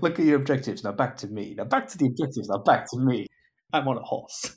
Look at your objectives. Now back to me. Now back to the objectives. Now back to me. I'm on a horse.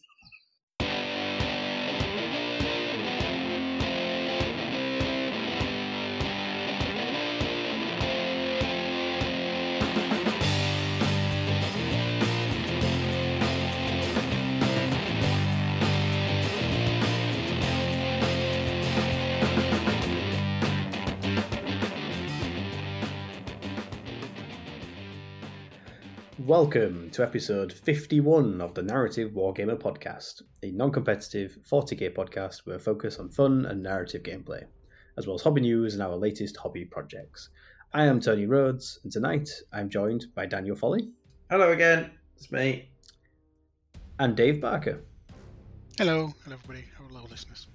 Welcome to episode 51 of the Narrative Wargamer podcast, a non competitive 40k podcast where we focus on fun and narrative gameplay, as well as hobby news and our latest hobby projects. I am Tony Rhodes, and tonight I'm joined by Daniel Foley Hello again, it's me. and Dave Barker. Hello, hello everybody, hello listeners.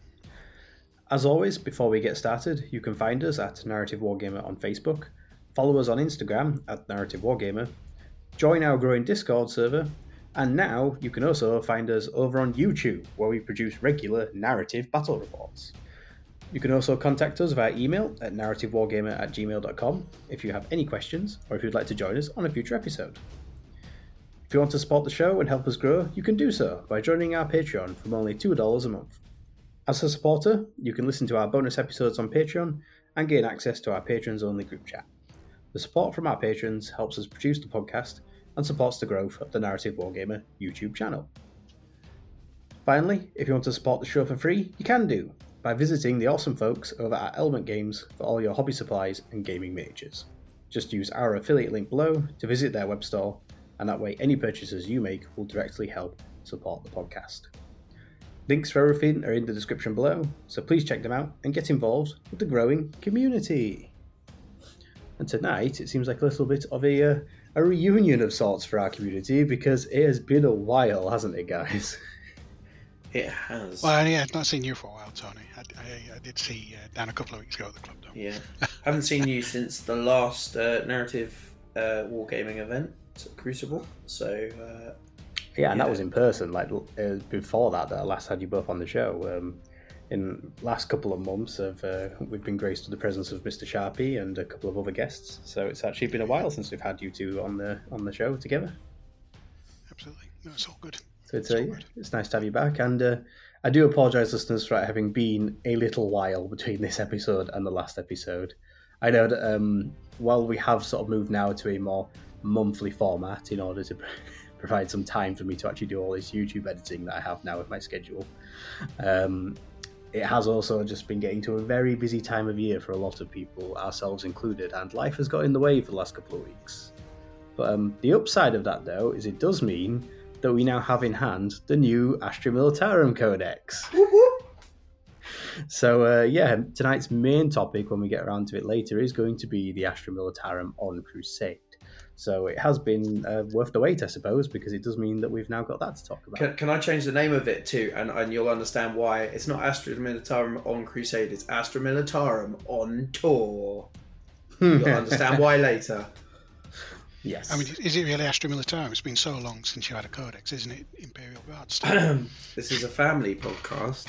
As always, before we get started, you can find us at Narrative Wargamer on Facebook, follow us on Instagram at Narrative Wargamer, join our growing Discord server, and now you can also find us over on YouTube, where we produce regular narrative battle reports. You can also contact us via email at narrativewargamer at gmail.com if you have any questions or if you'd like to join us on a future episode. If you want to support the show and help us grow, you can do so by joining our Patreon from only $2 a month. As a supporter, you can listen to our bonus episodes on Patreon and gain access to our patrons only group chat. The support from our patrons helps us produce the podcast and supports the growth of the Narrative Wargamer YouTube channel. Finally, if you want to support the show for free, you can do by visiting the awesome folks over at Element Games for all your hobby supplies and gaming miniatures. Just use our affiliate link below to visit their web store, and that way any purchases you make will directly help support the podcast. Links for everything are in the description below, so please check them out and get involved with the growing community. And tonight, it seems like a little bit of a, uh, a reunion of sorts for our community because it has been a while, hasn't it, guys? It has. Well, yeah, I've not seen you for a while, Tony. I, I, I did see uh, Dan a couple of weeks ago at the club, though. yeah. haven't seen you since the last uh, narrative uh, wargaming event, Crucible. So, uh, Yeah, and that was in person. Like uh, before that, that I last had you both on the show. Um, in last couple of months, of uh, we've been graced with the presence of Mr. Sharpie and a couple of other guests. So it's actually been a while since we've had you two on the on the show together. Absolutely. No, it's all good. So it's So uh, it's nice to have you back, and uh, I do apologise, listeners, for having been a little while between this episode and the last episode. I know that um, while we have sort of moved now to a more monthly format in order to provide some time for me to actually do all this YouTube editing that I have now with my schedule, um, it has also just been getting to a very busy time of year for a lot of people, ourselves included, and life has got in the way for the last couple of weeks. But um, the upside of that, though, is it does mean that we now have in hand the new Astra Militarum Codex. So, uh, yeah, tonight's main topic, when we get around to it later, is going to be the Astra Militarum on Crusade. So, it has been uh, worth the wait, I suppose, because it does mean that we've now got that to talk about. can, can I change the name of it too? And, and you'll understand why. It's not Astra Militarum on Crusade, it's Astra Militarum on tour. You'll understand why later. yes. I mean, is it really Astra Militarum? It's been so long since you had a codex, isn't it? Imperial Guard stuff. this is a family podcast.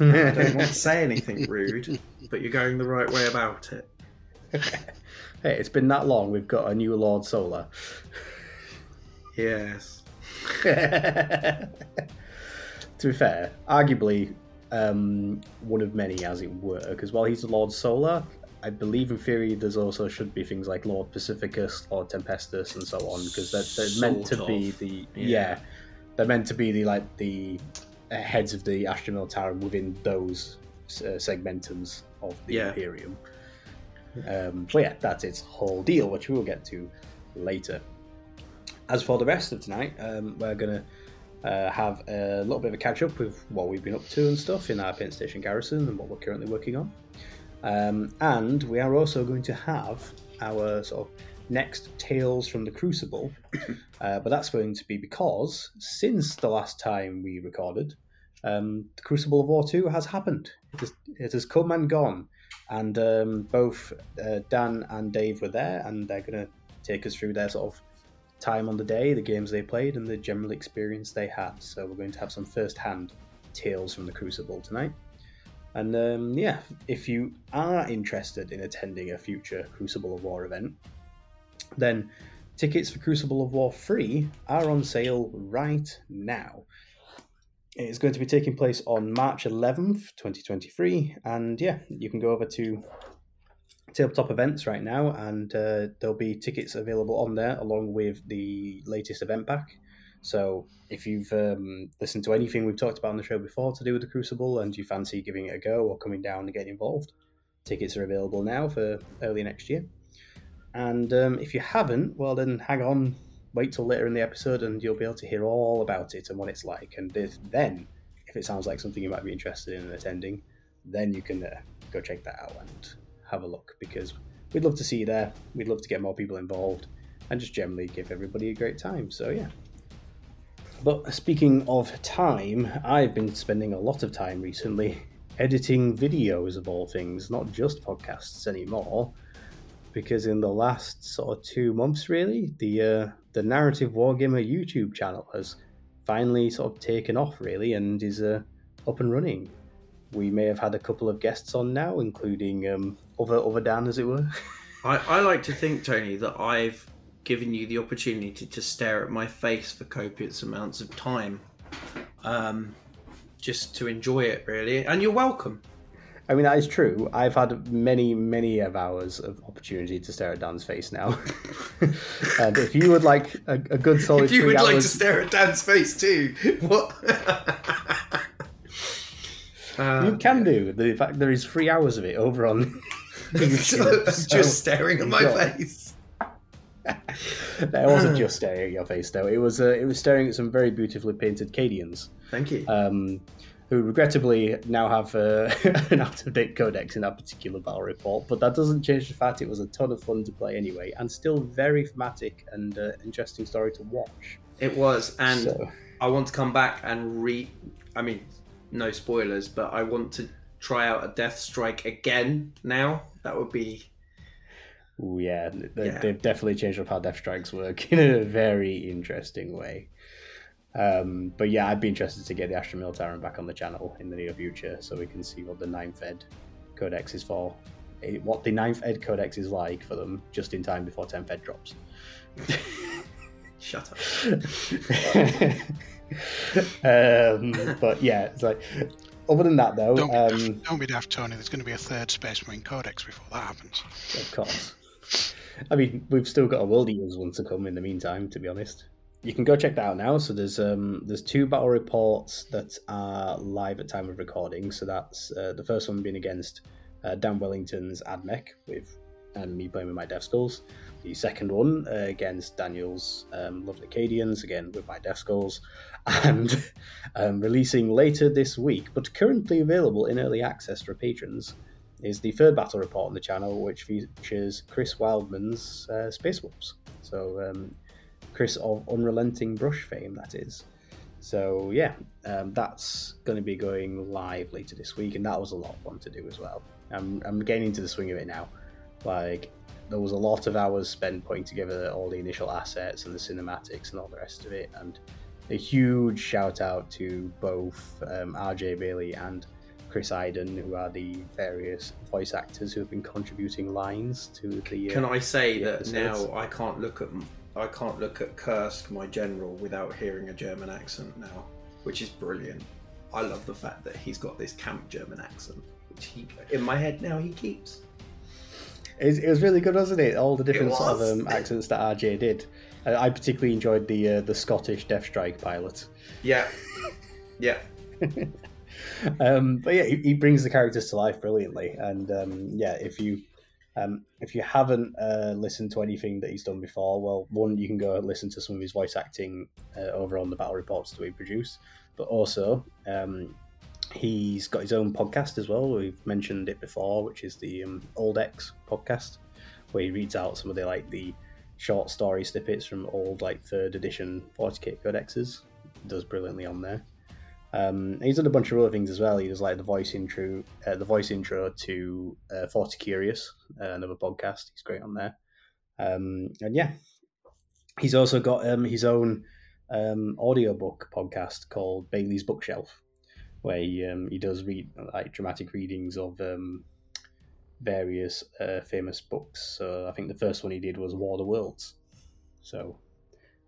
I don't want to say anything rude, but you're going the right way about it. hey, it's been that long, we've got a new Lord Solar. Yes. to be fair, arguably um, one of many, as it were, because while he's Lord Solar, I believe in theory there's also should be things like Lord Pacificus, Lord Tempestus, and so on, because they're, they're meant to Sort be the yeah. yeah. they're meant to be the like the uh, heads of the Astra Militarum within those uh, segmentums of the Yeah. Imperium. Um, but yeah, that's its whole deal, which we will get to later. As for the rest of tonight, um, we're to uh, have a little bit of a catch up with what we've been up to and stuff in our Paint Station Garrison and what we're currently working on. Um, and we are also going to have our sort of next Tales from the Crucible, uh, but that's going to be because since the last time we recorded, um, the Crucible of War 2 has happened. It has, it has come and gone. And um, both uh, Dan and Dave were there, and they're going to take us through their sort of time on the day, the games they played, and the general experience they had. So we're going to have some first hand tales from the Crucible tonight. And um, yeah, if you are interested in attending a future Crucible of War event, then tickets for Crucible of War 3 are on sale right now. It's going to be taking place on March 11th, 2023, and yeah, you can go over to tabletop events right now, and uh, there'll be tickets available on there along with the latest event pack. So if you've um, listened to anything we've talked about on the show before to do with the Crucible and you fancy giving it a go or coming down and getting involved, tickets are available now for early next year. And um, if you haven't, well, then hang on, wait till later in the episode, and you'll be able to hear all about it and what it's like. And if, then, if it sounds like something you might be interested in attending, then you can uh, go check that out and have a look because we'd love to see you there. We'd love to get more people involved and just generally give everybody a great time. So, yeah. But speaking of time, I've been spending a lot of time recently editing videos of all things, not just podcasts anymore. Because in the last sort of two months, really, the uh, the narrative wargamer YouTube channel has finally sort of taken off, really, and is uh, up and running. We may have had a couple of guests on now, including um, other other Dan, as it were. I, I like to think, Tony, that I've given you the opportunity to stare at my face for copious amounts of time. Um, just to enjoy it, really. And you're welcome. I mean, that is true. I've had many, many of hours of opportunity to stare at Dan's face now. and if you would like a, a good solid If you would like to stare at Dan's face too, what? Uh, you can do. The fact there is three hours of it over on. just, just staring at my face. it wasn't just staring at your face though. It was uh, it was staring at some very beautifully painted Cadians, Thank you. um, who regrettably now have uh, an out of date codex in that particular battle report. But that doesn't change the fact it was a ton of fun to play anyway, and still very thematic and uh, interesting story to watch. it was, and so, I want to come back and re. I mean, no spoilers, but I want to try out a Death Strike again now. That would be. ooh, yeah, they, Yeah. they've definitely changed up how death strikes work in a very interesting way. Um, but yeah, I'd be interested to get the Astra Militarum back on the channel in the near future so we can see what the ninth ed codex is for. eh, What the ninth ed codex is like for them just in time before 10th ed drops. Shut up. um, but yeah, it's like, other than that though, Don't be, um, daft, don't be daft, Tony. There's going to be a third Space Marine Codex before that happens. Of course. I mean, we've still got a World Eaters one to come in the meantime, to be honest. You can go check that out now. So there's um there's two battle reports that are live at time of recording. So that's uh, the first one being against uh, Dan Wellington's Admech with and me playing with my Death Skulls. The second one uh, against Daniel's um, Lovely Acadians, again with my Death Skulls, and um, releasing later this week, but currently available in early access for patrons, is the third battle report on the channel, which features Chris Wildman's uh, Space Wolves. So, um, Chris of Unrelenting Brush fame, that is. So, yeah, um, that's going to be going live later this week, and that was a lot of fun to do as well. I'm, I'm getting into the swing of it now. Like, there was a lot of hours spent putting together all the initial assets and the cinematics and all the rest of it, and a huge shout out to both um, RJ Bailey and Chris Iden, who are the various voice actors who have been contributing lines to the. Uh, Can I say that it's- now I can't look at I can't look at Kursk, my general, without hearing a German accent now, which is brilliant. I love the fact that he's got this camp German accent, which he in my head now he keeps. It, it was really good, wasn't it? All the different sort of um, accents that RJ did. I, I particularly enjoyed the uh, the Scottish Death Strike pilot. Yeah, yeah. um, but yeah, he, he brings the characters to life brilliantly. And um, yeah, if you um, if you haven't uh, listened to anything that he's done before, well, one you can go and listen to some of his voice acting uh, over on the battle reports that we produce. But also, um, he's got his own podcast as well. We've mentioned it before, which is the um, Old X podcast, where he reads out some of the like the short story snippets from old like third edition 40k codexes. He does brilliantly on there. Um, he's done a bunch of other things as well. He does like the voice intro, uh, the voice intro to uh, Forty Curious, uh, another podcast. He's great on there. Um, and yeah, he's also got um, his own um, audiobook podcast called Bailey's Bookshelf, where he, um, he does read like dramatic readings of um, various uh, famous books. So I think the first one he did was War of the Worlds. So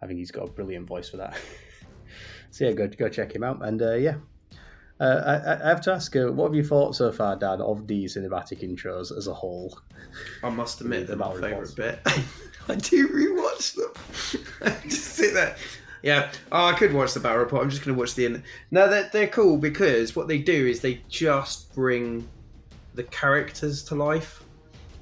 I think he's got a brilliant voice for that. so yeah, go go check him out. And uh, yeah, uh, I, I have to ask, uh, what have you thought so far, Dan, of the cinematic intros as a whole? I must admit, The they're my favourite bit. I do rewatch them. I just sit there. Yeah. Oh, I could watch the battle report. I'm just going to watch the end. No, they're, they're cool because what they do is they just bring the characters to life.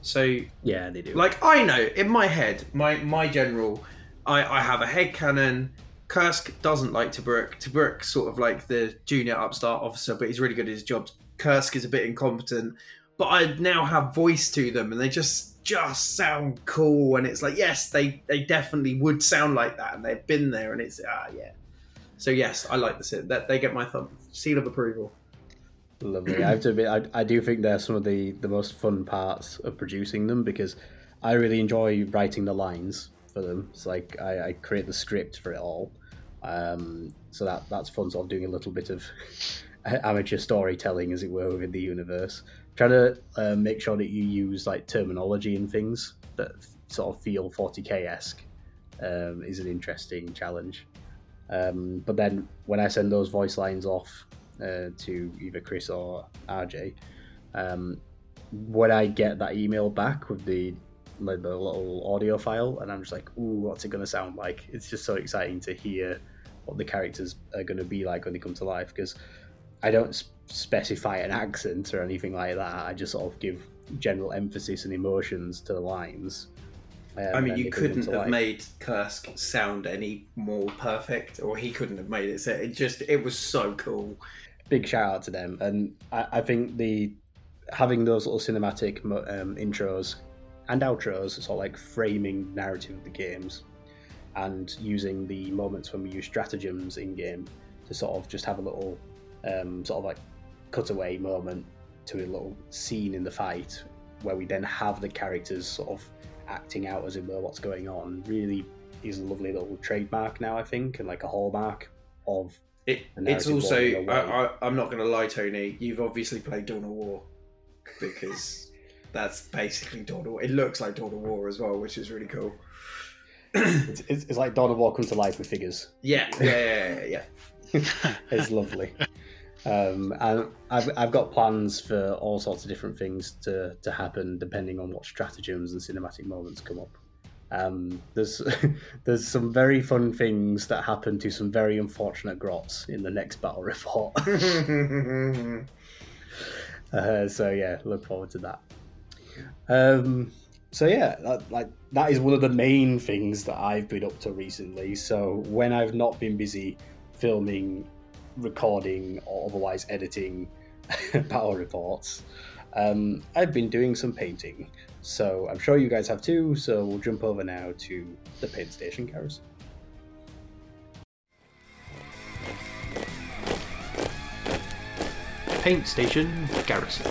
So Yeah, they do. like I know in my head, my my general, I I have a head canon. Kursk doesn't like Tobruk. Tobruk sort of like the junior upstart officer, but he's really good at his job. Kursk is a bit incompetent, but I now have voice to them, and they just just sound cool. And it's like yes, they they definitely would sound like that, and they've been there, and it's ah yeah. So yes, I like the this. That they get my thumb seal of approval. Lovely. I have to admit, I, I do think they're some of the, the most fun parts of producing them because I really enjoy writing the lines for them. It's like I, I create the script for it all. Um, so that that's fun, sort of doing a little bit of amateur storytelling, as it were, within the universe. Trying to uh, make sure that you use like terminology and things that sort of feel 40k esque um, is an interesting challenge. Um, but then when I send those voice lines off uh, to either Chris or RJ, um, when I get that email back with the like the little audio file, and I'm just like, "Ooh, what's it going to sound like?" It's just so exciting to hear what the characters are going to be like when they come to life because I don't specify an accent or anything like that. I just sort of give general emphasis and emotions to the lines. Um, I mean, you they bring them couldn't have life. made Kursk sound any more perfect, or he couldn't have made it. So it just, it was so cool. big shout out to them. And I, I think the having those little cinematic um, intros and outros, sort of like framing narrative of the games, and using the moments when we use stratagems in game to sort of just have a little um, sort of like cutaway moment to a little scene in the fight where we then have the characters sort of acting out as it were what's going on really is a lovely little trademark now I think and like a hallmark of It, it's also, war in a I, I'm not going to lie, Tony. You've obviously played Dawn of War because that's basically Dawn of War. It looks like Dawn of War as well, which is really cool. it's, it's, it's like Dawn of War come to life with figures. Yeah, yeah, yeah, yeah. yeah. It's lovely. Um, and I've, I've got plans for all sorts of different things to, to happen depending on what stratagems and cinematic moments come up. Um, there's there's some very fun things that happen to some very unfortunate grots in the next battle report. Uh, so yeah, look forward to that. Um, so yeah, that, like that is one of the main things that I've been up to recently. So when I've not been busy filming, recording, or otherwise editing battle reports, um, I've been doing some painting. So I'm sure you guys have too. So we'll jump over now to the paint station carousel. Paint Station Garrison.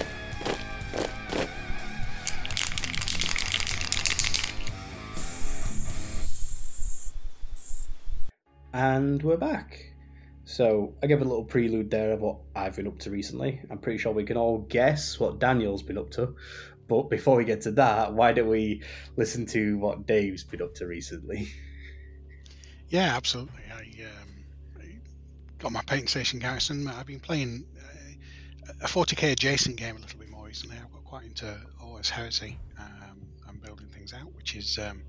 And we're back. So I give a little prelude there of what I've been up to recently. I'm pretty sure we can all guess what Daniel's been up to. But before we get to that, why don't we listen to what Dave's been up to recently? Yeah, absolutely. I, um, I got my paint station garrison. I've been playing uh, a 40k adjacent game a little bit more recently. I've got quite into Horus Heresy um, and building things out, which is um,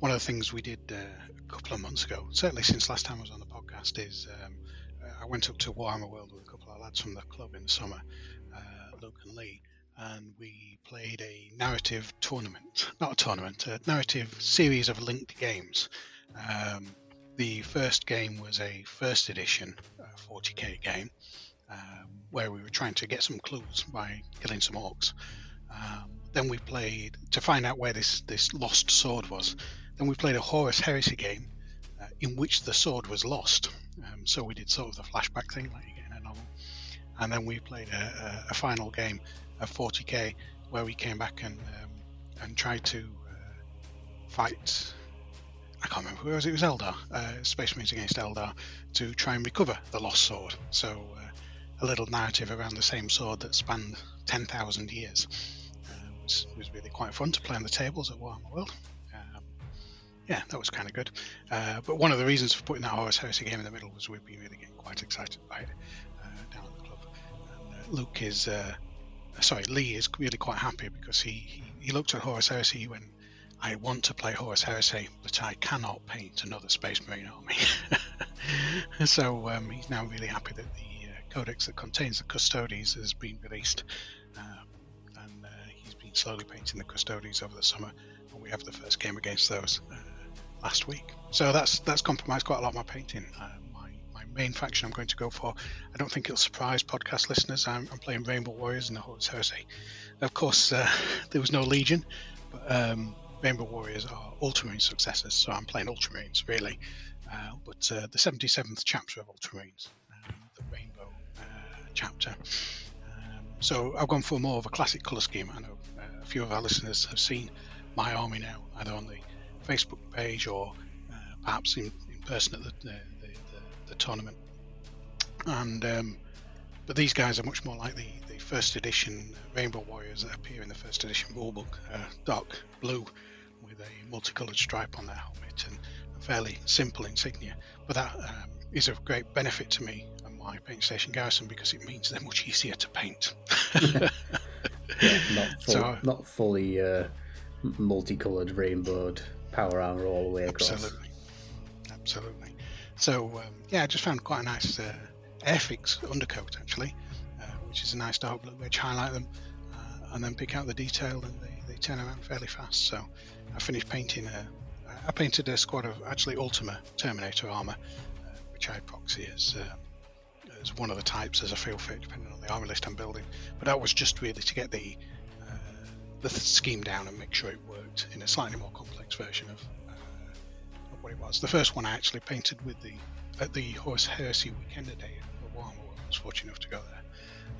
one of the things we did uh, a couple of months ago. Certainly since last time I was on the podcast, is um, uh, I went up to Warhammer World with a couple of lads from the club in the summer, uh, Luke and Lee, and we played a narrative tournament. Not a tournament, a narrative series of linked games. Um, the first game was a first edition uh, 40k game um, where we were trying to get some clues by killing some orcs. Um, then we played to find out where this, this lost sword was. Then we played a Horus Heresy game uh, in which the sword was lost. Um, so we did sort of the flashback thing like you get in a novel. And then we played a, a, a final game of 40k where we came back and um, and tried to uh, fight I can't remember who it was. It was Eldar, uh, Space Marines against Eldar, to try and recover the lost sword. So uh, a little narrative around the same sword that spanned ten thousand years uh, was was really quite fun to play on the tables at Warhammer World. Yeah, that was kind of good. Uh, but one of the reasons for putting that Horus Heresy game in the middle was we've been really getting quite excited by it uh, down at the club. And, uh, Luke is, uh, sorry, Lee is really quite happy because he, he, he looked at Horus Heresy when I want to play Horus Heresy, but I cannot paint another Space Marine army. so um, he's now really happy that the uh, codex that contains the Custodes has been released. Um, and he's been slowly painting the Custodes over the summer, and we have the first game against those last week. So that's that's compromised quite a lot of my painting. Uh, my, my main faction I'm going to go for, I don't think it'll surprise podcast listeners. I'm, I'm playing Rainbow Warriors and the Horus Heresy. Of course, uh, there was no Legion, but um, Rainbow Warriors are Ultramarine successors, so I'm playing Ultramarines really. Uh, but uh, the 77th chapter of Ultramarines, uh, the Rainbow uh, chapter. Um, so I've gone for more of a classic colour scheme. I know uh, a few of our listeners have seen my army now, either on the Facebook page or uh, perhaps in, in person at the, the, the, the tournament. And um, but these guys are much more like the, the first edition Rainbow Warriors that appear in the first edition rulebook, uh, dark blue with a multicolored stripe on their helmet and a fairly simple insignia. But that um, is of great benefit to me and my paint station garrison because it means they're much easier to paint. Yeah, not, full, So- not fully uh, multicolored, rainbowed power armor all the way across. Absolutely, absolutely. So um, yeah, I just found quite a nice uh, Airfix undercoat actually, uh, which is a nice dark blue edge. Highlight them, uh, and then pick out the detail, and they, they turn around fairly fast. So I finished painting. A, I painted a squad of actually Ultima Terminator armor, uh, which I proxy as. Uh, as one of the types as a feel fit, depending on the armor list I'm building. But that was just really to get the the scheme down and make sure it worked in a slightly more complex version of, uh, of what it was. The first one I actually painted with the at the Horus Heresy Weekend day in Guam. I was fortunate enough to go there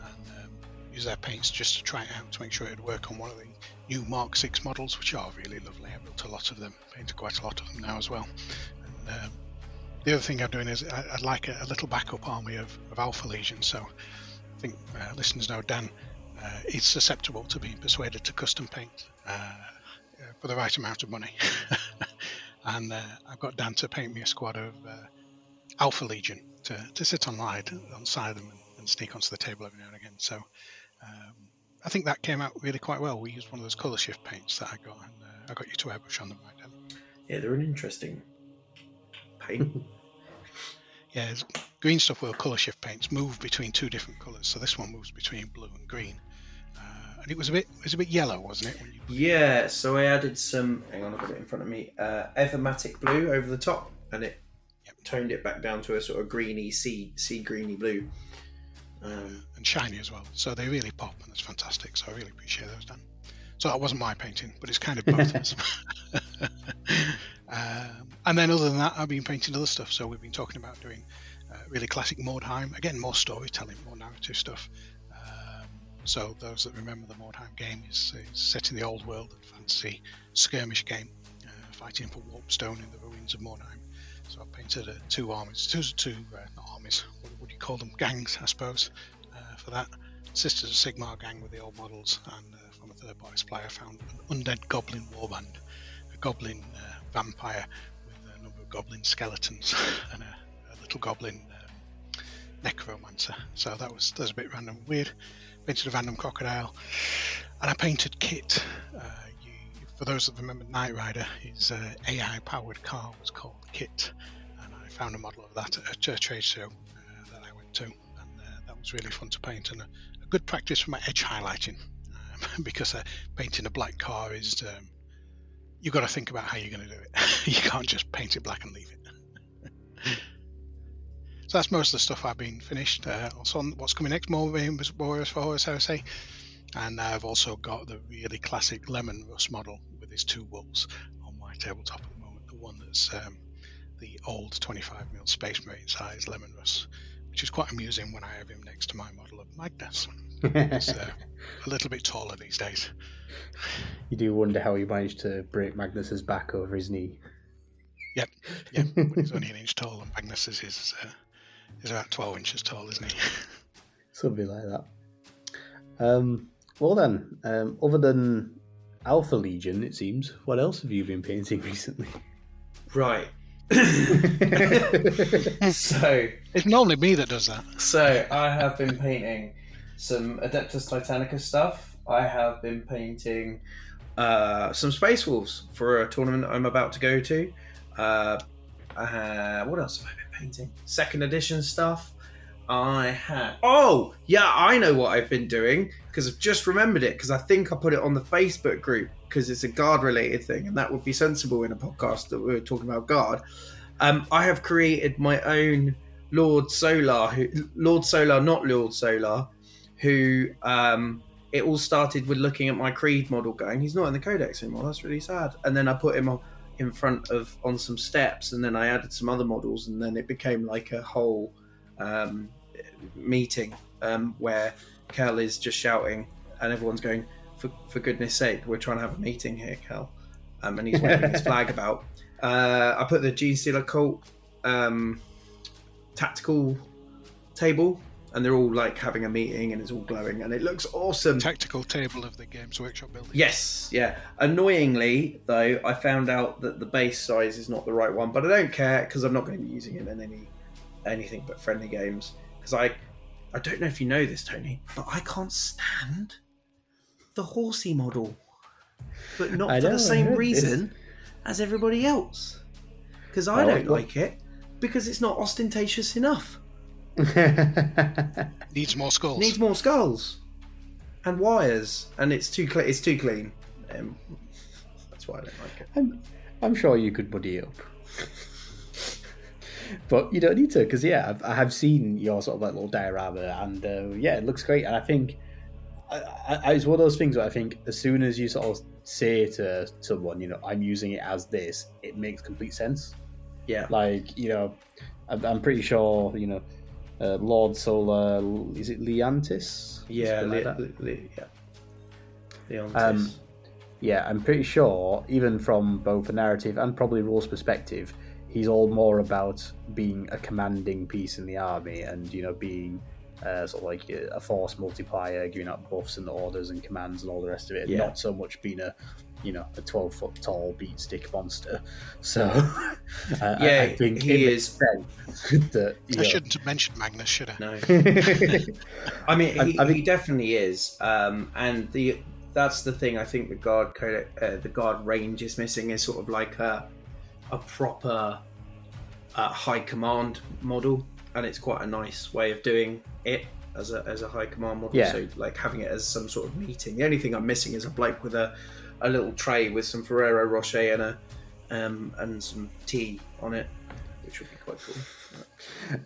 and um, use their paints just to try it out to make sure it would work on one of the new Mark 6 models, which are really lovely. I built a lot of them, painted quite a lot of them now as well. And, um, the other thing I'm doing is I, I'd like a, a little backup army of, of Alpha Legion. So I think uh, listeners know Dan uh, is susceptible to being persuaded to custom paint uh, for the right amount of money. and uh, I've got Dan to paint me a squad of uh, Alpha Legion to, to sit on side, on side them and, and sneak onto the table every now and again. So um, I think that came out really quite well. We used one of those colour shift paints that I got, and uh, I got you to airbrush on them right Dan. Yeah, they're an interesting paint. Yeah, Green Stuff World colour shift paints move between two different colours. So this one moves between blue and green, and it was a bit it was a bit yellow, wasn't it? Yeah, so I added some. Hang on, I've got it in front of me. Uh, Evermatic blue over the top, and it Yep. toned it back down to a sort of greeny sea sea greeny blue. Um, and shiny as well. So they really pop, and it's fantastic. So I really appreciate those, Dan. So that wasn't my painting, but it's kind of both of us. um, and then other than that, I've been painting other stuff. So we've been talking about doing uh, really classic Mordheim. Again, more storytelling, more narrative stuff. So those that remember the Mordheim game is, is set in the old world and fantasy skirmish game, uh, fighting for Warpstone in the ruins of Mordheim. So I painted uh, two armies, two, two uh, not armies, what would you call them? Gangs, I suppose, uh, for that. Sisters of Sigmar gang with the old models, and uh, from a third party supply, I found an undead goblin warband, a goblin uh, vampire with a number of goblin skeletons, and a, a little goblin um, necromancer. So that was that was a bit random, weird. Painted a random crocodile, and I painted Kit. Uh, you, for those that remember Knight Rider, his uh, AI powered car was called Kit, and I found a model of that at a trade show uh, that I went to, and uh, that was really fun to paint and a, a good practice for my edge highlighting um, because uh, painting a black car is um, you've got to think about how you're going to do it. you can't just paint it black and leave it. so that's most of the stuff I've been finished. Uh, also, on what's coming next, more Warriors for Horus Heresy. And I've also got the really classic Leman Russ model with his two wolves on my tabletop at the moment. The one that's um, the old 25mm Space Marine size Leman Russ, which is quite amusing when I have him next to my model of Magnus. He's uh, a little bit taller these days. you do wonder how he managed to break Magnus's back over his knee. Yeah, but he's only an inch tall, and Magnus is, is, uh, is about 12 inches tall, isn't he? Something like that. Um, well then, um, other than Alpha Legion, it seems, what else have you been painting recently? Right. so, It's normally me that does that. so I have been painting some Adeptus Titanicus stuff. I have been painting uh, some Space Wolves for a tournament I'm about to go to. Uh, uh, what else have I been painting? Second edition stuff. I have. Oh, yeah, I know what I've been doing because I've just remembered it because I think I put it on the Facebook group because it's a guard related thing and that would be sensible in a podcast that we were talking about guard. Um, I have created my own Lord Solar, who, Lord Solar, not Lord Solar, who um, it all started with looking at my Creed model, going, he's not in the Codex anymore. That's really sad. And then I put him on, in front of on some steps, and then I added some other models, and then it became like a whole um, meeting um, where Kell is just shouting, and everyone's going, for, for goodness sake, we're trying to have a meeting here, Kell. Um, and he's waving his flag about. Uh, I put the Genestealer Cult um, tactical table, and they're all like having a meeting, and it's all glowing, and it looks awesome. Tactical table of the Games Workshop building. Yes, yeah. Annoyingly, though, I found out that the base size is not the right one, but I don't care because I'm not going to be using it in any anything but friendly games. Because I, I don't know if you know this, Tony, but I can't stand the horsey model, but not I for know, the same heard this. reason as everybody else. Because I Oh, don't what- like it because it's not ostentatious enough. Needs more skulls. Needs more skulls and wires, and it's too clean. It's too clean. Um, that's why I don't like it. I'm, I'm sure you could buddy up. but you don't need to, because yeah, I've, I have seen your sort of like little diorama, and uh, yeah, it looks great. And I think I, I, it's one of those things where I think as soon as you sort of say to someone, you know, I'm using it as this, it makes complete sense. Yeah. Like you know, I'm, I'm pretty sure you know, uh, Lord Solar is it Leantis? Yeah, Le- like? Le- Le- yeah. Leontus. Um, Yeah, I'm pretty sure, even from both a narrative and probably rules perspective, he's all more about being a commanding piece in the army and you know being uh, sort of like a a force multiplier, giving out buffs and orders and commands and all the rest of it, and Yeah. not so much being a you know a 12 foot tall beat stick monster. So uh, I- Yeah, I, think he is that you I know- shouldn't have mentioned Magnus, should I? no. I mean, I- he, I he think- definitely is. Um, and the that's the thing. I think the guard code, uh, the guard range is missing. Is sort of like a a proper uh, high command model, and it's quite a nice way of doing it as a as a high command model. Yeah. So like having it as some sort of meeting. The only thing I'm missing is a bloke with a a little tray with some Ferrero Rocher and a um, and some tea on it, which would be quite cool.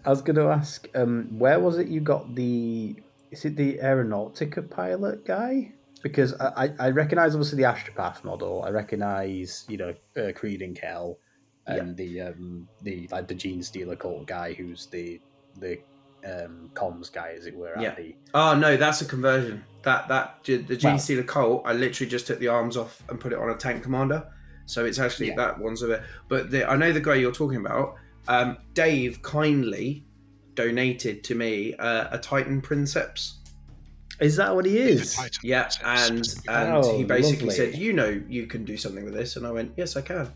I was going to ask, um, where was it you got the? Is it the Aeronautica pilot guy? Because I, I, I recognize obviously the Astropath model. I recognize you know uh, Creed and Kell, and the um, the like the Genestealer cult guy who's the the um, comms guy, as it were. at Yeah. the- Oh no, that's a conversion. That that the Gene Wow. Stealer Colt, I literally just took the arms off and put it on a tank commander. So it's actually Yeah. that one's a bit. But the, I know the guy you're talking about. Um, Dave kindly donated to me uh, a Titan Princeps. Is that what he is? Yeah, and and Oh, he basically lovely. said, "You know, you can do something with this," and I went, "Yes, I can."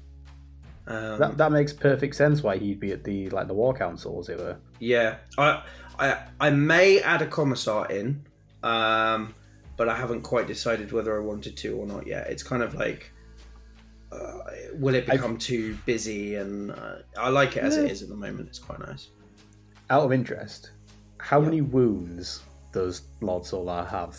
Um, That, that makes perfect sense why he'd be at the like the War Council, as it were. Yeah, I, I, I may add a commissar in, um, but I haven't quite decided whether I wanted to or not yet. It's kind of like, uh, will it I've- become too busy? And uh, I like it as it Yeah. is at the moment. It's quite nice. Out of interest, how Yeah. many wounds does Lord Solar have?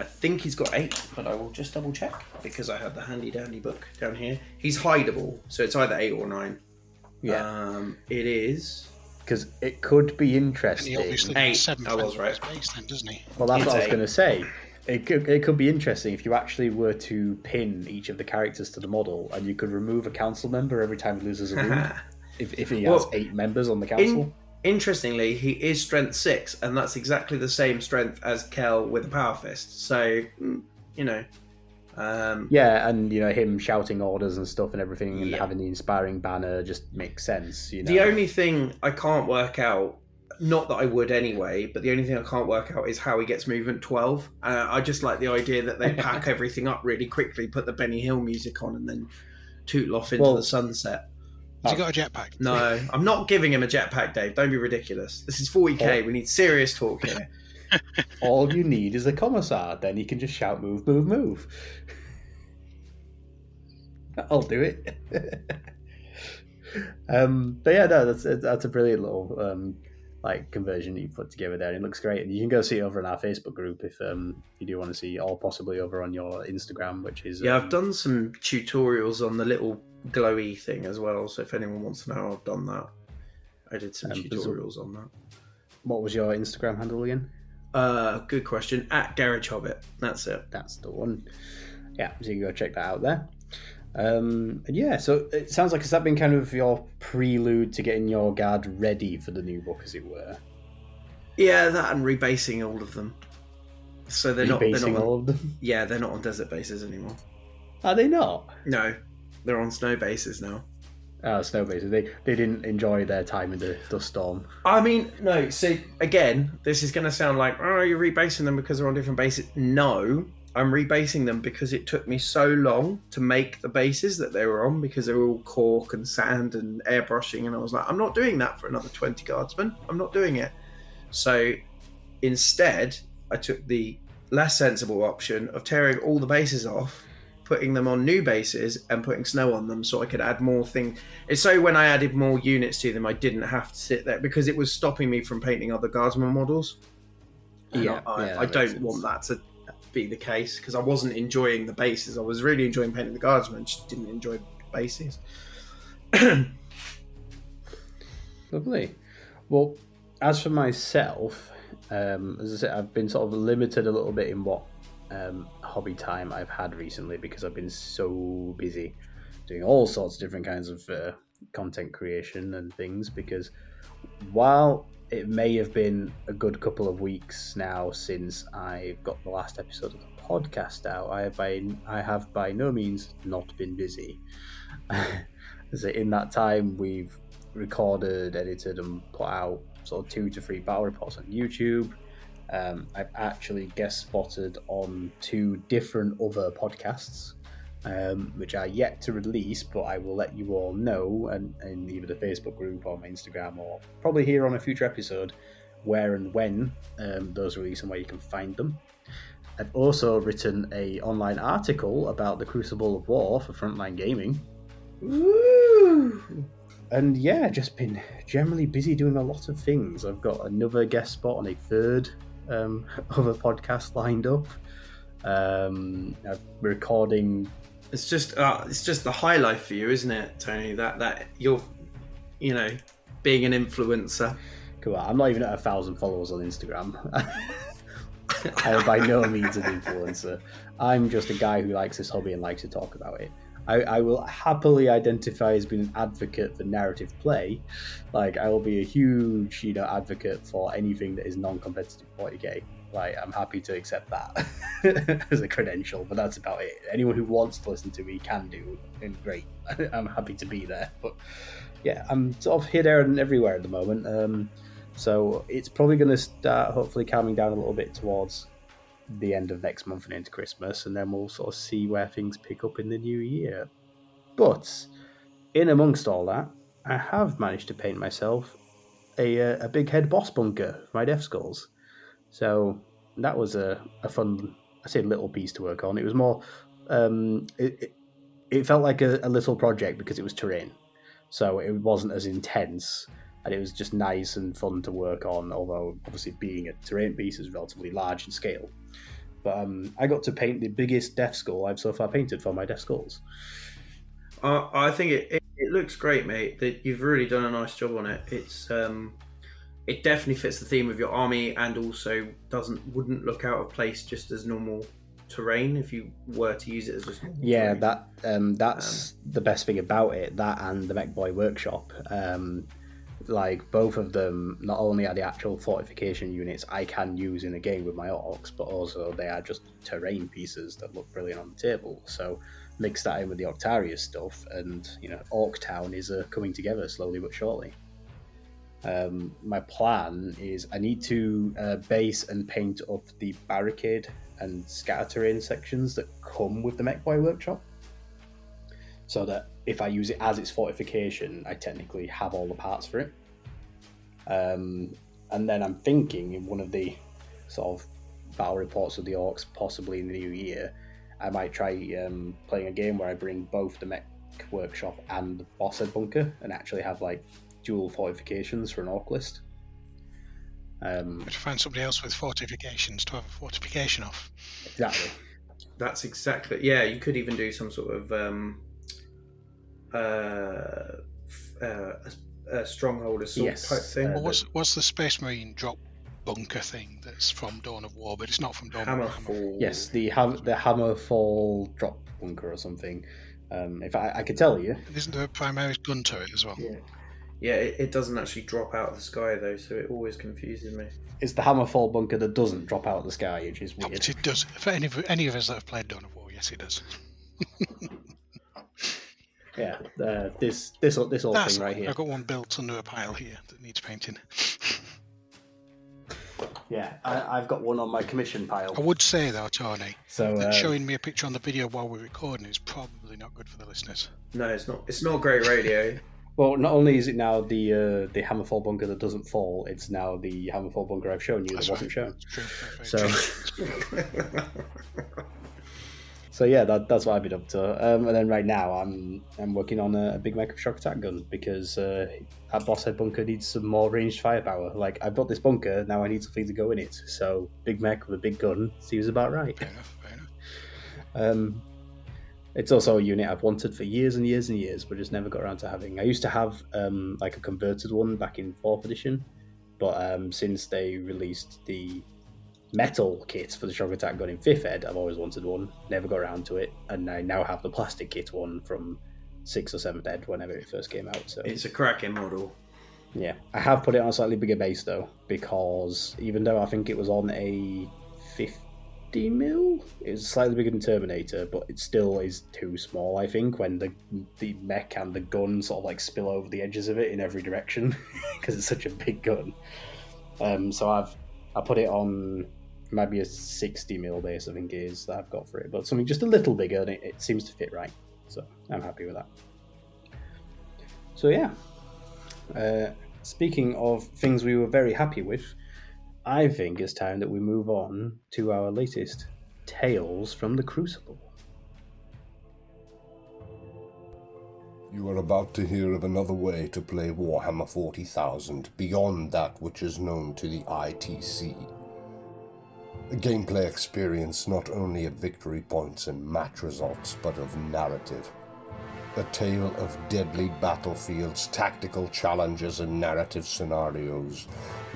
I think he's got eight, but I will just double check because I have the handy dandy book down here. He's hideable, so it's either eight or nine. Yeah, Um, it is. because it could be And interesting. he obviously Eight, seven I was right. on his base then, doesn't he? Well, that's It's what I was going to say. It could, it could be interesting if you actually were to pin each of the characters to the model, and you could remove a council member every time he loses a wound. if, if he has Well, eight members on the council, In, interestingly, he is strength six, and that's exactly the same strength as Kell with a power fist. So, mm, you know, um, yeah, and you know him shouting orders and stuff and everything, and Yeah. having the inspiring banner just makes sense. You know, the only thing I can't work out, not that I would anyway, but the only thing I can't work out is how he gets movement twelve. Uh, I just like the idea that they pack everything up really quickly, put the Benny Hill music on, and then tootle off into Well- the sunset. Has he got a jetpack? No, I'm not giving him a jetpack, Dave. Don't be ridiculous. This is 40k. Oh. We need serious talk here. All you need is a commissar. Then you can just shout, "Move, move, move." I'll do it. um, but yeah, no, that's that's a brilliant little um, like conversion you put together there. It looks great, and you can go see it over in our Facebook group if um, you do want to see, or possibly over on your Instagram, which is Yeah, I've um, done some tutorials on the little glowy thing as well. So if anyone wants to know, I've done that. I did some Um, tutorials on that. What was your Instagram handle again? Uh, good question. At Garage Hobbit. That's it. That's the one. Yeah, so you can go check that out there. Um, and yeah, so it sounds like has that been kind of your prelude to getting your guard ready for the new book, as it were? Yeah, that and rebasing all of them. So they're not. They're Rebasing not on, all of them. yeah, they're not on desert bases anymore. Are they not? No, they're on snow bases now. Oh, snow bases. They they didn't enjoy their time in the dust storm. I mean, no. So again, this is going to sound like, oh, you're rebasing them because they're on different bases. No, I'm rebasing them because it took me so long to make the bases that they were on because they were all cork and sand and airbrushing, and I was like, I'm not doing that for another 20 guardsmen. I'm not doing it. So instead, I took the less sensible option of tearing all the bases off. Putting them on new bases and putting snow on them so I could add more things. It's so when I added more units to them, I didn't have to sit there because it was stopping me from painting other guardsman models. And Yeah, I, yeah, I don't sense. want that to be the case because I wasn't enjoying the bases. I was really enjoying painting the guardsmen, just didn't enjoy bases. Lovely. Well, as for myself, um, as I said, I've been sort of limited a little bit in what um, hobby time I've had recently because I've been so busy doing all sorts of different kinds of uh, content creation and things. Because while it may have been a good couple of weeks now since I got the last episode of the podcast out, I have by I have by no means not been busy. so in that time, we've recorded, edited, and put out sort of two to three battle reports on YouTube. Um, I've actually guest spotted on two different other podcasts, um, which are yet to release, but I will let you all know and in either the Facebook group or my Instagram or probably here on a future episode where and when um, those release and where you can find them. I've also written a online article about the Crucible of War for Frontline Gaming, Woo! and yeah, just been generally busy doing a lot of things. I've got another guest spot on a third um, other podcast lined up. Um, I'm recording. It's just uh, it's just the high life for you, isn't it, Tony? That that you're, you know, being an influencer. Cool. I'm not even at a thousand followers on Instagram. I am by no means an influencer. I'm just a guy who likes this hobby and likes to talk about it. I, I will happily identify as being an advocate for narrative play. Like I will be a huge, you know, advocate for anything that is non-competitive 40k. Like I'm happy to accept that as a credential, but that's about it. Anyone who wants to listen to me can do, and great. I'm happy to be there. But yeah, I'm sort of here, there, and everywhere at the moment. Um, so it's probably going to start hopefully calming down a little bit towards the end of next month and into Christmas, and then we'll sort of see where things pick up in the new year. But in amongst all that, I have managed to paint myself a, uh, a big head boss bunker for my Death Skulls. So that was a, a fun, I say little piece to work on. It was more, um, it, it, it felt like a, a little project because it was terrain. So it wasn't as intense and it was just nice and fun to work on. Although obviously being a terrain piece is relatively large in scale, but um, I got to paint the biggest death skull I've so far painted for my death skulls. I I think it, it, it looks great, mate. That you've really done a nice job on it. It's um, it definitely fits the theme of your army, and also doesn't wouldn't look out of place just as normal terrain if you were to use it as just Yeah, terrain. that um, that's the best thing about it. That and the Mekboy Workshop. Um, like both of them, not only are the actual fortification units I can use in a game with my orcs, but also they are just terrain pieces that look brilliant on the table. So mix that in with the Octarius stuff, and you know, Orc Town is uh, coming together slowly but surely. Um, my plan is I need to uh, base and paint up the barricade and scatter terrain sections that come with the Mekboy Workshop. so that if I use it as its fortification, I technically have all the parts for it. Um, and then I'm thinking in one of the sort of battle reports of the orcs, possibly in the new year, I might try um, playing a game where I bring both the mech workshop and the boss head bunker and actually have like dual fortifications for an orc list. Um, But to find somebody else with fortifications to have a fortification off. exactly. That's exactly. Yeah, you could even do some sort of um, uh, f- uh, a, a stronghold assault Yes, type thing. uh, Well, what's what's the Space Marine drop bunker thing that's from Dawn of War, but it's not from Dawn of War. Yes, the ham- the Hammerfall drop bunker or something. Um, if I, I could tell you, Isn't there a Primaris gun turret as well? Yeah, yeah. It, it doesn't actually drop out of the sky though, so it always confuses me. it's the Hammerfall bunker that doesn't drop out of the sky, which is weird. but it does. For any of, any of us that have played Dawn of War, yes, it does. Yeah, uh, this this this whole That's thing right all. here. I've got one built under a pile here that needs painting. Yeah, I, I've got one on my commission pile. I would say though, Tony, So that uh, showing me a picture on the video while we're recording is probably not good for the listeners. No, it's not. It's not great radio. Well, not only is it now the uh, the Hammerfall bunker that doesn't fall, it's now the Hammerfall bunker I've shown you That's that wasn't right. shown. True. So- So yeah, that, that's what I've been up to. Um, and then right now, I'm I'm working on a, a big micro shock attack gun because uh, that boss head bunker needs some more ranged firepower. Like I've got this bunker, now I need something to go in it. So big mech with a big gun seems about right. fair enough. Fair enough. Um, it's also a unit I've wanted for years and years and years, but just never got around to having. I used to have um, like a converted one back in fourth edition, but um, since they released the metal kit for the shock attack gun in fifth ed, I've always wanted one. Never got around to it, and I now have the plastic kit one from sixth or seventh ed whenever it first came out. So it's a cracking model. yeah, I have put it on a slightly bigger base though, because even though I think it was on a 50 mil, it was slightly bigger than Terminator, but it still is too small. I think when the the mech and the gun sort of like spill over the edges of it in every direction because it's such a big gun. Um, so I've I put it on maybe a 60 mil base, I think that I've got for it, but something just a little bigger, and it, it seems to fit right. So I'm happy with that. So yeah. Uh, speaking of things we were very happy with, I think it's time that we move on to our latest Tales from the Crucible. You are about to hear of another way to play Warhammer 40,000 beyond that which is known to the ITC. A gameplay experience not only of victory points and match results, but of narrative. A tale of deadly battlefields, tactical challenges, and narrative scenarios.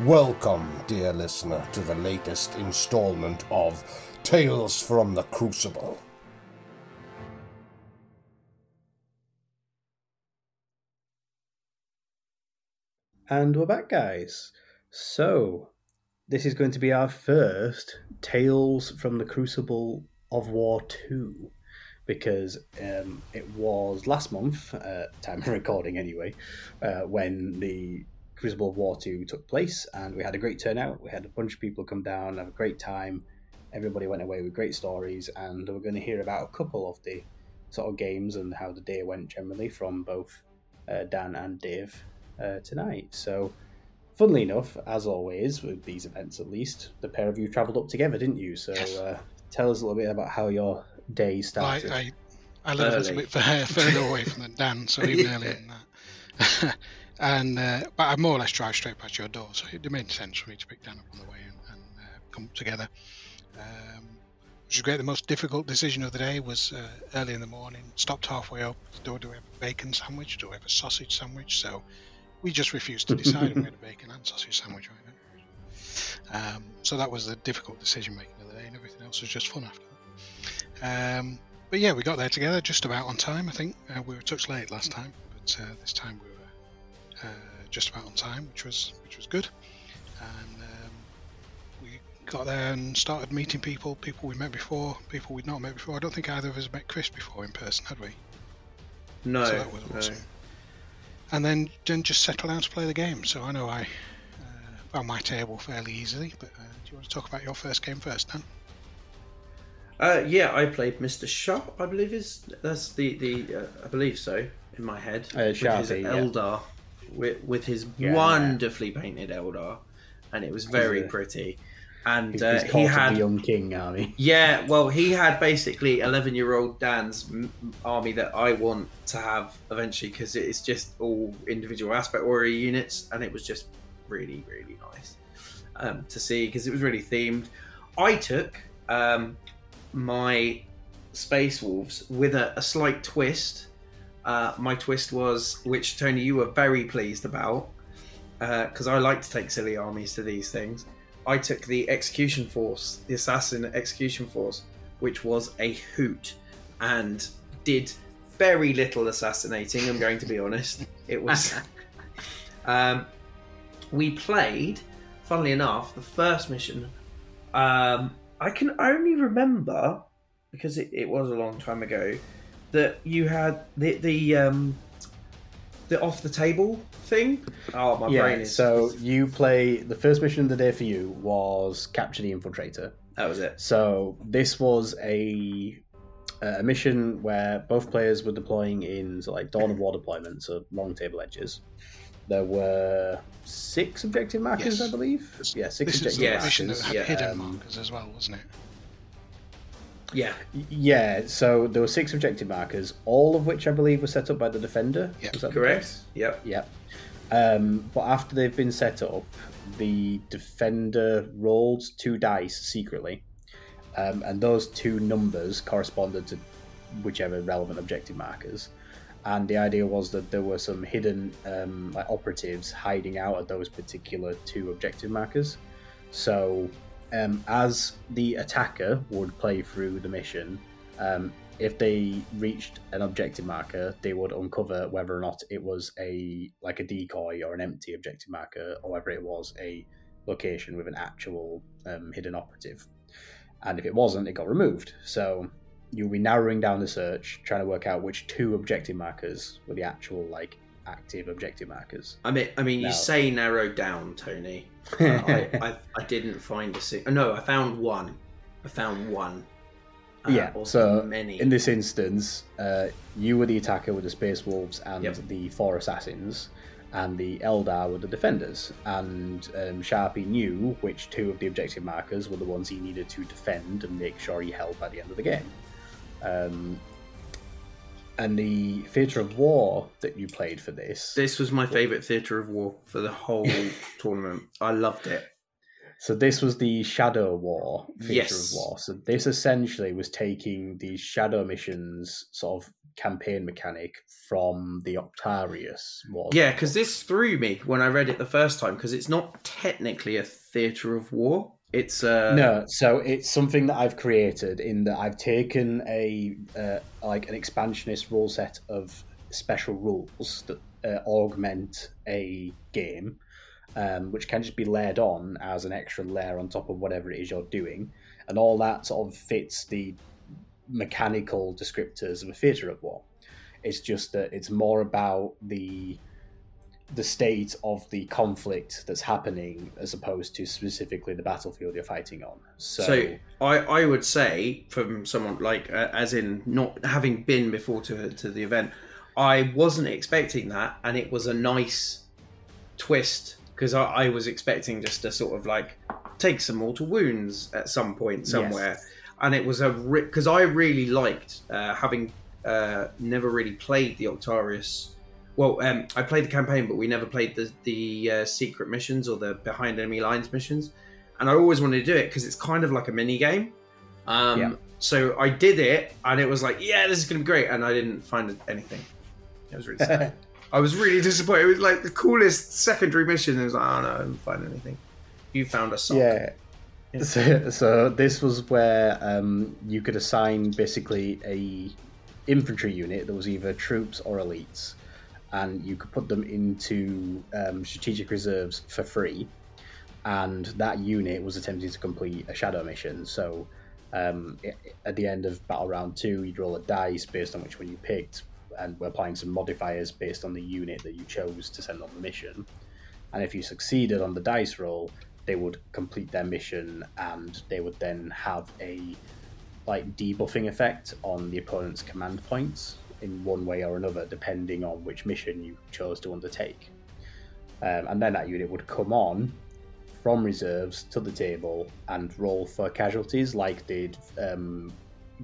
Welcome, dear listener, to the latest installment of Tales from the Crucible. And we're back, guys. So, this is going to be our first Tales from the Crucible of War 2. Because um, it was last month, uh, time of recording anyway, uh, when the Crucible of War 2 took place, and we had a great turnout. We had a bunch of people come down, have a great time. Everybody went away with great stories, and we're going to hear about a couple of the sort of games and how the day went generally from both uh, Dan and Dave uh, tonight. So, funnily enough, as always with these events, at least the pair of you travelled up together, didn't you? So, uh, tell us a little bit about how your day started. I, I live a little bit fur- further away from the Dan, so even Yeah. earlier than that. and uh, but I more or less drive straight past your door, so it made sense for me to pick Dan up on the way and, and uh, come together. Um, which was great. The most difficult decision of the day was uh, early in the morning. Stopped halfway up. Do, do we have a bacon sandwich? Do we have a sausage sandwich? So we just refused to decide, we had a bacon and sausage sandwich right now. Um, so that was the difficult decision making of the day, and everything else was just fun after that. Um, but yeah, we got there together just about on time. I think uh, we were a touch late last time, but uh, this time we were uh, just about on time, which was which was good. And um, we got there and started meeting people, people we met before, people we'd not met before. I don't think either of us met Chris before in person, had we? No, so that was no. awesome. And then, then just settle down to play the game. So I know I uh, found my table fairly easily. But uh, do you want to talk about your first game first, Dan? Uh, yeah, I played Mr. Sharp. I believe is that's the the uh, I believe so in my head. Uh, with his Sharpie, yeah. Eldar, with, with his Yeah. wonderfully painted Eldar, and it was very a- pretty. And He's, uh, he's he had the Young King Army. Yeah, well, he had basically 11 year old Dan's army that I want to have eventually because it's just all individual aspect warrior units, and it was just really, really nice um, to see because it was really themed. I took um, my Space Wolves with a, a slight twist. Uh, my twist was, which Tony, you were very pleased about, because I like to take silly armies to these things. I took the Execution Force, the Assassin Execution Force, which was a hoot and did very little assassinating. I'm going to be honest. It was. um, we played, funnily enough, the first mission. Um, I can only remember because it, it was a long time ago that you had the the um, the off the table thing. Oh, my brain Yeah, is so you play the first mission of the day for you was capture the infiltrator. that was it. So this was a a mission where both players were deploying in so like Dawn of War deployments, so long table edges. There were six objective markers, Yes. I believe. This- Yeah, six This objective the mission that markers. had yeah, hidden um, markers as well, wasn't it? Yeah, Yeah, so there were six objective markers, all of which I believe were set up by the defender. Yeah, Was that correct. case? Yep. Yep. Um, but after they've been set up, the defender rolled two dice secretly, um, and those two numbers corresponded to whichever relevant objective markers. And the idea was that there were some hidden um, like operatives hiding out at those particular two objective markers. So, um, as the attacker would play through the mission, um, if they reached an objective marker, they would uncover whether or not it was a like a decoy or an empty objective marker, or whether it was a location with an actual um, hidden operative. And if it wasn't, it got removed. So you'll be narrowing down the search, trying to work out which two objective markers were the actual like active objective markers. I mean, I mean, you say narrow down, Tony. I, I, I didn't find a single. No, I found one. I found one. Uh, Yeah, or so many. In this instance, uh, you were the attacker with the Space Wolves and Yep. the four assassins, and the Eldar were the defenders. And um, Sharpie knew which two of the objective markers were the ones he needed to defend and make sure he held by the end of the game. Um, and the theatre of war that you played for this. This was my favourite theatre of war for the whole tournament. I loved it. So this was the Shadow War theatre Yes. of war. So this essentially was taking the Shadow missions sort of campaign mechanic from the Octarius War. Yeah, because this threw me when I read it the first time because it's not technically a theatre of war. It's uh, no, so it's something that I've created in that I've taken a uh, like an expansionist rule set of special rules that uh, augment a game, um, which can just be layered on as an extra layer on top of whatever it is you're doing, and all that sort of fits the mechanical descriptors of a theatre of war. It's just that it's more about the the state of the conflict that's happening as opposed to specifically the battlefield you're fighting on. So, So I, I would say from someone like uh, as in not having been before to to the event, I wasn't expecting that, and it was a nice twist because I, I was expecting just to sort of like take some mortal wounds at some point somewhere, and it was a rip because I really liked uh, having uh, never really played the Octarius. Well, um, I played the campaign, but we never played the the uh, secret missions or the behind enemy lines missions and I always wanted to do it because it's kind of like a mini game. Um, Yeah. So I did it, and it was like, yeah, this is going to be great, and I didn't find anything. It was really sad. I was really disappointed. It was like the coolest secondary mission. It was like, oh no, I didn't find anything. You found a sock. yeah. Yeah. So, so this was where um, you could assign basically a infantry unit that was either troops or elites, and you could put them into um, strategic reserves for free. And that unit was attempting to complete a shadow mission. So, um, i- at the end of battle round two, you'd roll a dice based on which one you picked, and we're applying some modifiers based on the unit that you chose to send on the mission. And if you succeeded on the dice roll, they would complete their mission and they would then have a like debuffing effect on the opponent's command points in one way or another, depending on which mission you chose to undertake. Um, and then that unit would come on from reserves to the table and roll for casualties, like they'd um,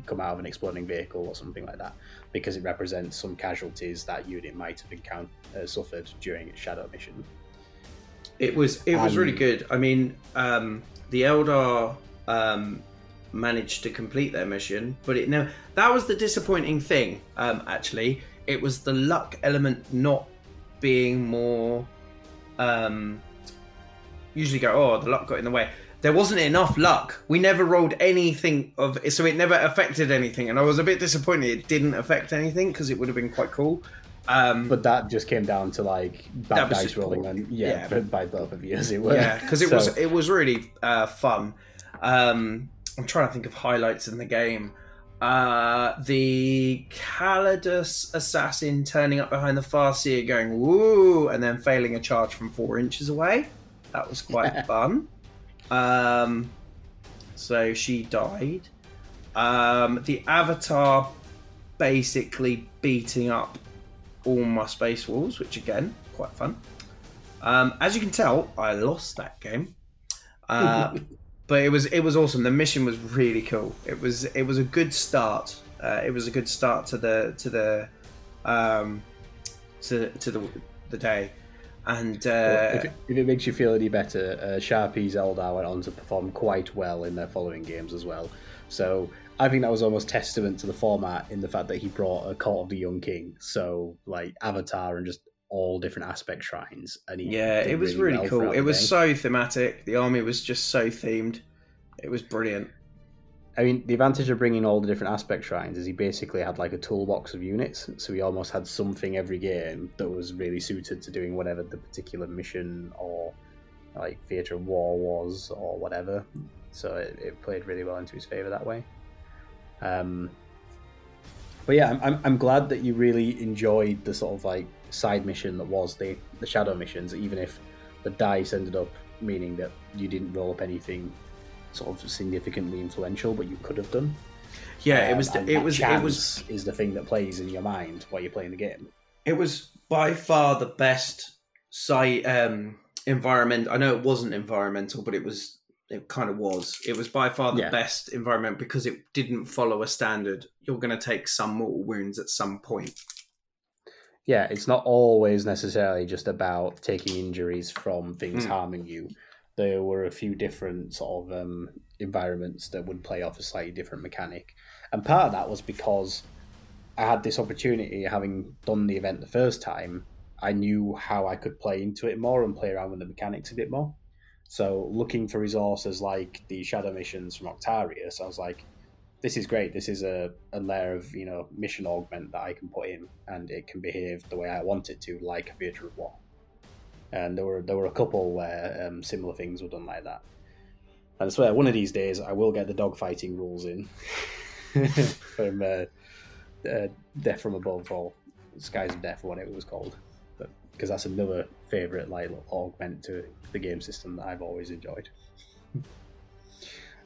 come out of an exploding vehicle or something like that, because it represents some casualties that unit might have encountered uh, suffered during its shadow mission. It was it was Um, really good. I mean, um, the Eldar um, managed to complete their mission, but it no that was the disappointing thing. Um, actually, it was the luck element not being more. Um, usually go, oh, the luck got in the way. There wasn't enough luck. We never rolled anything of, so it never affected anything, and I was a bit disappointed it didn't affect anything because it would have been quite cool. Um, But that just came down to like bad dice rolling, and yeah, Yeah. but by both of you as it were. Yeah, because it So- was it was really uh, fun. Um, I'm trying to think of highlights in the game. Uh, the Calidus assassin turning up behind the Farseer, going woo, and then failing a charge from four inches away. That was quite fun. Um, so she died. Um, the Avatar basically beating up all my Space Wolves, which again quite fun. Um, as you can tell, I lost that game, uh, but it was it was awesome. The mission was really cool. It was it was a good start. Uh, it was a good start to the to the um, to to the the day, and uh, Well, if, it, if it makes you feel any better, uh, Sharpie's Eldar went on to perform quite well in their following games as well. So I think that was almost testament to the format in the fact that he brought a Court of the Young King, so like Avatar and just all different aspect shrines. And yeah, it was really, well cool. It was so thematic. The army was just so themed. It was brilliant. I mean, the advantage of bringing all the different aspect shrines is he basically had like a toolbox of units, so he almost had something every game that was really suited to doing whatever the particular mission or like theatre of war was or whatever. So it, it played really well into his favour that way. Um, but yeah, I'm, I'm, I'm glad that you really enjoyed the sort of like side mission that was the, the shadow missions, even if the dice ended up meaning that you didn't roll up anything sort of significantly influential, but you could have done. Yeah, it Um, was. It was. It was. is the thing that plays in your mind while you're playing the game. It was by far the best site um, environment. I know it wasn't environmental, but it was. It kind of was. It was by far the Yeah. best environment because it didn't follow a standard. You're going to take some mortal wounds at some point. Yeah, it's not always necessarily just about taking injuries from things Mm. harming you. There were a few different sort of um, environments that would play off a slightly different mechanic, and part of that was because I had this opportunity, having done the event the first time. I knew how I could play into it more and play around with the mechanics a bit more. So, looking for resources like the shadow missions from Octarius, I was like, this is great. This is a, a layer of you know mission augment that I can put in, and it can behave the way I want it to, like a theatre of war. And there were there were a couple where um, similar things were done like that. And I swear, one of these days I will get the dogfighting rules in from uh, uh, Death from Above or Skies of Death, or whatever it was called. Because that's another favourite like augment to the game system that I've always enjoyed.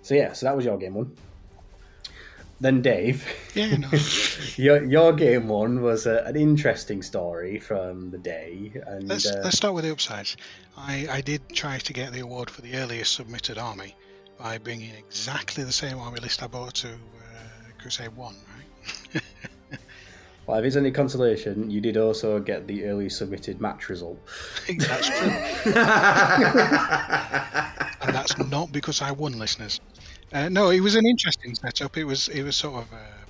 so yeah, so that was your game one. Then Dave, Yeah, no. your your game one was a, an interesting story from the day, and let's uh, let's start with the upsides. I, I did try to get the award for the earliest submitted army by bringing exactly the same army list I bought to uh, Crusade One, right? well, if it's any consolation, you did also get the early submitted match result. That's true, and that's not because I won, listeners. Uh, no, it was an interesting setup. It was it was sort of a,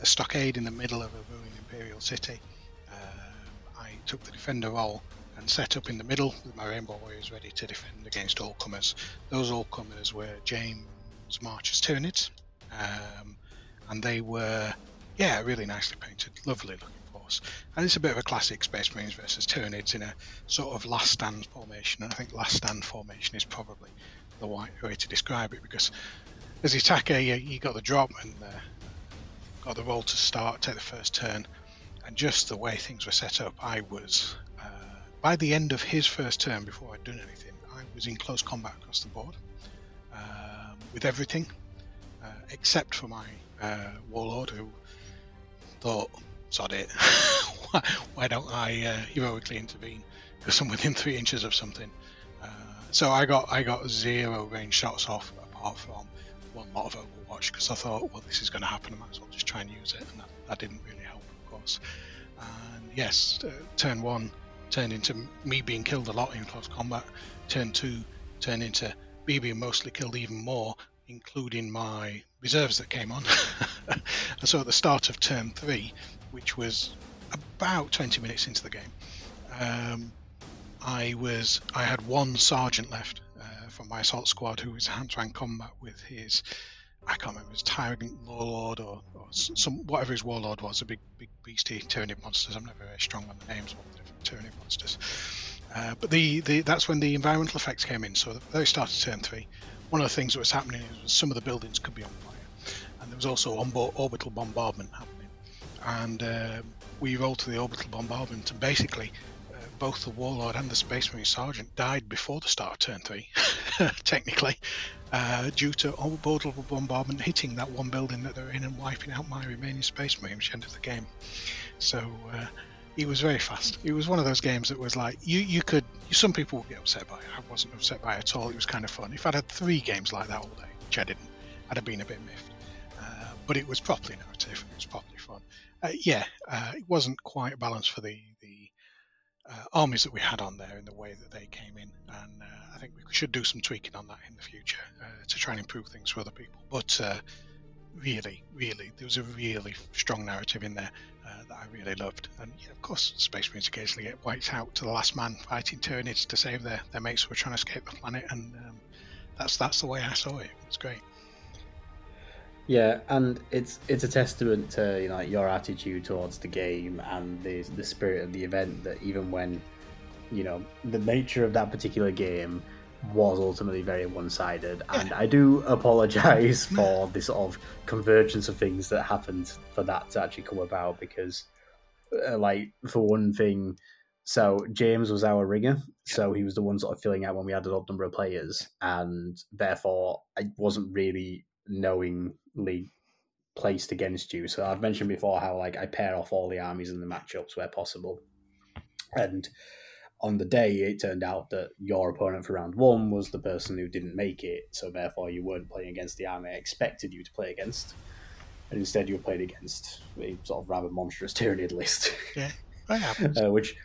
a stockade in the middle of a ruined imperial city. Um I took the defender role and set up in the middle with my rainbow warriors ready to defend against all comers. Those all comers were James March's Tyranids, um, and they were yeah really nicely painted, lovely looking force. And it's a bit of a classic Space Marines versus Tyranids in a sort of last stand formation. And I think last stand formation is probably the right way to describe it because as the attacker, you, you got the drop and uh, got the roll to start, take the first turn, and just the way things were set up, I was uh, by the end of his first turn, before I'd done anything, I was in close combat across the board um, with everything. uh, except for my uh, warlord who thought, "Sod it, why, why don't I uh, heroically intervene because I'm within three inches of something?" So I got I got zero range shots off apart from one lot of Overwatch because I thought, well, this is going to happen. I might as well just try and use it, and that, that didn't really help, of course. And yes, uh, turn one turned into me being killed a lot in close combat. Turn two turned into me being mostly killed even more, including my reserves that came on. and so at the start of turn three, which was about 20 minutes into the game, um, I was I had one sergeant left uh, from my assault squad who was hand-to-hand combat with his I can't remember his tyrant warlord or, or some whatever his warlord was, a big big beastie Tyranid monsters. I'm never very strong on the names of the different Tyranid monsters. Uh, but the, the that's when the environmental effects came in. So at the very start of turn three, one of the things that was happening was some of the buildings could be on fire, and there was also orbital bombardment happening. And uh, we rolled to the orbital bombardment, and basically both the warlord and the space marine sergeant died before the start of turn three, technically, uh, due to orbital bombardment hitting that one building that they're in and wiping out my remaining space marine, which ended the game. So uh, it was very fast. It was one of those games that was like you you could some people would get upset by it. I wasn't upset by it at all. It was kind of fun. If I'd had three games like that all day, which I didn't, I'd have been a bit miffed. Uh, but it was properly narrative. It was properly fun. Uh, yeah, uh, it wasn't quite balanced for the uh, armies that we had on there in the way that they came in, and uh, I think we should do some tweaking on that in the future uh, to try and improve things for other people. But uh, really, really, there was a really strong narrative in there uh, that I really loved, and yeah, of course, Space Marines occasionally get wiped out to the last man fighting Tyranids to save their, their mates who are trying to escape the planet, and um, that's that's the way I saw it. It's great. Yeah, and it's it's a testament to you know like your attitude towards the game and the the spirit of the event that even when you know the nature of that particular game was ultimately very one-sided. And i do apologize for the sort of convergence of things that happened for that to actually come about because uh, like for one thing so james was our ringer. So he was the one sort of filling out when we had an odd number of players and therefore i wasn't really knowingly placed against you. So I've mentioned before how like I pair off all the armies in the matchups where possible. And on the day it turned out that your opponent for round one was the person who didn't make it, so therefore you weren't playing against the army I expected you to play against. And instead you were played against a sort of rather monstrous Tyranid list. Yeah. That happens. uh, which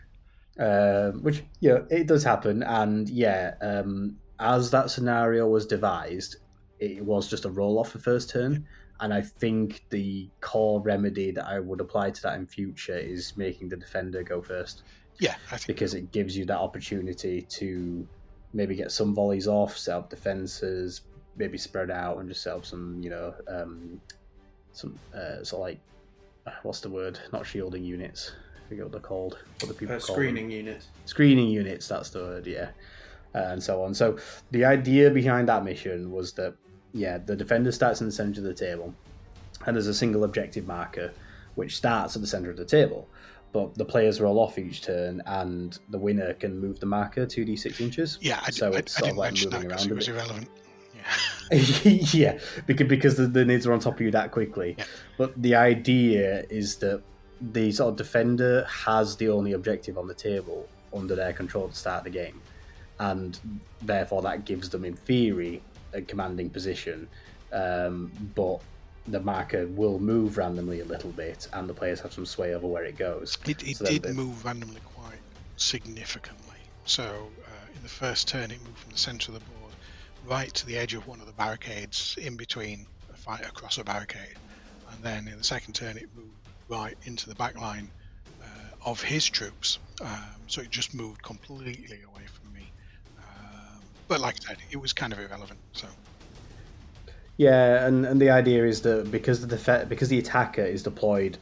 uh, which yeah, it does happen and yeah, um, as that scenario was devised, it was just a roll off the first turn. And I think the core remedy that I would apply to that in future is making the defender go first. Yeah, I think because it gives you that opportunity to maybe get some volleys off, set up defenses, maybe spread out and just set up some, you know, um, some uh, sort of like what's the word? Not shielding units. I forget what they're called. What the people Uh, call screening them. units. Screening units. That's the word. Yeah, uh, and so on. So the idea behind that mission was that yeah, the defender starts in the center of the table, and there's a single objective marker which starts at the center of the table. But the players roll off each turn, and the winner can move the marker two d six inches. Yeah, I, so I, it's I sort didn't of like moving around it was bit. irrelevant. Yeah. yeah, because because the, the nids are on top of you that quickly. Yeah. But the idea is that the sort of defender has the only objective on the table under their control to start the game, and therefore that gives them, in theory, a commanding position. Um, but the marker will move randomly a little bit, and the players have some sway over where it goes. It, it So did the- move randomly quite significantly. So uh, in the first turn, it moved from the centre of the board right to the edge of one of the barricades in between a fight across a barricade. And then in the second turn, it moved right into the back line uh, of his troops. Um, so it just moved completely away but like I said, it was kind of irrelevant. So Yeah, and, and the idea is that because the def- because the attacker is deployed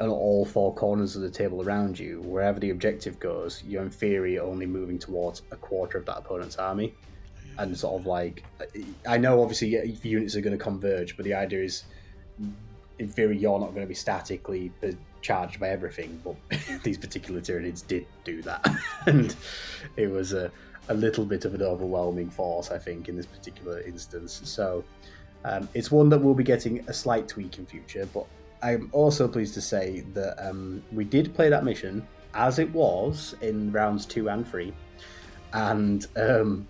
on all four corners of the table around you, wherever the objective goes, you're in theory only moving towards a quarter of that opponent's army. And sort of like, I know obviously units are going to converge, but the idea is, in theory, you're not going to be statically charged by everything. But these particular Tyranids did do that, and it was a, a little bit of an overwhelming force, I think, in this particular instance. So Um, it's one that we'll be getting a slight tweak in future, but I'm also pleased to say that um, we did play that mission as it was in rounds two and three, and um,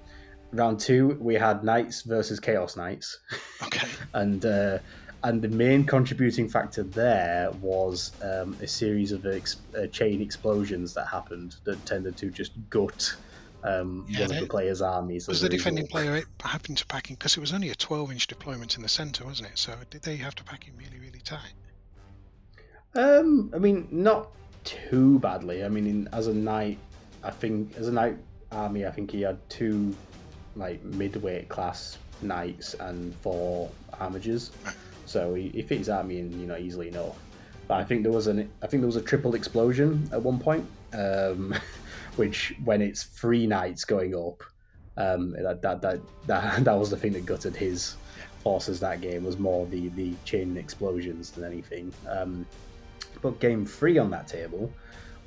round two we had knights versus chaos knights, Okay. and uh, and the main contributing factor there was um, a series of ex- uh, chain explosions that happened that tended to just gut um, Yeah, one of the players' armies. Was the defending player having to pack in because it was only a 12-inch deployment in the centre, wasn't it? So did they have to pack in really, really tight? Um, I mean, not too badly. I mean, in, as a knight, I think as a knight army, I think he had two like midweight class knights and four. Right. So he, he fit his army in, you know, easily enough. But I think there was an I think there was a triple explosion at one point, um, which when it's three knights going up, um, that, that that that that was the thing that gutted his forces that game was more the the chain explosions than anything. Um, but game three on that table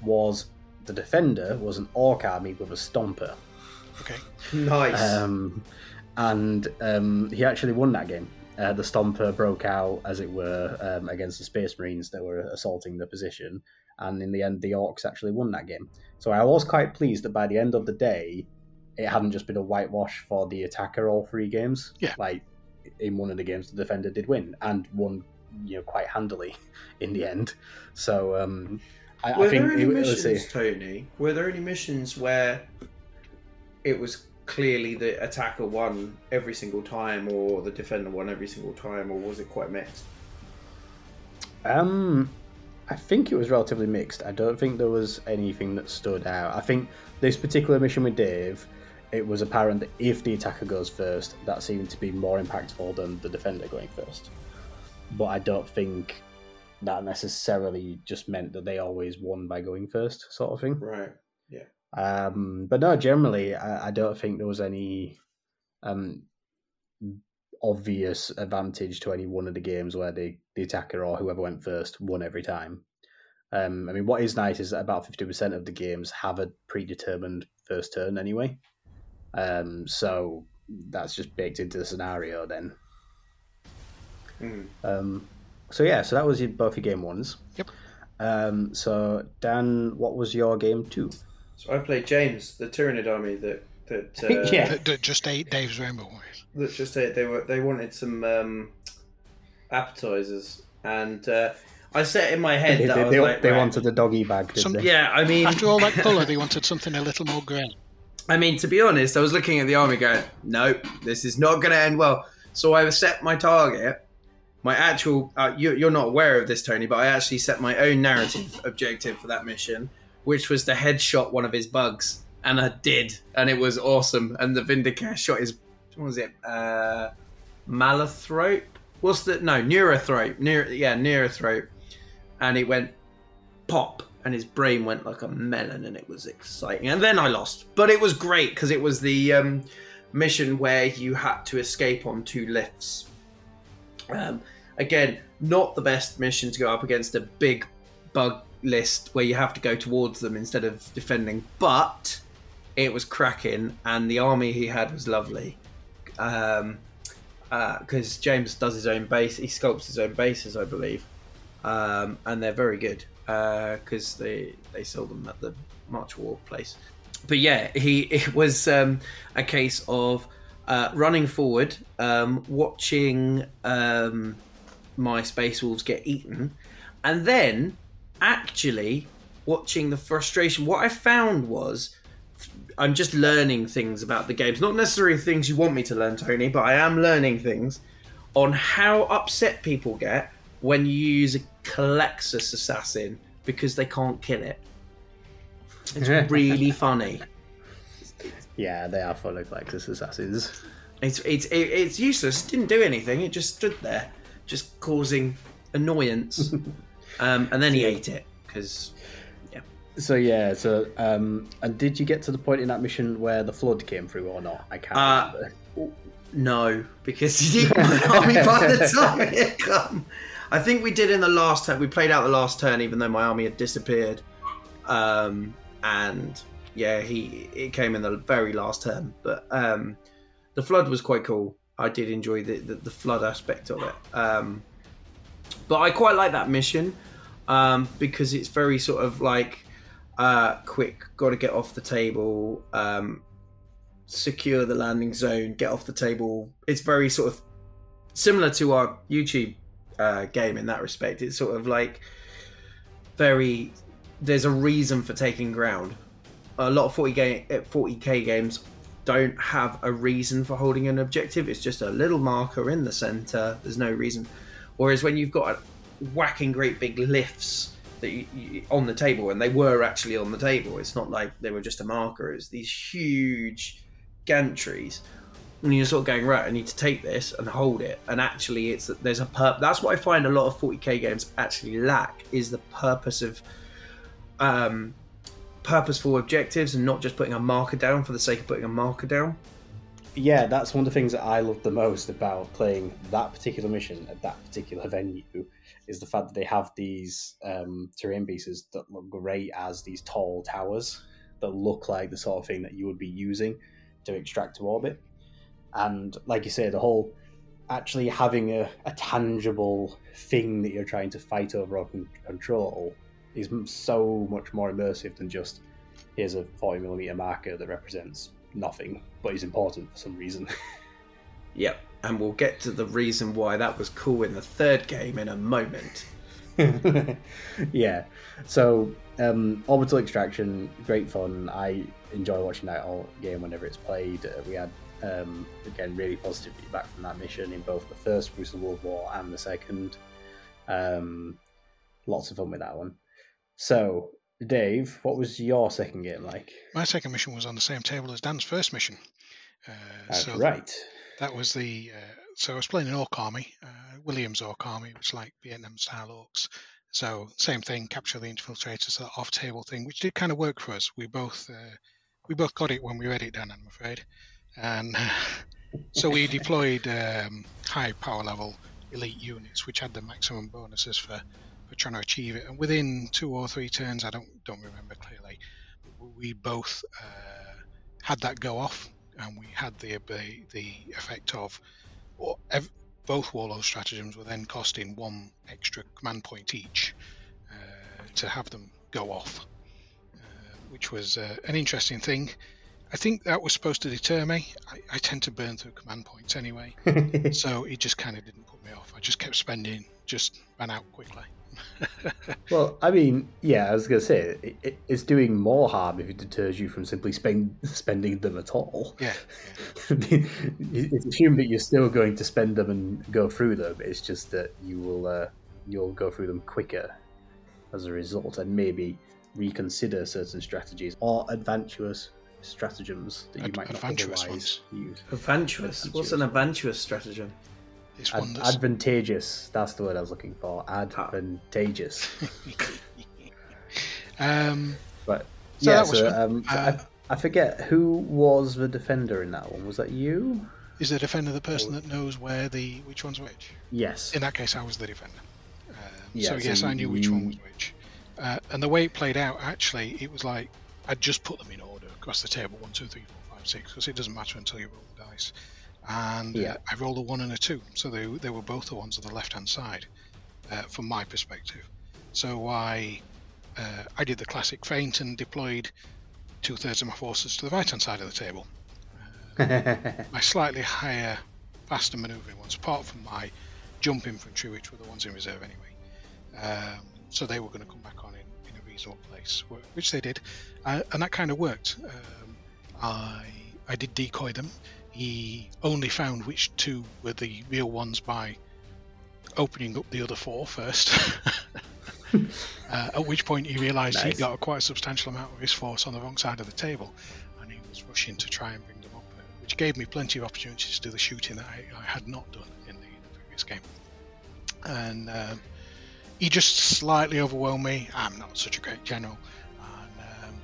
was the defender was an orc army with a stomper, Okay. Nice. um, and um, he actually won that game. Uh, the stomper broke out, as it were, um, against the Space Marines that were assaulting the position, and in the end, the orcs actually won that game. So I was quite pleased that by the end of the day, it hadn't just been a whitewash for the attacker all three games. Yeah. like in one of the games, the defender did win and won, you know, quite handily in the end. So um, I, Were I think there any it, let's missions, see. Tony? Were there any missions where it was clearly the attacker won every single time, or the defender won every single time, or was it quite mixed? Um, I think it was relatively mixed. I don't think there was anything that stood out. I think this particular mission with Dave, it was apparent that if the attacker goes first, that seemed to be more impactful than the defender going first. But I don't think that necessarily just meant that they always won by going first, sort of thing. Right. Yeah. Um, but no, generally, I, I don't think there was any um, obvious advantage to any one of the games where the, the attacker or whoever went first won every time. Um, I mean, what is nice is that about 50% of the games have a predetermined first turn anyway. Um, so that's just baked into the scenario then. Mm. Um, so yeah, so that was your, both your game ones. Yep. Um, so Dan, what was your game two? So I played James, the Tyranid army that that uh, Yeah. That- that just ate Dave's Rainbow Warriors. That just they, they were they wanted some um, appetizers, and uh, I set in my head They, that they, I was they, like, they right, wanted the doggy bag, did Some- they? yeah. I mean, After all that colour, they wanted something a little more grey. I mean, to be honest, I was looking at the army going, nope, this is not going to end well. So I set my target, my actual. Uh, you, you're not aware of this, Tony, but I actually set my own narrative objective for that mission, which was to headshot one of his bugs. And I did, and it was awesome. And the Vindicator shot his. What was it? Uh, Malathrope? What's the. No, Neurothrope. Neuro, yeah, Neurothrope. And it went pop and his brain went like a melon and it was exciting and then i lost but it was great because it was the um, mission where you had to escape on two lifts um, again not the best mission to go up against a big bug list where you have to go towards them instead of defending but it was cracking and the army he had was lovely um because james does his own base he sculpts his own bases i believe um, and they're very good because they they sell them at the March War place. But yeah, he it was um, a case of uh, running forward, um, watching um, my space wolves get eaten, and then actually watching the frustration. What I found was. I'm just learning things about the games, not necessarily things you want me to learn, Tony, but I am learning things on how upset people get when you use a Culexus assassin because they can't kill it. It's really funny. Yeah, they are full of Lexus assassins. It's it's it, it's useless. It didn't do anything. It just stood there, just causing annoyance. um, and then he ate it because So yeah, so um, and did you get to the point in that mission where the flood came through or not? I can't Uh, remember. no, because he didn't army by the time it come. I think we did in the last turn. We played out the last turn, even though my army had disappeared. Um, and yeah, he it came in the very last turn. But um, the flood was quite cool. I did enjoy the, the, the flood aspect of it. Um, but I quite like that mission um, because it's very sort of like uh, quick, got to get off the table, um, secure the landing zone, get off the table. It's very sort of similar to our YouTube uh, game in that respect. It's sort of like very. There's a reason for taking ground. A lot of 40 game, 40k games don't have a reason for holding an objective. It's just a little marker in the center. There's no reason. Whereas when you've got whacking great big lifts you, you, on the table, and they were actually on the table. It's not like they were just a marker. It's these huge gantries. And you're sort of going right. I need to take this and hold it. And actually, it's there's a perp. That's what I find a lot of 40k games actually lack is the purpose of um, purposeful objectives and not just putting a marker down for the sake of putting a marker down. Yeah, that's one of the things that I love the most about playing that particular mission at that particular venue is the fact that they have these um, terrain pieces that look great as these tall towers that look like the sort of thing that you would be using to extract to orbit. And like you say, the whole actually having a, a tangible thing that you're trying to fight over or control is so much more immersive than just here's a 40 millimeter marker that represents nothing but is important for some reason. yep and we'll get to the reason why that was cool in the third game in a moment. yeah. So, um, Orbital Extraction, great fun. I enjoy watching that all game whenever it's played. Uh, we had, um, again, really positive feedback from that mission in both the first Crucible of War and the second. Um, lots of fun with that one. So, Dave, what was your second game like? My second mission was on the same table as Dan's first mission. Uh, That's so right. That was the uh, so I was playing an orc army, uh, Williams orc army, which like Vietnam style orcs. So same thing, capture the infiltrators, that off table thing, which did kind of work for us. We both uh, we both got it when we read it done, I'm afraid. And so we deployed um, high power level elite units, which had the maximum bonuses for, for trying to achieve it. And within two or three turns, I don't don't remember clearly, we both uh, had that go off and we had the the, effect of well, ev- both warlord stratagems were then costing one extra command point each uh, to have them go off, uh, which was uh, an interesting thing. I think that was supposed to deter me. I, I tend to burn through command points anyway, so it just kind of didn't put me off. I just kept spending, just ran out quickly. Well, I mean, yeah, I was going to say it, it, it's doing more harm if it deters you from simply spend, spending them at all. Yeah. yeah. it's assumed that you're still going to spend them and go through them. It's just that you will uh, you'll go through them quicker as a result, and maybe reconsider certain strategies or adventurous stratagems that you Ad- might not otherwise ones. use. Adventurous? What's an adventurous stratagem? Ad- advantageous. That's the word I was looking for. Advantageous. um, but so yeah, so, um, uh, I, I, forget who was the defender in that one. Was that you? Is the defender the person or... that knows where the which one's which? Yes. In that case, I was the defender. Um, yeah, so, so yes, I knew which one was which. Uh, and the way it played out, actually, it was like I'd just put them in order across the table one, two, three, four, five, six, because it doesn't matter until you roll the dice and yeah. uh, I rolled a one and a two, so they they were both the ones on the left hand side, uh, from my perspective. So I uh, I did the classic feint and deployed two thirds of my forces to the right hand side of the table. Uh, my slightly higher, faster manoeuvring ones, apart from my jump infantry, which were the ones in reserve anyway. Um, so they were going to come back on in, in a reasonable place, which they did, uh, and that kind of worked. Um, I I did decoy them he only found which two were the real ones by opening up the other four first. uh, at which point he realised nice. he'd got a quite substantial amount of his force on the wrong side of the table, and he was rushing to try and bring them up, uh, which gave me plenty of opportunities to do the shooting that I, I had not done in the, in the previous game. And um, he just slightly overwhelmed me. I'm not such a great general, and um,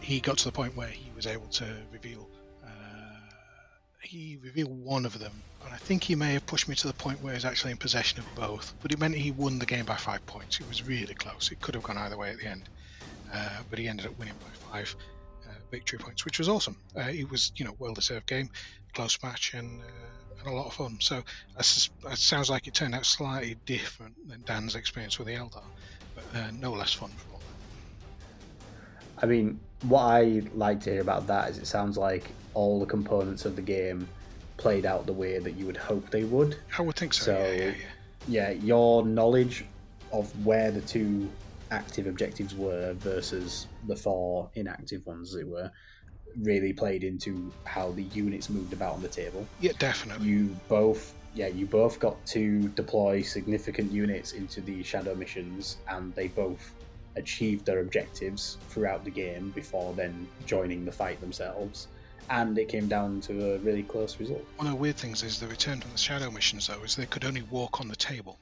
he got to the point where he was able to reveal he revealed one of them, and I think he may have pushed me to the point where he's actually in possession of both. But it meant he won the game by five points. It was really close. It could have gone either way at the end, uh, but he ended up winning by five. Uh, victory points, which was awesome. Uh, it was you know well deserved game, close match, and, uh, and a lot of fun. So it sounds like it turned out slightly different than Dan's experience with the Eldar, but uh, no less fun for all I mean, what I like to hear about that is it sounds like all the components of the game played out the way that you would hope they would. I would think so. So, yeah, yeah, yeah. yeah, your knowledge of where the two active objectives were versus the four inactive ones, as it were, really played into how the units moved about on the table. Yeah, definitely. You both, yeah, you both got to deploy significant units into the shadow missions, and they both achieved their objectives throughout the game before then joining the fight themselves. And it came down to a really close result. One of the weird things is the return from the shadow missions, though, is they could only walk on the table.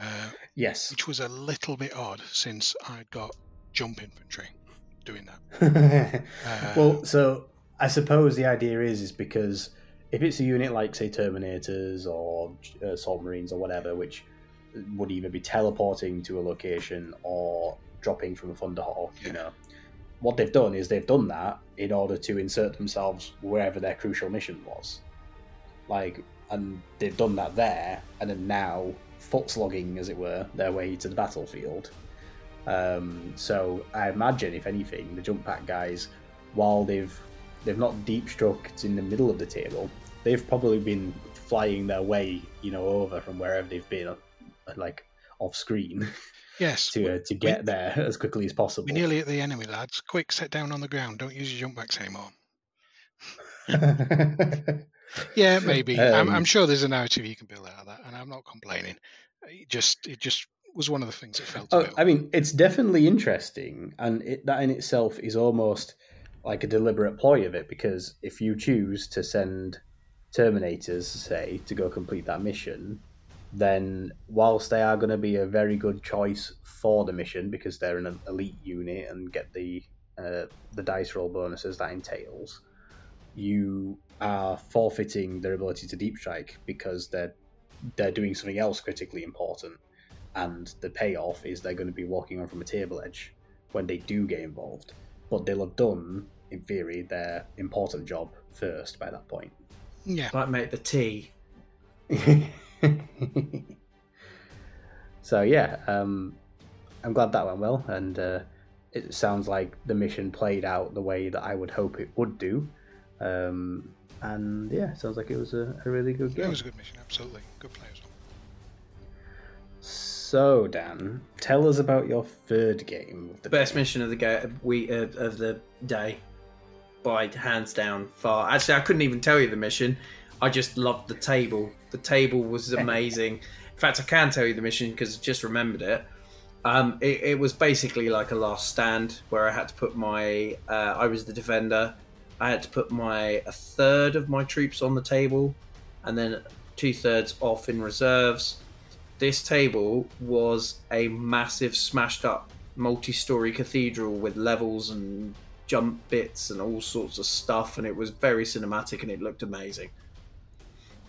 Uh, Yes. which was a little bit odd since I'd got jump infantry doing that. Uh, well, so I suppose the idea is is because if it's a unit like say Terminators or uh, Assault Marines or whatever, which would either be teleporting to a location or dropping from a Thunderhawk, you know, what they've done is they've done that in order to insert themselves wherever their crucial mission was, like, and they've done that there, and then now foot slogging, as it were, their way to the battlefield. Um, so I imagine, if anything, the jump pack guys, while they've they've not deep struck in the middle of the table, they've probably been flying their way, you know, over from wherever they've been, like off screen, yes, to uh, to get there as quickly as possible. we're nearly at the enemy, lads. Quick, sit down on the ground. Don't use your jump backs anymore. Yeah, maybe. I'm, Um, I'm sure there's a narrative you can build out of that, and I'm not complaining. It just, it just was one of the things that felt. Oh, I mean, it's definitely interesting, and it, that in itself is almost like a deliberate ploy of it because if you choose to send Terminators, say, to go complete that mission, then whilst they are going to be a very good choice for the mission because they're an elite unit and get the uh, the dice roll bonuses that entails, you are forfeiting their ability to deep strike because they're they're doing something else critically important and the payoff is they're going to be walking on from a table edge when they do get involved. But they'll have done, in theory, their important job first by that point. yeah, Like, make the tea. so yeah, um, I'm glad that went well, and uh, it sounds like the mission played out the way that I would hope it would do. Um, and yeah, it sounds like it was a, a really good game. it was a good mission. Absolutely, good play as well. So Dan, tell us about your third game. of The best mission of the ga- we uh, of the day, by hands down far. Actually, I couldn't even tell you the mission. I just loved the table. The table was amazing. In fact, I can tell you the mission because I just remembered it. Um, it. It was basically like a last stand where I had to put my. Uh, I was the defender. I had to put my a third of my troops on the table, and then two thirds off in reserves. This table was a massive, smashed up, multi story cathedral with levels and jump bits and all sorts of stuff, and it was very cinematic and it looked amazing.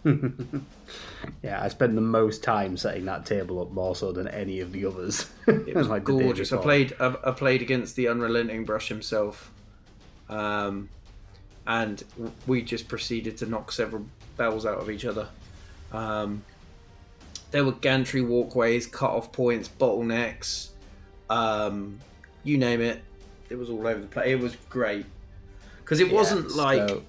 yeah, I spent the most time setting that table up more so than any of the others. It was Like gorgeous. I played I, I played against the unrelenting Brush himself, um, and we just proceeded to knock several bells out of each other. Um, there were gantry walkways, cut off points, bottlenecks, um, you name it. It was all over the place. It was great because it wasn't like so-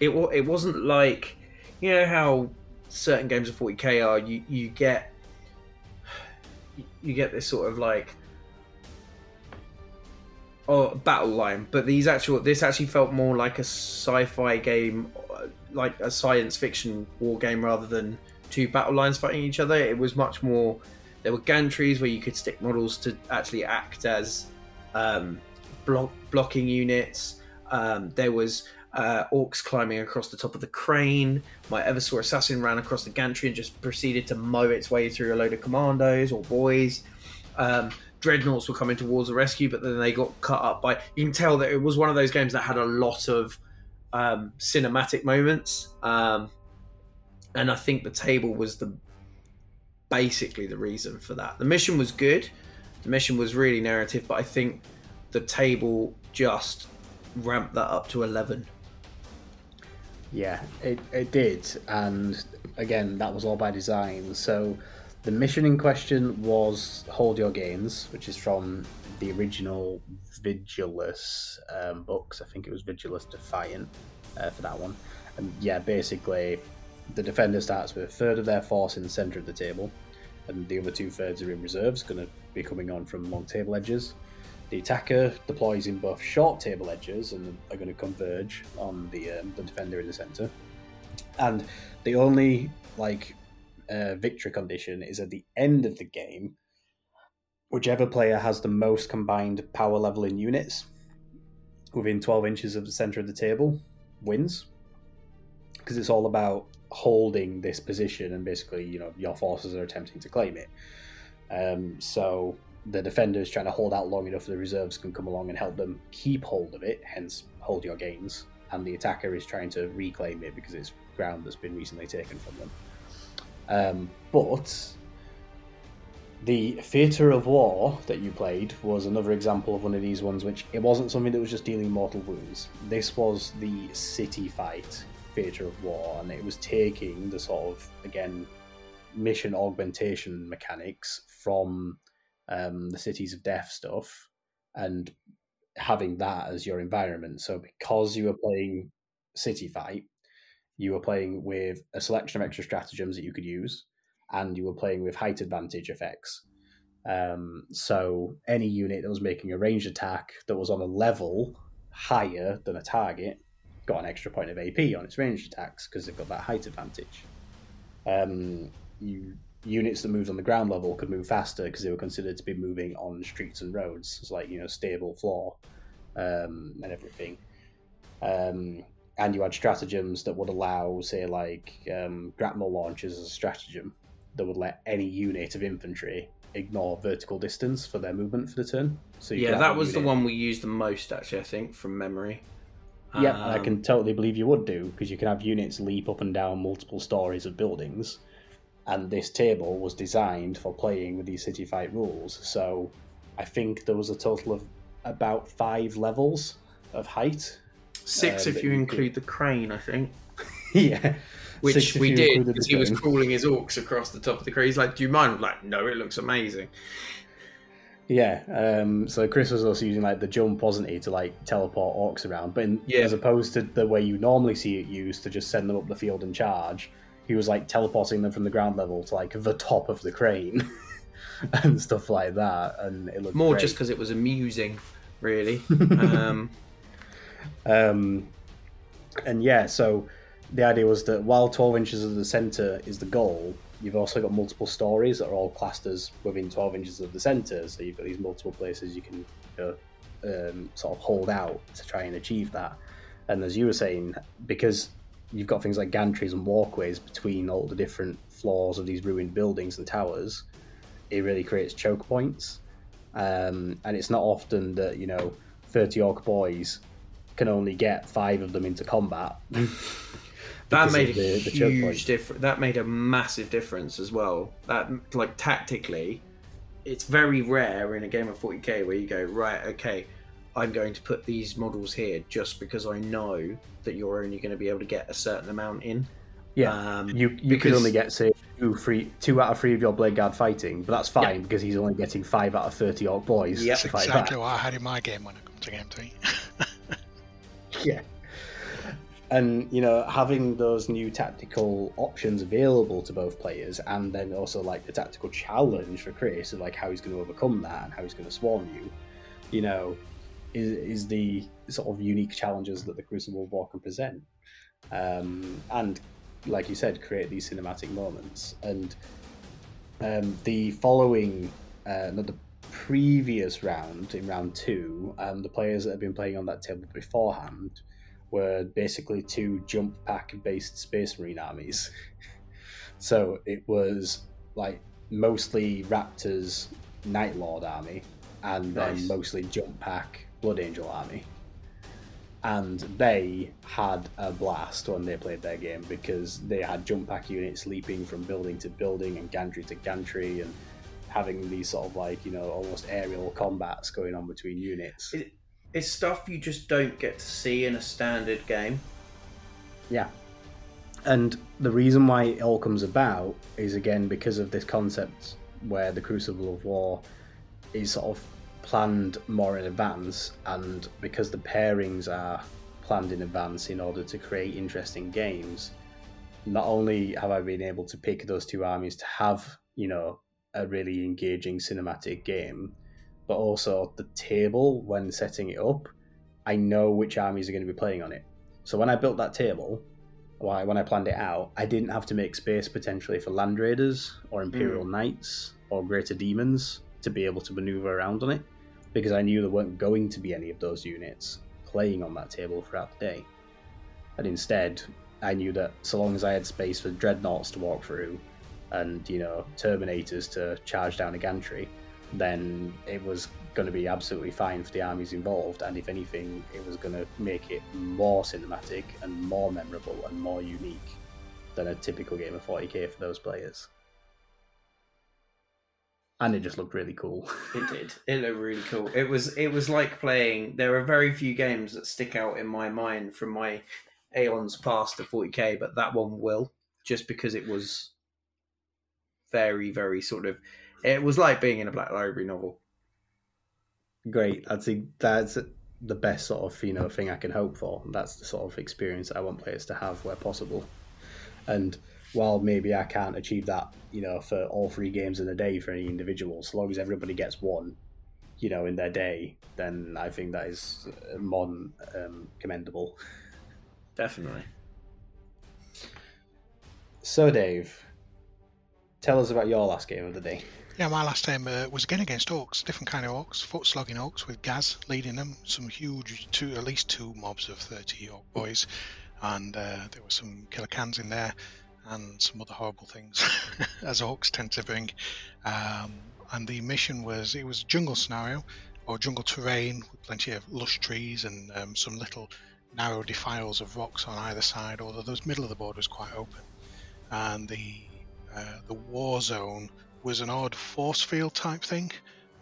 it. wa- It wasn't like you know how certain games of 40k are. You you get you get this sort of like oh battle line but these actual this actually felt more like a sci-fi game uh, like a science fiction war game rather than two battle lines fighting each other it was much more there were gantries where you could stick models to actually act as um, block blocking units um, there was uh, orcs climbing across the top of the crane my Eversor assassin ran across the gantry and just proceeded to mow its way through a load of commandos or boys um, dreadnoughts were coming towards the rescue, but then they got cut up by. You can tell that it was one of those games that had a lot of um, cinematic moments, um, and I think the table was the basically the reason for that. The mission was good, the mission was really narrative, but I think the table just ramped that up to 11. Yeah, it, it did. And again, that was all by design. So the mission in question was Hold Your Gains, which is from the original Vigilus um, books. I think it was Vigilus Defiant uh, for that one. And yeah, basically, the defender starts with a third of their force in the centre of the table, and the other two thirds are in reserves, going to be coming on from long table edges. The attacker deploys in both short table edges and are going to converge on the um, the defender in the center. And the only like uh, victory condition is at the end of the game, whichever player has the most combined power level in units within 12 inches of the center of the table wins. Because it's all about holding this position, and basically, you know, your forces are attempting to claim it. Um, so the defender is trying to hold out long enough the reserves can come along and help them keep hold of it, hence hold your gains. And the attacker is trying to reclaim it because it's ground that's been recently taken from them. Um, but the theatre of war that you played was another example of one of these ones which it wasn't something that was just dealing mortal wounds. This was the city fight theatre of war, and it was taking the sort of again mission augmentation mechanics from um, the cities of death stuff and having that as your environment. So because you were playing city fight, you were playing with a selection of extra stratagems that you could use, and you were playing with height advantage effects. Um, so any unit that was making a ranged attack that was on a level higher than a target got an extra point of AP on its ranged attacks because they've got that height advantage. Um, you units that moved on the ground level could move faster because they were considered to be moving on streets and roads. It's like you know stable floor um, and everything. Um, and you had stratagems that would allow, say, like um, grapnel launches as a stratagem that would let any unit of infantry ignore vertical distance for their movement for the turn. So Yeah, that was the one we used the most, actually, I think, from memory. Yeah, I Um, can totally believe you would do because you can have units leap up and down multiple stories of buildings, and this table was designed for playing with these city fight rules. So I think there was a total of about five levels of height. Six uh, if you include the crane, I think. yeah, Which we did because he was crawling his orcs across the top of the crane. He's like, "Do you mind?" I'm like, "No, it looks amazing." Yeah, um, so Chris was also using like the jump, wasn't he, to like teleport orcs around? But in, Yeah. as opposed to the way you normally see it used to just send them up the field and charge, he was like teleporting them from the ground level to like the top of the crane and stuff like that, and it looked More great. just because it was amusing, really. um, Um, and yeah, so the idea was that while 12 inches of the center is the goal, you've also got multiple stories that are all classed as within 12 inches of the center. So you've got these multiple places you can you know, um, sort of hold out to try and achieve that. And as you were saying, because you've got things like gantries and walkways between all the different floors of these ruined buildings and towers, it really creates choke points. Um, and it's not often that, you know, 30 orc boys can only get five of them into combat. that made a the- the choke point. huge difference. That made a massive difference as well. That like tactically, it's very rare in a game of 40k where you go right, okay, I'm going to put these models here just because I know that you're only going to be able to get a certain amount in. Yeah, Um, you you could because- only get say two, three, two out of three of your Bladeguard fighting, but that's fine because he's only getting five out of thirty orc boys Yep. to fight exactly back. what I had in my game when I come to game three. Yeah, and you know having those new tactical options available to both players, and then also like the tactical challenge for Chris of like how he's going to overcome that and how he's going to swarm you, you know, is is the sort of unique challenges that the Crucible War can present, um, and like you said, create these cinematic moments. And um, the following, uh, no, the previous round in round two, um, the players that had been playing on that table beforehand were basically two jump pack based space marine armies. so it was like mostly Raptors Night Lord army, and then mostly jump pack Blood Angel army. And they had a blast when they played their game because they had jump pack units leaping from building to building and gantry to gantry and having these sort of like, you know, almost aerial combats going on between units. It- it's stuff you just don't get to see in a standard game. Yeah. And the reason why it all comes about is again because of this concept where the Crucible of War is sort of planned more in advance, and because the pairings are planned in advance in order to create interesting games, not only have I been able to pick those two armies to have, you know, a really engaging cinematic game, but also the table when setting it up, I know which armies are going to be playing on it. So when I built that table, when I planned it out, I didn't have to make space potentially for Land Raiders or Imperial hmm. Knights or Greater Demons to be able to maneuver around on it because I knew there weren't going to be any of those units playing on that table throughout the day. And instead, I knew that so long as I had space for dreadnoughts to walk through and, you know, Terminators to charge down a gantry, then it was going to be absolutely fine for the armies involved. And if anything, it was going to make it more cinematic and more memorable and more unique than a typical game of 40k for those players and it just looked really cool. it did. It looked really cool. It was it was like playing. There are very few games that stick out in my mind from my aeons past to 40k, but that one will just because it was very very sort of. It was like being in a Black Library novel. Great. I think that's the best sort of you know thing I can hope for. That's the sort of experience I want players to have where possible, and while maybe I can't achieve that, you know, for all three games in a day for any individual, so long as everybody gets one, you know, in their day, then I think that is more than um, commendable. Definitely. So, Dave, tell us about your last game of the day. Yeah, my last game uh, was again against orcs, different kind of orcs, foot slogging orcs with Gaz leading them. Some huge, two at least two mobs of thirty orc boys, and uh, there were some Killa Kans in there and some other horrible things, as orcs tend to bring. Um, and the mission was it was jungle scenario or jungle terrain with plenty of lush trees and um, some little narrow defiles of rocks on either side. Although the middle of the board was quite open, and the uh, the war zone was an odd force field type thing.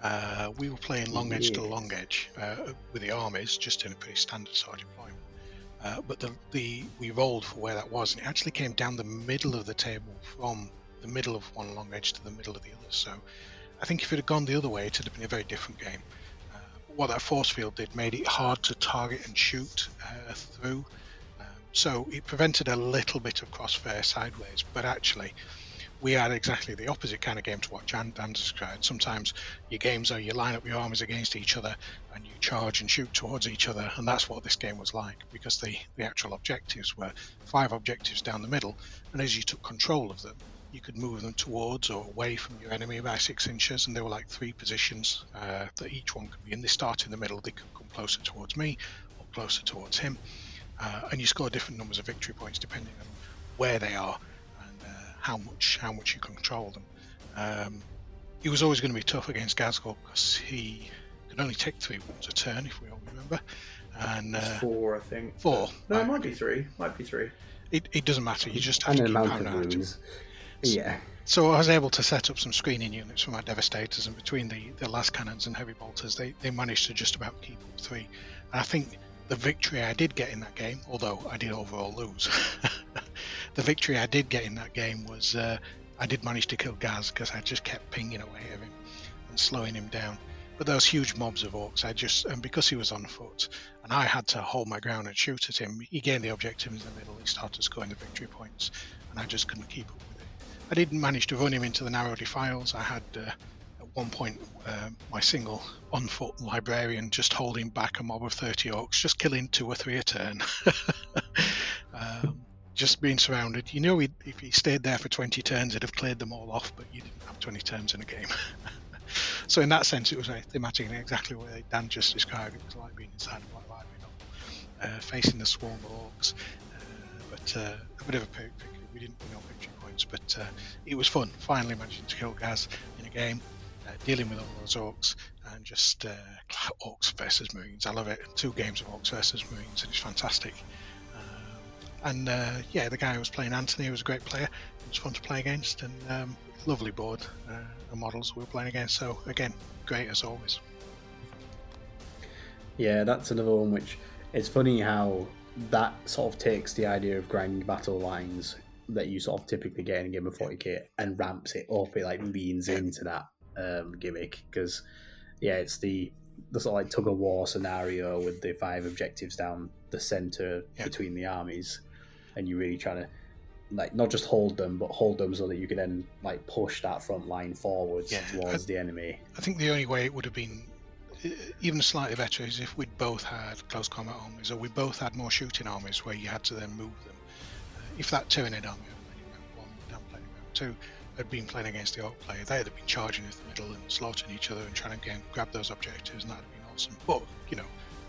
Uh, we were playing long edge yes. to long edge uh, with the armies, just in a pretty standard sort of deployment. Uh, but the, the we rolled for where that was, and it actually came down the middle of the table from the middle of one long edge to the middle of the other. So I think if it had gone the other way, it would have been a very different game. Uh, what that force field did made it hard to target and shoot uh, through. Um, so it prevented a little bit of crossfire sideways, but actually we had exactly the opposite kind of game to what Jan Dan described. Sometimes your games are you line up your armies against each other and charge and shoot towards each other, and that's what this game was like because the, the actual objectives were five objectives down the middle, and as you took control of them, you could move them towards or away from your enemy by six inches, and there were like three positions uh, that each one could be in. They start in the middle, they could come closer towards me or closer towards him, uh, and you score different numbers of victory points depending on where they are and how much how much you control them. Um, he was always going to be tough against Ghazghkull because he could only take three wounds a turn, if we all remember. And uh, four, I think. Four. No, it might be three. Might be three. It, it doesn't matter. You just have and to keep amount of Yeah. So I was able to set up some screening units for my devastators, and between the, the lascannons and heavy bolters, they, they managed to just about keep up three. And I think the victory I did get in that game, although I did overall lose, the victory I did get in that game was uh, I did manage to kill Gaz because I just kept pinging away at him and slowing him down. But those huge mobs of orcs, I just and because he was on foot and I had to hold my ground and shoot at him, he gained the objective in the middle. He started scoring the victory points, and I just couldn't keep up with it. I didn't manage to run him into the narrow defiles. I had uh, at one point uh, my single on foot librarian just holding back a mob of 30 orcs, just killing two or three a turn. um, just being surrounded. You know, if he stayed there for 20 turns, he'd have cleared them all off, but you didn't have 20 turns in a game. so in that sense, it was a thematic and exactly what Dan just described. It was like being inside a Black Library novel, uh, facing the swarm of orcs. Uh, but uh, a bit of a pick. We didn't win all victory points, but uh, it was fun. Finally managing to kill Gaz in a game, uh, dealing with all those orcs, and just uh, orcs versus marines. I love it. Two games of orcs versus marines, and it's fantastic. And uh, yeah, the guy who was playing Anthony was a great player. It was fun to play against, and um, lovely board and models we were playing against. So again, great as always. Yeah, that's another one which it's funny how that sort of takes the idea of grinding battle lines that you sort of typically get in a game of 40k and ramps it up. It like leans into that um, gimmick because yeah, it's the the sort of like tug of war scenario with the five objectives down the center Yeah. between the armies, and you're really trying to like not just hold them, but hold them so that you can then like push that front line forwards Yeah, towards the enemy. I think the only way it would have been even slightly better is if we'd both had close combat armies, or we both had more shooting armies where you had to then move them. Uh, if that Tyranid army, one down playing two, had been playing against the Orc player, they'd have been charging into the middle and slaughtering each other and trying to get, grab those objectives, and that'd have been awesome. But you know,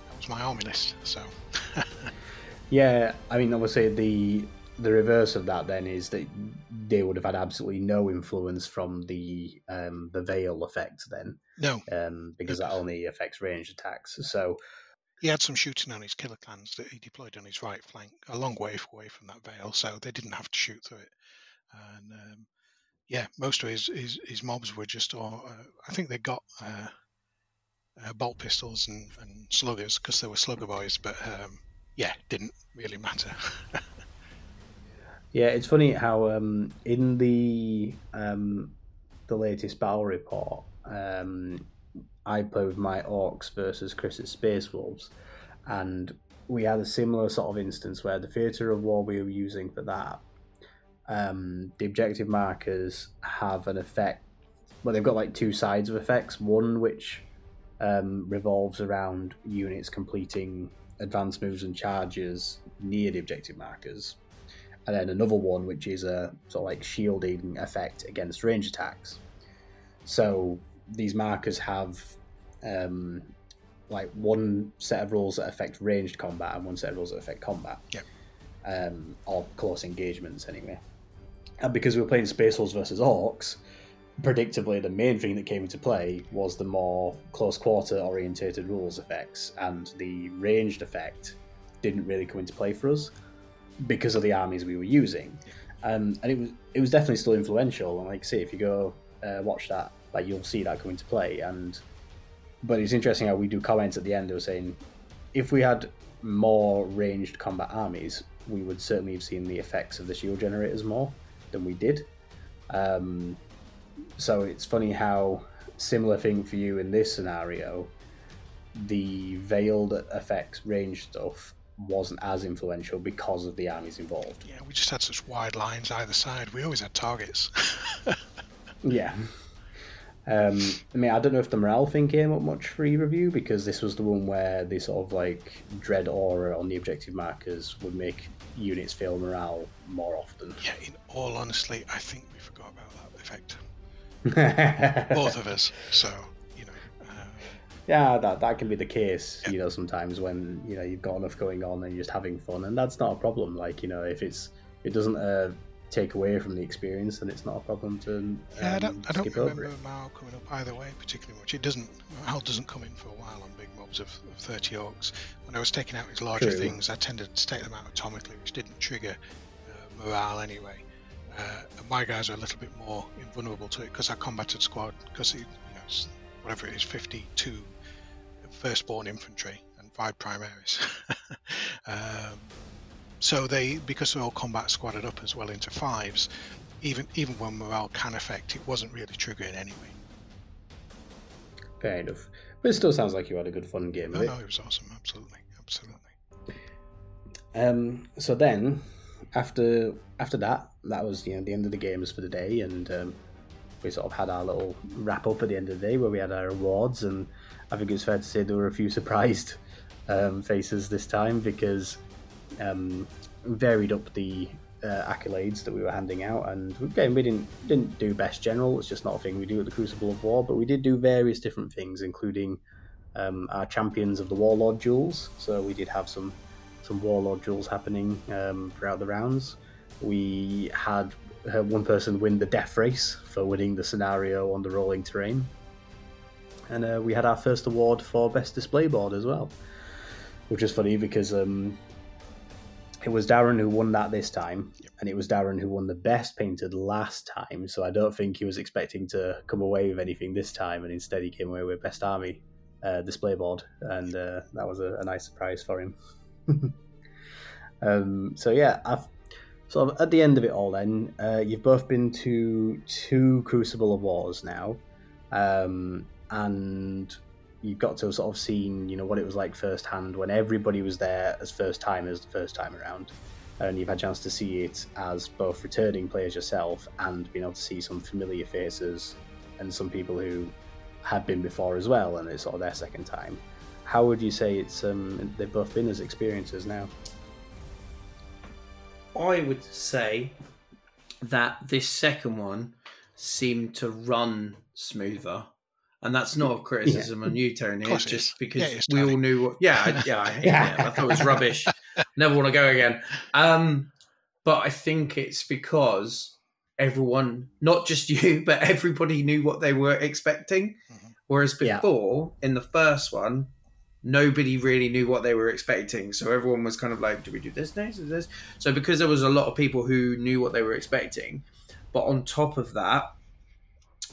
that was my army list, so Yeah, I mean, obviously the the reverse of that then is that they would have had absolutely no influence from the um, the veil effect then, no, um, because that only affects ranged attacks. So he had some shooting on his Killa Kans that he deployed on his right flank, a long way away from that veil, so they didn't have to shoot through it. And um, yeah, most of his, his, his mobs were just, or uh, I think they got uh, uh, bolt pistols and, and sluggers because they were slugger boys, but um, yeah, didn't really matter. yeah, it's funny how um, in the um, the latest battle report, um, I play with my orcs versus Chris's Space Wolves, and we had a similar sort of instance where the theatre of war we were using for that, um, the objective markers have an effect. Well, they've got like two sides of effects. One which um, revolves around units completing advanced moves and charges near the objective markers, and then another one which is a sort of like shielding effect against range attacks. So these markers have um, like one set of rules that affect ranged combat and one set of rules that affect combat. Yep. Um, or close engagements anyway. And because we were playing Space Wolves versus Orcs, predictably the main thing that came into play was the more close quarter orientated rules effects, and the ranged effect didn't really come into play for us because of the armies we were using. Um, and it was it was definitely still influential. And like I say, if you go uh, watch that, like you'll see that come into play. And but it's interesting how we do comments at the end. Were saying if we had more ranged combat armies, we would certainly have seen the effects of the shield generators more than we did. Um, so it's funny how similar thing for you in this scenario. The veil that affects range stuff wasn't as influential because of the armies involved. yeah, we just had such wide lines either side. We always had targets. Yeah. Um, I mean, I don't know if the morale thing came up much for either of you because this was the one where the sort of like dread aura on the objective markers would make units fail morale more often. yeah, in all honesty, I think we forgot about that effect. Both of us. So, yeah, that that can be the case, you know, sometimes when you know you've got enough going on and you're just having fun, and that's not a problem. Like you know, if it's it doesn't uh, take away from the experience, then it's not a problem to um, Yeah, I don't, I don't remember. Mao coming up either way particularly much. It doesn't. Hal doesn't come in for a while on big mobs of, of 30 orcs. When I was taking out his larger True. things, I tended to take them out atomically, which didn't trigger uh, morale anyway. Uh, and my guys are a little bit more invulnerable to it because I combated squad because you know whatever it is, 52 firstborn infantry and five Primaris. um, so they because they're all combat squadded up as well into fives. Even even when morale can affect, it wasn't really triggering anyway. Fair enough, but it still sounds like you had a good fun game. No, it. no, it was awesome. Absolutely, absolutely. Um, so then, after after that, that was you know the end of the games for the day, and um, we sort of had our little wrap up at the end of the day where we had our awards, and I think it's fair to say there were a few surprised um, faces this time because um, varied up the uh, accolades that we were handing out, and again we didn't didn't do best general. It's just not a thing we do at the Crucible of War, but we did do various different things, including um, our champions of the Warlord duels. So we did have some some warlord duels happening um, throughout the rounds. We had uh, one person win the death race for winning the scenario on the rolling terrain, and uh, we had our first award for best display board as well, which is funny because um, it was Darren who won that this time, and it was Darren who won the best painted last time. So I don't think he was expecting to come away with anything this time, and instead he came away with best army uh, display board, and uh, that was a, a nice surprise for him. um, so yeah, I've sort of at the end of it all. Then uh, you've both been to two Crucible of Wars now, um, and you've got to have sort of seen you know what it was like firsthand when everybody was there as first timers the first time around. And you've had a chance to see it as both returning players yourself and being able to see some familiar faces and some people who had been before as well, and it's sort of their second time. How would you say it's um, they've both been as experiences now? I would say that this second one seemed to run smoother. And that's not a criticism on you, Tony. It's just because Yeah, it's we all knew what. Yeah, I, yeah, I hate Yeah. it. I thought it was rubbish. Never want to go again. Um, but I think it's because everyone, not just you, but everybody knew what they were expecting. Mhm. Whereas Yeah. before, in the first one, nobody really knew what they were expecting. So everyone was kind of like, do we do this next? Do this? So because there was a lot of people who knew what they were expecting, but on top of that,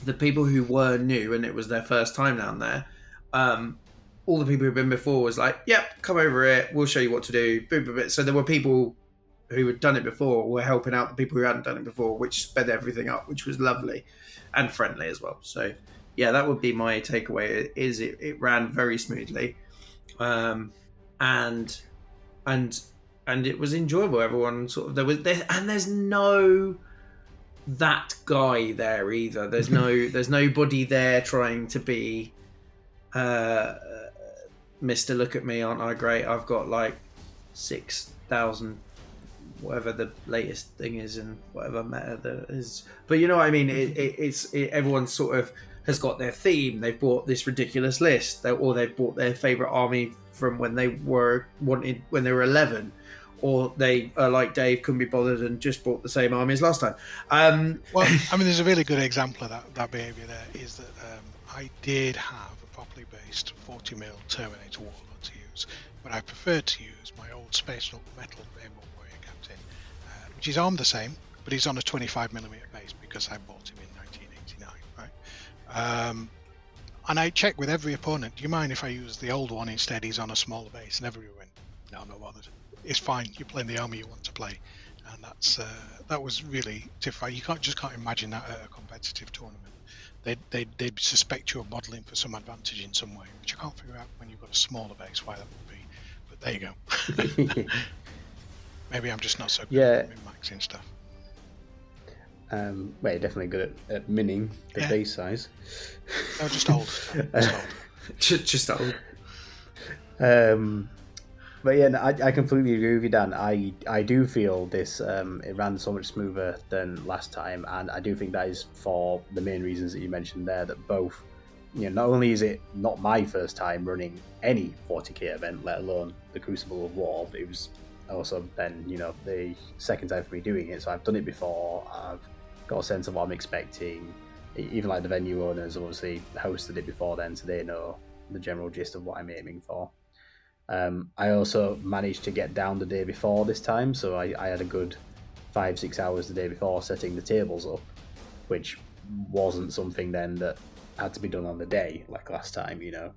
the people who were new and it was their first time down there, um, all the people who've been before was like, yep, come over it. We'll show you what to do. So there were people who had done it before were helping out the people who hadn't done it before, which sped everything up, which was lovely and friendly as well. So yeah, that would be my takeaway. Is it, it ran very smoothly, um, and and and it was enjoyable. Everyone sort of there was there, and there's no that guy there either. There's no there's nobody there trying to be uh Mr. Look at me, aren't I great? I've got like six thousand whatever the latest thing is and whatever meta there is. But you know what I mean? It, it, it's it, everyone sort of has got their theme. They've bought this ridiculous list, they, or they've bought their favorite army from when they were wanted when they were eleven, or they are like Dave couldn't be bothered and just bought the same army as last time. Um, Well, I mean, there's a really good example of that, that behaviour there. Is that um, I did have a properly based 40 mil Terminator Warlord to use, but I preferred to use my old Space Hulk Metal Rainbow Warrior Captain, uh, which is armed the same, but he's on a 25 millimeter base because I bought him in 1989, right? Um, and I checked with every opponent. Do you mind if I use the old one instead? He's on a smaller base, and everyone went, "No, I'm not bothered. It's fine. You're playing the army you want to play." and that's uh, that was really terrifying. You can't just can't imagine that at a competitive tournament. They'd, they'd, they'd suspect you're modelling for some advantage in some way, which I can't figure out when you've got a smaller base why that would be. But there you go. Maybe I'm just not so good Yeah. at min-maxing stuff. um, well, you're definitely good at, at minning the Yeah. base size. No, just old. Just old. just, just old. Um, but yeah, no, I, I completely agree with you, Dan. I I do feel this um, it ran so much smoother than last time, and I do think that is for the main reasons that you mentioned there. That both, you know, not only is it not my first time running any 40k event, let alone the Crucible of War, but it was also then you know the second time for me doing it. So I've done it before. I've got a sense of what I'm expecting. Even like the venue owners obviously hosted it before then, so they know the general gist of what I'm aiming for. Um, I also managed to get down the day before this time, so I, I had a good five, six hours the day before setting the tables up, which wasn't something then that had to be done on the day like last time, you know.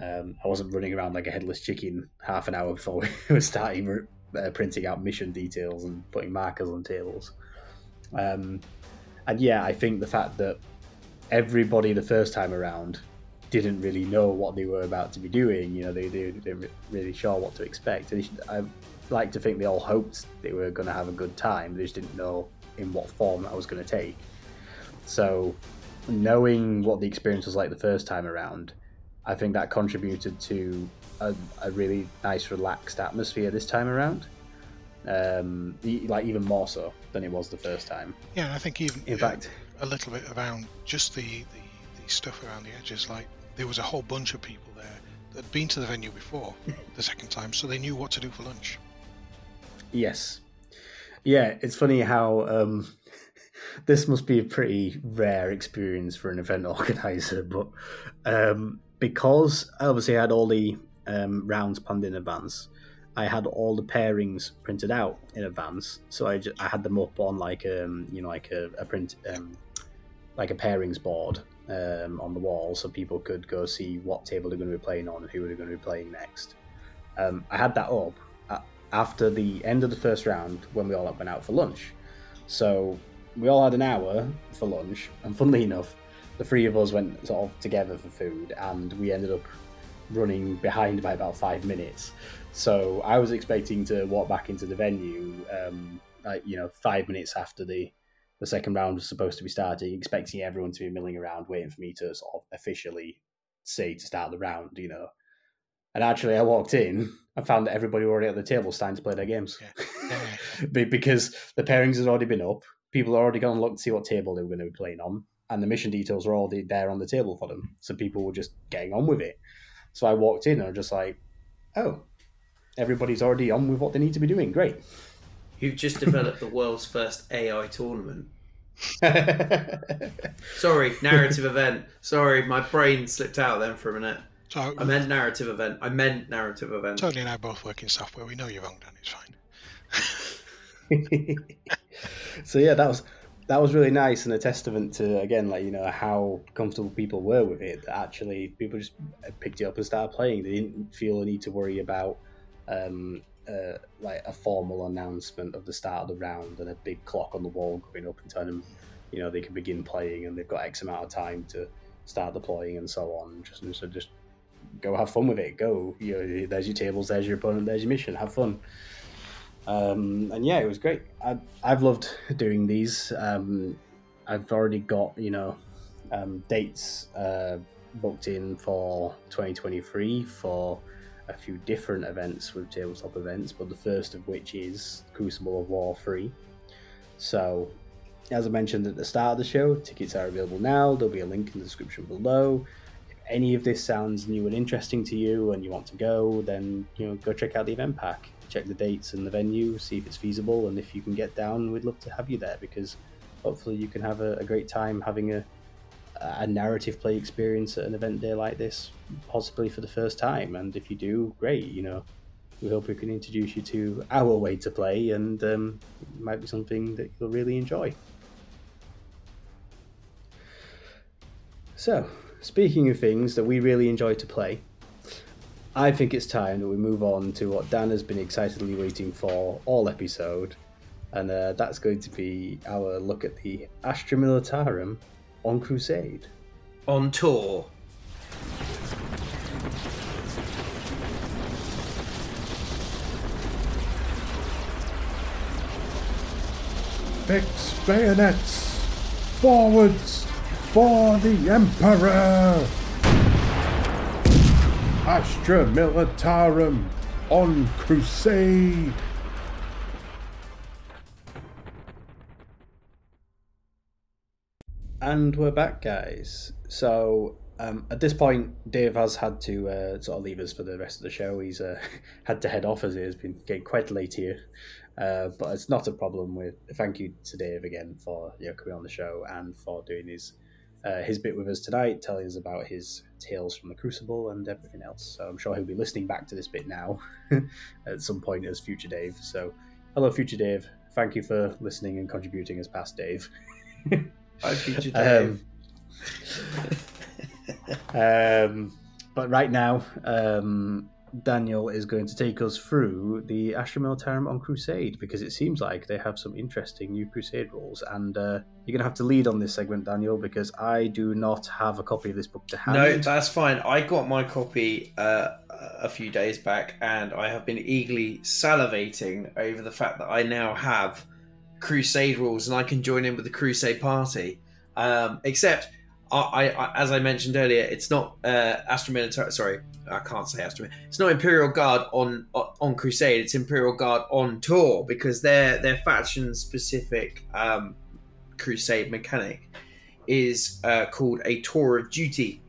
Um, I wasn't running around like a headless chicken half an hour before we were starting uh, printing out mission details and putting markers on tables. Um, and yeah, I think the fact that everybody the first time around didn't really know what they were about to be doing. You know, they, they, they weren't really sure what to expect. And I like to think they all hoped they were going to have a good time. They just didn't know in what form that was going to take. So, knowing what the experience was like the first time around, I think that contributed to a, a really nice, relaxed atmosphere this time around. Um, like even more so than it was the first time. Yeah, I think even In fact, a little bit around just the, the, the stuff around the edges. Like there was a whole bunch of people there that had been to the venue before the second time, so they knew what to do for lunch. Yes. Yeah, it's funny how um, this must be a pretty rare experience for an event organizer, but um, because obviously I had all the um, rounds planned in advance, I had all the pairings printed out in advance, so I, ju- I had them up on like um you know like a, a print um like a pairings board, um, on the wall so people could go see what table they're going to be playing on and who they're going to be playing next. Um, I had that up after the end of the first round when we all went out for lunch. So we all had an hour for lunch, and funnily enough, the three of us went sort of together for food, and we ended up running behind by about five minutes. So I was expecting to walk back into the venue, um, like you know, five minutes after the the second round was supposed to be starting, expecting everyone to be milling around, waiting for me to sort of officially say to start the round, you know. And actually, I walked in and found that everybody already at the table starting to play their games. Because the pairings had already been up. People had already gone and looked to see what table they were going to be playing on, and the mission details were already there on the table for them. So people were just getting on with it. So I walked in and I was just like, "Oh, everybody's already on with what they need to be doing. Great." You've just developed the world's first AI tournament. Sorry, narrative event. Sorry, my brain slipped out then for a minute. So I meant narrative event. I meant narrative event. Tony and I both work in software. We know you're wrong, Dan. It's fine. so yeah, that was that was really nice and a testament to again, like you know how comfortable people were with it. That actually people just picked it up and started playing. They didn't feel a need to worry about um, uh, like a formal announcement of the start of the round and a big clock on the wall going up and telling them, you know, they can begin playing and they've got X amount of time to start deploying and so on. Just so just go have fun with it. Go, you know, there's your tables, there's your opponent, there's your mission. Have fun. Um, and yeah, it was great. I, I've loved doing these. Um, I've already got you know um, dates uh, booked in for 2023 for a few different events with tabletop events, but the first of which is Crucible of War 3. So, as I mentioned at the start of the show, tickets are available now. There'll be a link in the description below. If any of this sounds new and interesting to you and you want to go, then you know go check out the event pack. Check the dates and the venue, see if it's feasible, and if you can get down, we'd love to have you there because hopefully you can have a, a great time having a a narrative play experience at an event day like this, possibly for the first time. And if you do, great. You know, we hope we can introduce you to our way to play, and um, it might be something that you'll really enjoy. So, speaking of things that we really enjoy to play, I think it's time that we move on to what Dan has been excitedly waiting for all episode, and uh, that's going to be our look at the Astra Militarum on Crusade. On tour. Fix bayonets! Forwards! For the Emperor! Astra Militarum on Crusade! And we're back, guys. So um, at this point, Dave has had to uh, sort of leave us for the rest of the show. He's uh, had to head off as it has been getting quite late here. Uh, but it's not a problem. With thank you to Dave again for you know, coming on the show and for doing his uh, his bit with us tonight, telling us about his tales from the Crucible and everything else. So I'm sure he'll be listening back to this bit now at some point as future Dave. So hello, future Dave. Thank you for listening and contributing as past Dave. I future Dave. Um, um, but right now, um, Daniel is going to take us through the Astra Militarum on Crusade because it seems like they have some interesting new Crusade rules. And uh, you're going to have to lead on this segment, Daniel, because I do not have a copy of this book to hand. No, that's fine. I got my copy uh, a few days back, and I have been eagerly salivating over the fact that I now have Crusade rules, and I can join in with the Crusade party. Um, except, I, I, as I mentioned earlier, it's not uh, Astra. Sorry, I can't say Astra. It's not Imperial Guard on on Crusade. It's Imperial Guard on tour because their their faction specific um, Crusade mechanic is uh, called a tour of duty.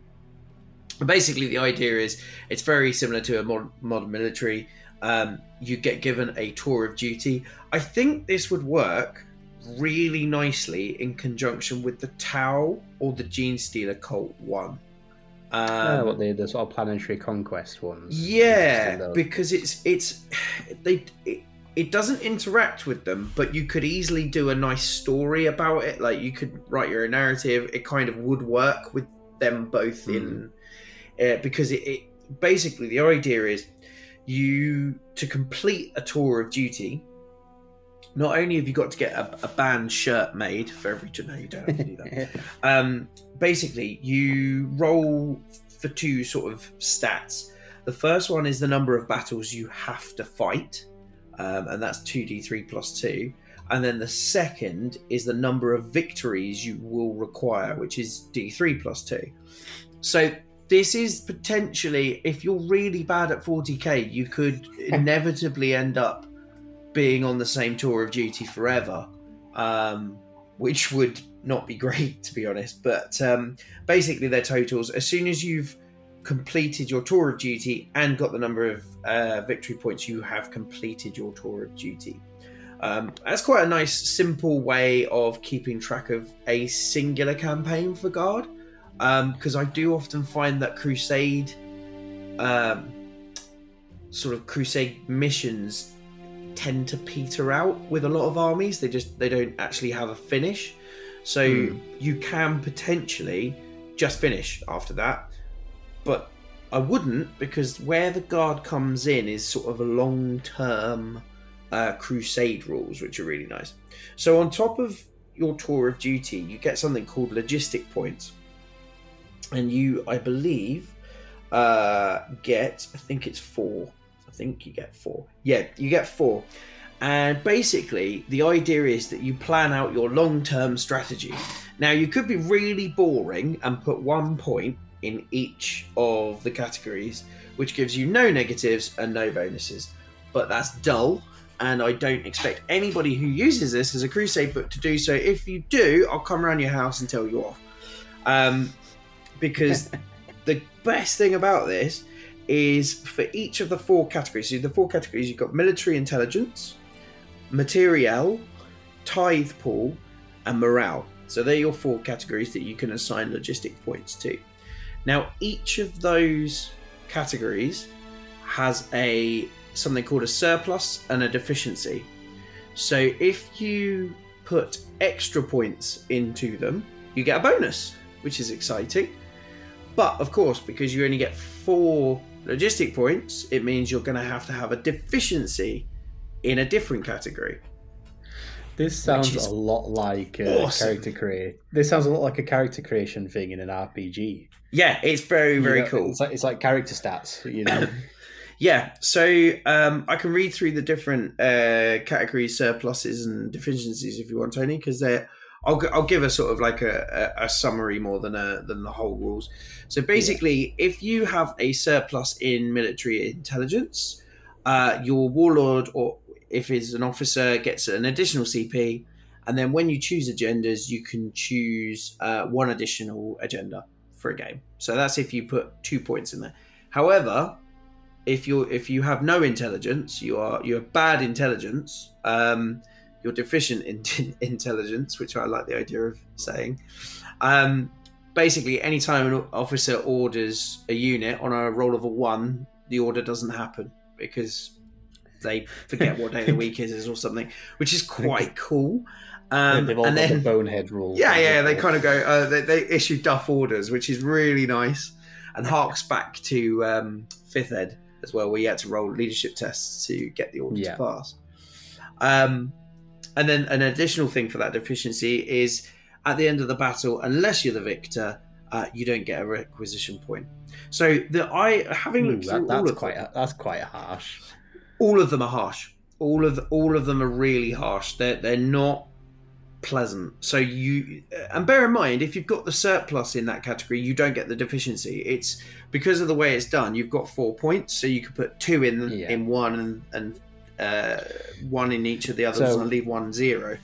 Basically, the idea is it's very similar to a modern military. Um, you get given a tour of duty. I think this would work really nicely in conjunction with the Tau or the Genestealer Cult one. Um, Ah, what the, the sort of planetary conquest ones. yeah, because it's it's they. It, it doesn't interact with them, but you could easily do a nice story about it. Like you could write your own narrative. It kind of would work with them both in uh, because it, it basically the idea is you to complete a tour of duty. Not only have you got to get a, a band shirt made for every no, you don't have to do that. um, basically, you roll for two sort of stats. The first one is the number of battles you have to fight, um, and that's 2d3 plus 2. And then the second is the number of victories you will require, which is d3 plus 2. So this is potentially, if you're really bad at 40k, you could inevitably end up being on the same tour of duty forever, um, which would not be great, to be honest. But um, basically, their totals, as soon as you've completed your tour of duty and got the number of uh, victory points, you have completed your tour of duty. Um, that's quite a nice, simple way of keeping track of a singular campaign for Guard. Because I do often find that Crusade, um, sort of Crusade missions, tend to peter out with a lot of armies. They just they don't actually have a finish. So Hmm. you can potentially just finish after that but I wouldn't because where the guard comes in is sort of a long term uh, crusade rules, which are really nice. So, on top of your tour of duty, you get something called logistic points, and you, I believe, uh, get I think it's four. I think you get four. Yeah, you get four. And basically, the idea is that you plan out your long term strategy. Now, you could be really boring and put one point in each of the categories, which gives you no negatives and no bonuses. But that's dull, and I don't expect anybody who uses this as a crusade book to do so. If you do, I'll come around your house and tell you off. Um, because the best thing about this is for each of the four categories. So the four categories you've got military intelligence, materiel, tithe pool, and morale. So they're your four categories that you can assign logistic points to. Now, each of those categories has a something called a surplus and a deficiency. So if you put extra points into them, you get a bonus, which is exciting. But of course, because you only get four logistic points, it means you're going to have to have a deficiency in a different category. This sounds a lot like uh, awesome. character create. This sounds a lot like a character creation thing in an RPG. Yeah, it's very, very You know, cool. It's like, it's like character stats, you know. Yeah, so um, I can read through the different uh, categories, surpluses, and deficiencies if you want, Tony, because they're. I'll, I'll give a sort of like a, a, a summary more than a, than the whole rules. So basically, if you have a surplus in military intelligence, uh, your warlord or if it's an officer gets an additional CP, and then when you choose agendas, you can choose uh, one additional agenda for a game. So that's if you put two points in there. However, if you if you have no intelligence, you are you have bad intelligence. Um, you're deficient in intelligence, which I like the idea of saying. Um, basically, anytime an officer orders a unit on a roll of a one, the order doesn't happen because they forget what day of the week it is or something, which is quite cool. Um, They've all and got then the bonehead rule. yeah, yeah, they kind of go. Uh, they, they issue duff orders, which is really nice, and harks back to um, fifth ed as well, where you had to roll leadership tests to get the order Yeah. to pass. Um, and then an additional thing for that deficiency is at the end of the battle, unless you're the victor, uh, you don't get a requisition point. So the I having Ooh, looked that, through all that's of quite them, that's quite harsh. all of them are harsh. All of all of them are really harsh. They're they're not pleasant. So you and bear in mind if you've got the surplus in that category, you don't get the deficiency. It's because of the way it's done. You've got four points, so you could put two in Yeah. in one and and uh, one in each of the others So- and leave one zero.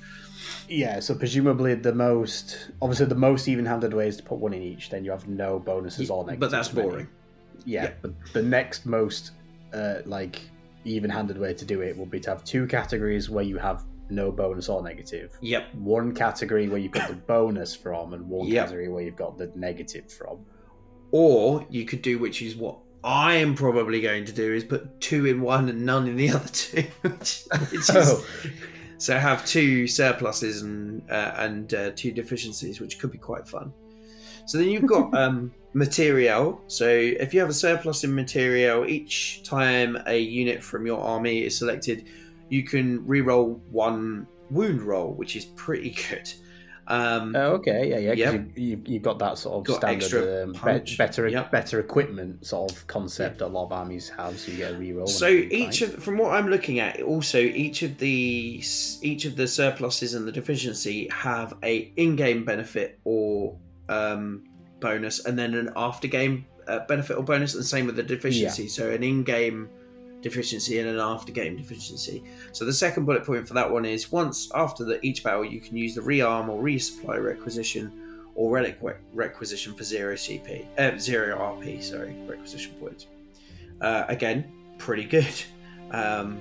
Yeah, so presumably the most, obviously the most even-handed way is to put one in each. Then you have no bonuses or negatives. But that's boring. Yeah, Yeah. but the next most, uh, like, even-handed way to do it will be to have two categories where you have no bonus or negative. Yep. One category where you've got the bonus from, and one Yep. category where you've got the negative from. Or you could do which is what I am probably going to do is put two in one and none in the other two, which, which is, Oh, so have two surpluses and uh, and uh, two deficiencies, which could be quite fun. So then you've got um, material. So if you have a surplus in material, each time a unit from your army is selected, you can re-roll one wound roll, which is pretty good. Um, oh, okay, yeah, yeah. Yep. you, you, you've got that sort of standard um, be- better Yep. better equipment sort of concept that a lot of armies have, so you get a reroll. So each of, from what I'm looking at, also each of the each of the surpluses and the deficiency have a in-game benefit or um, bonus, and then an after-game uh, benefit or bonus, and same with the deficiency. So an in-game deficiency and an after-game deficiency. So the second bullet point for that one is once after the, each battle, you can use the rearm or resupply requisition or relic re- requisition for zero CP, uh, zero RP. Sorry, requisition points. Uh, again, pretty good. Um,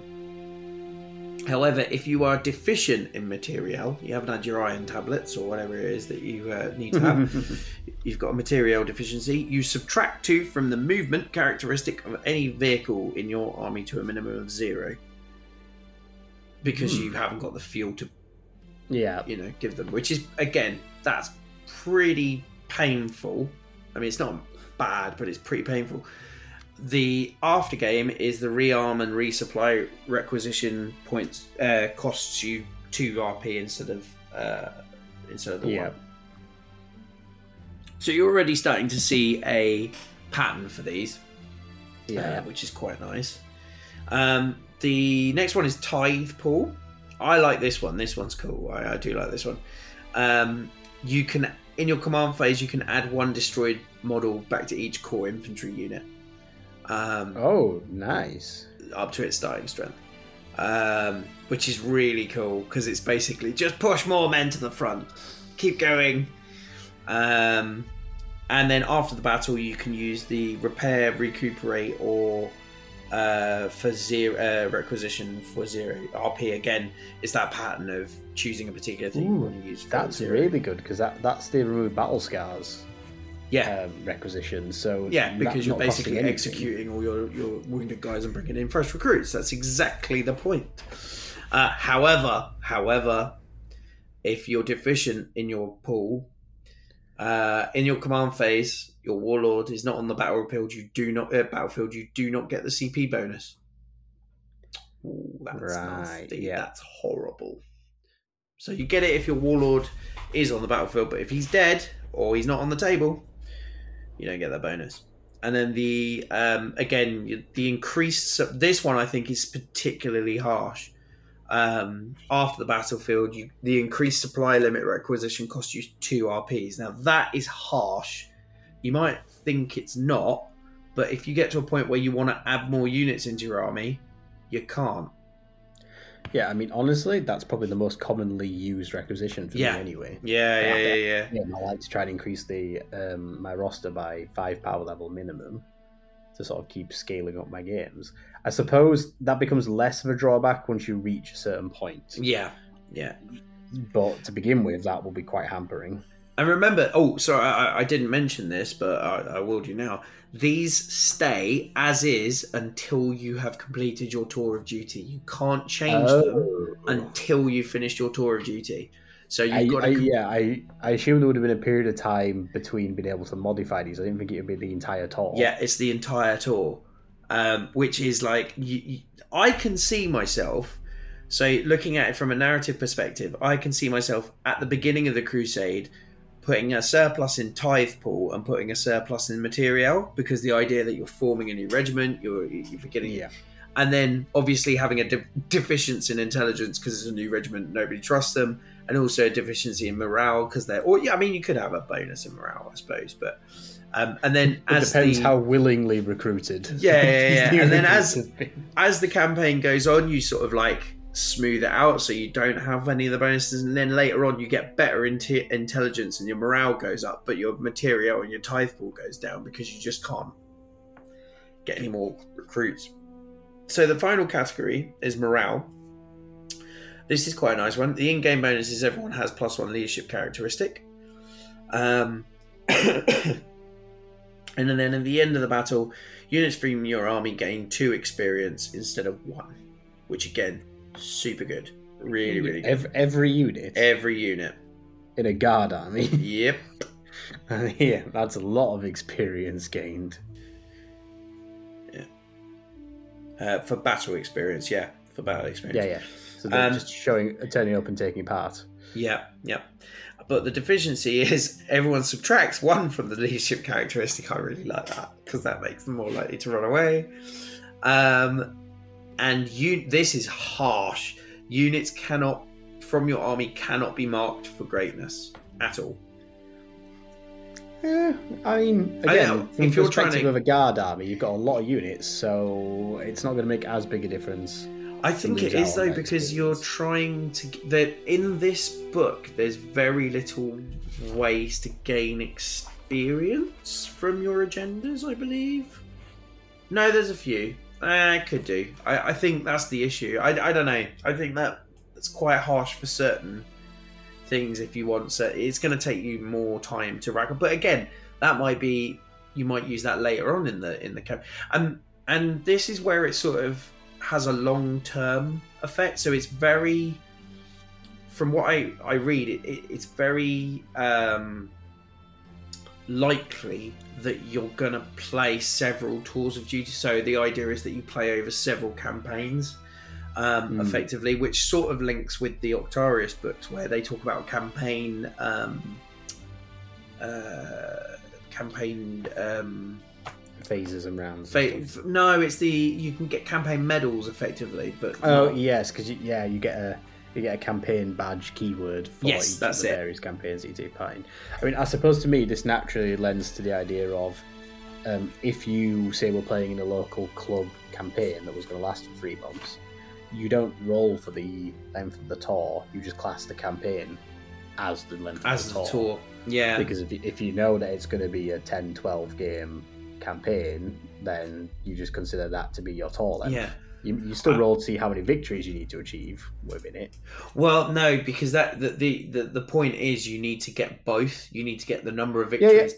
however, if you are deficient in material, you haven't had your iron tablets or whatever it is that you uh, need to have, you've got a material deficiency, you subtract two from the movement characteristic of any vehicle in your army to a minimum of zero. Because Hmm. you haven't got the fuel to, yeah, you know, give them, which is again, that's pretty painful. I mean, it's not bad, but it's pretty painful. The after game is the rearm and resupply requisition points uh, costs you two RP instead of uh, instead of the Yeah. one. So you're already starting to see a pattern for these, yeah. uh, which is quite nice. Um, the next one is Tithe Pool. I like this one. This one's cool. I, I do like this one. Um, you can, in your command phase, you can add one destroyed model back to each core infantry unit, um, Oh, nice. up to its starting strength, um, which is really cool because it's basically just push more men to the front, keep going, um, and then after the battle, you can use the repair, recuperate, or uh, for zero uh, requisition for zero RP. Again, it's that pattern of choosing a particular thing you want to use. For That's zero. really good because that, that's the remove battle scars yeah. um, requisition. So Yeah, because you're basically executing all your, your wounded guys and bringing in fresh recruits. That's exactly the point. Uh, however, however, if you're deficient in your pool, uh, in your command phase, your warlord is not on the battlefield. You do not uh, battlefield. You do not get the CP bonus. Ooh, that's Right, nasty. yeah. That's horrible. So you get it if your warlord is on the battlefield, but if he's dead or he's not on the table, you don't get that bonus. And then the um, again the increased this one I think is particularly harsh. Um, after the battlefield, you the increased supply limit requisition costs you two RPs. Now that is harsh. You might think it's not, but if you get to a point where you want to add more units into your army, you can't. Yeah, I mean, honestly, that's probably the most commonly used requisition for Yeah. me anyway. Yeah, yeah, yeah, yeah. Yeah, I like to try and increase the um, my roster by five power level minimum to sort of keep scaling up my games. I suppose that becomes less of a drawback once you reach a certain point. Yeah, yeah. But to begin with, that will be quite hampering. And remember, oh, sorry, I, I didn't mention this, but I, I will do now. These stay as is until you have completed your tour of duty. You can't change them Oh. until you finish your tour of duty. So you've I, got to. I, yeah, I, I assume there would have been a period of time between being able to modify these. I didn't think it would be the entire tour. Yeah, it's the entire tour, um, which is like you, you, I can see myself. So looking at it from a narrative perspective, I can see myself at the beginning of the crusade putting a surplus in tithe pool and putting a surplus in material because the idea that you're forming a new regiment, you're you're Yeah. and then obviously having a de- deficiency in intelligence because it's a new regiment, nobody trusts them, and also a deficiency in morale because they're, or yeah, I mean you could have a bonus in morale, I suppose, but. Um, and then It as depends the, how willingly recruited. Yeah, yeah, yeah. And then as- as the campaign goes on, you sort of like smooth it out so you don't have any of the bonuses, and then later on you get better intelligence and your morale goes up, but your material and your tithe pool goes down because you just can't get any more recruits. So the final category is morale. This is quite a nice one. The in-game bonus is everyone has plus one leadership characteristic. Um, And then at the end of the battle, units from your army gain two experience instead of one, which again, super good. Really, really good. Every, every unit Every unit. in a guard army. Yep. yeah, that's a lot of experience gained. Uh, for battle experience, yeah. For battle experience. Yeah, yeah. So they're Um, just showing, turning up and taking part. Yeah, yeah. But the deficiency is everyone subtracts one from the leadership characteristic. I really like that because that makes them more likely to run away. Um, and you, this is harsh. Units cannot from your army cannot be marked for greatness at all. Yeah, I mean, I again, know, from if the perspective to- of a guard army, you've got a lot of units, so it's not going to make as big a difference. I think it is though because you're trying to that in this book. There's very little ways to gain experience from your agendas. I believe. No, there's a few. I could do. I, I think that's the issue. I, I don't know. I think that it's quite harsh for certain things. If you want, so it's going to take you more time to rack up. But again, that might be you might use that later on in the in the camp. And and this is where it sort of has a long term effect. So it's very, from what I I read, it, it it's very um, likely that you're gonna play several tours of duty. So the idea is that you play over several campaigns. Um, Hmm. Effectively, which sort of links with the Octarius books, where they talk about campaign, um, uh, campaign um, Phases and rounds. Fa- no, it's the you can get campaign medals effectively, but Oh not- yes, because yeah, you get a you get a campaign badge keyword for Yes, each that's of the it. various campaigns that you take part in. I mean, I suppose to me this naturally lends to the idea of um, if you say we're playing in a local club campaign that was going to last for three months, you don't roll for the length of the tour. You just class the campaign as the length as of the the tour, yeah, because if you, if you know that it's going to be a 10 12 game campaign then you just consider that to be your tour length. yeah. You, you still roll to see how many victories you need to achieve within it Well, no, because that the, the the point is you need to get both. You need to get the number of Yeah, yeah. victories.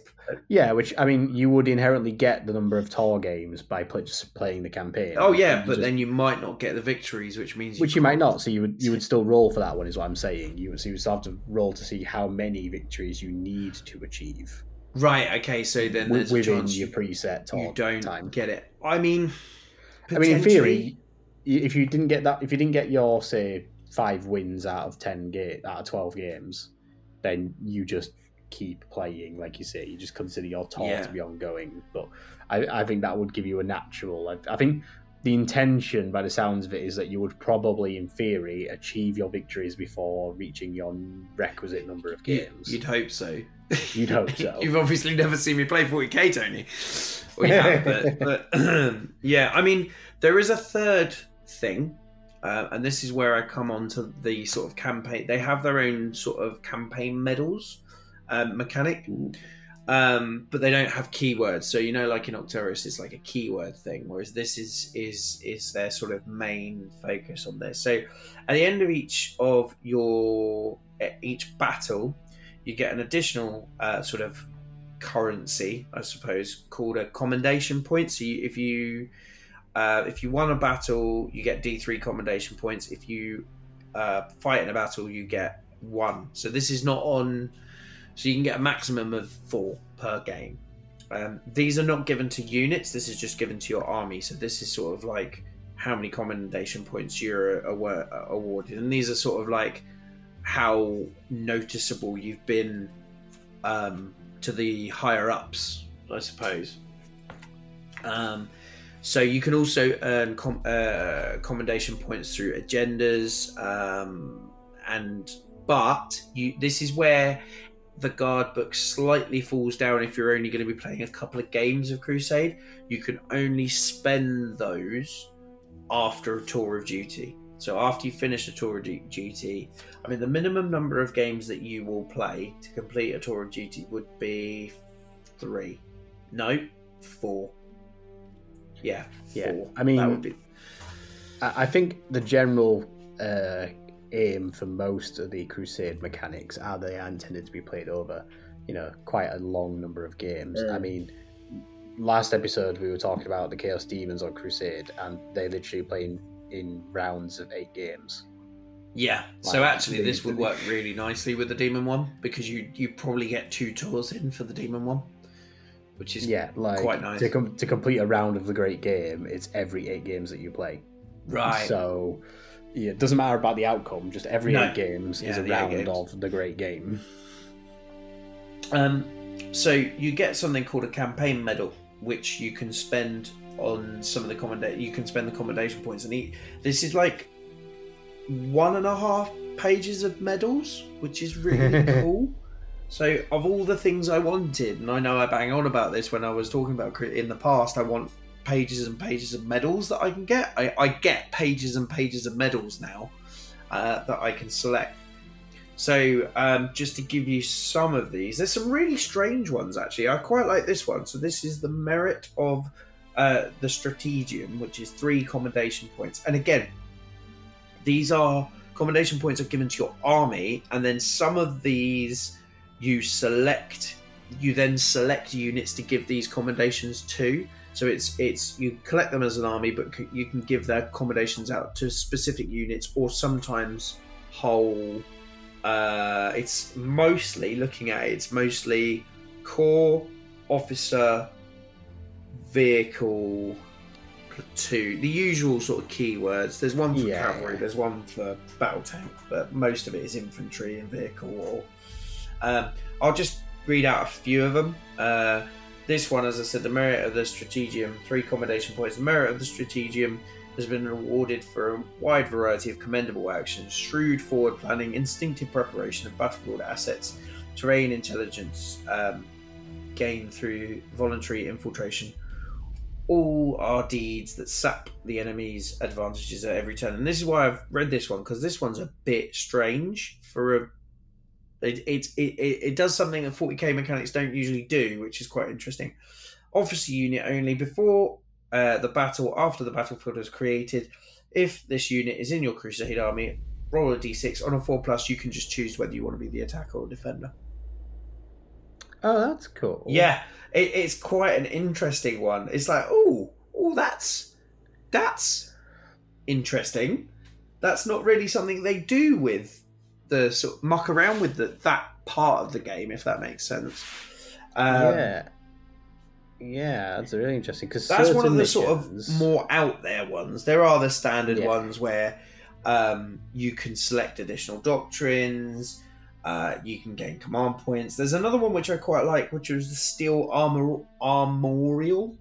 yeah which i mean you would inherently get the number of tour games by play, just playing the campaign Oh yeah, but just- then you might not get the victories, which means which you might not so you would you would still roll for that one is what i'm saying you, so you would still have to roll to see how many victories you need to achieve Right. Okay. So then there's a within chance your preset you don't time get it. I mean, I mean, in theory, if you didn't get that, if you didn't get your say five wins out of ten ga- out of twelve games, then you just keep playing, like you say. You just consider your tour Yeah. to be ongoing. But I, I think that would give you a natural. I, I think the intention, by the sounds of it, is that you would probably, in theory, achieve your victories before reaching your requisite number of games. You'd hope so. You'd hope so. You've obviously never seen me play 40k, Tony. We have, but, but yeah, I mean, there is a third thing, uh, and this is where I come on to the sort of campaign. They have their own sort of campaign medals um, mechanic, um, but they don't have keywords. So you know, like in Octarius, it's like a keyword thing, whereas this is is is their sort of main focus on this. So at the end of each of your each battle, you get an additional uh, sort of currency, I suppose, called a commendation point. So you, if you uh, if you won a battle, you get D three commendation points. If you uh, fight in a battle, you get one. So this is not on. So you can get a maximum of four per game. Um, these are not given to units. This is just given to your army. So this is sort of like how many commendation points you're awa- awarded, and these are sort of like how noticeable you've been um, to the higher ups, I suppose. Um, so you can also earn com- uh, commendation points through agendas, um, and but you this is where the guard book slightly falls down if you're only going to be playing a couple of games of Crusade. You can only spend those after a tour of duty. So after you finish a tour of duty, I mean the minimum number of games that you will play to complete a tour of duty would be three. No, four. Yeah, Yeah, four. I mean- that would be I I think the general uh, aim for most of the Crusade mechanics are they are intended to be played over, you know, quite a long number of games. I Mm. mean, last episode we were talking about the Chaos Demons on Crusade, and they literally play in, rounds of eight games. Yeah. So actually, this would work really nicely with the demon one because you you probably get two tours in for the demon one, which is Yeah, like quite nice. to com- to complete a round of the Great Game, it's every eight games that you play. right. So yeah, it doesn't matter about the outcome. Just every No. eight games Yeah, is a round of the Great Game. Um, so you get something called a campaign medal, which you can spend on some of the commendation. You can spend the commendation points, and eat. This is like one and a half pages of medals, which is really cool. So, of all the things I wanted, and I know I bang on about this when I was talking about in the past, I want pages and pages of medals that I can get. I, I get pages and pages of medals now uh, that I can select. So, um, just to give you some of these, there's some really strange ones actually. I quite like this one. So, this is the merit of uh, the Strategium, which is three commendation points. And again, these are commendation points are given to your army, and then some of these you select. You then select units to give these commendations to. So it's it's you collect them as an army, but c- you can give their commendations out to specific units or sometimes whole. Uh, it's mostly looking at it, it's mostly core, officer, vehicle, platoon, the usual sort of keywords. There's one for Yeah. cavalry, there's one for battle tank, but most of it is infantry and vehicle. Or um, I'll just read out a few of them. Uh, this one, as I said, the merit of the Strategium, three commendation points. The merit of the Strategium has been awarded for a wide variety of commendable actions shrewd forward planning, instinctive preparation of battlefield assets, terrain intelligence um, gained through voluntary infiltration. All are deeds that sap the enemy's advantages at every turn. And this is why I've read this one, because this one's a bit strange for a. It, it, it, it does something that 40k mechanics don't usually do, which is quite interesting. Officer unit only before uh, the battle, after the battlefield is created. If this unit is in your Crusade army, roll a d6. On a 4 plus, you can just choose whether you want to be the attacker or defender. Oh, that's cool. Yeah, it, it's quite an interesting one. It's like, oh, oh, that's that's interesting. That's not really something they do with the sort of muck around with the, that part of the game, if that makes sense. Um, yeah. Yeah, that's really interesting because That's one of the sort of more out there ones. There are the standard Yeah. ones where um, you can select additional doctrines, uh, you can gain command points. There's another one which I quite like, which was the Steel Armor Armorial.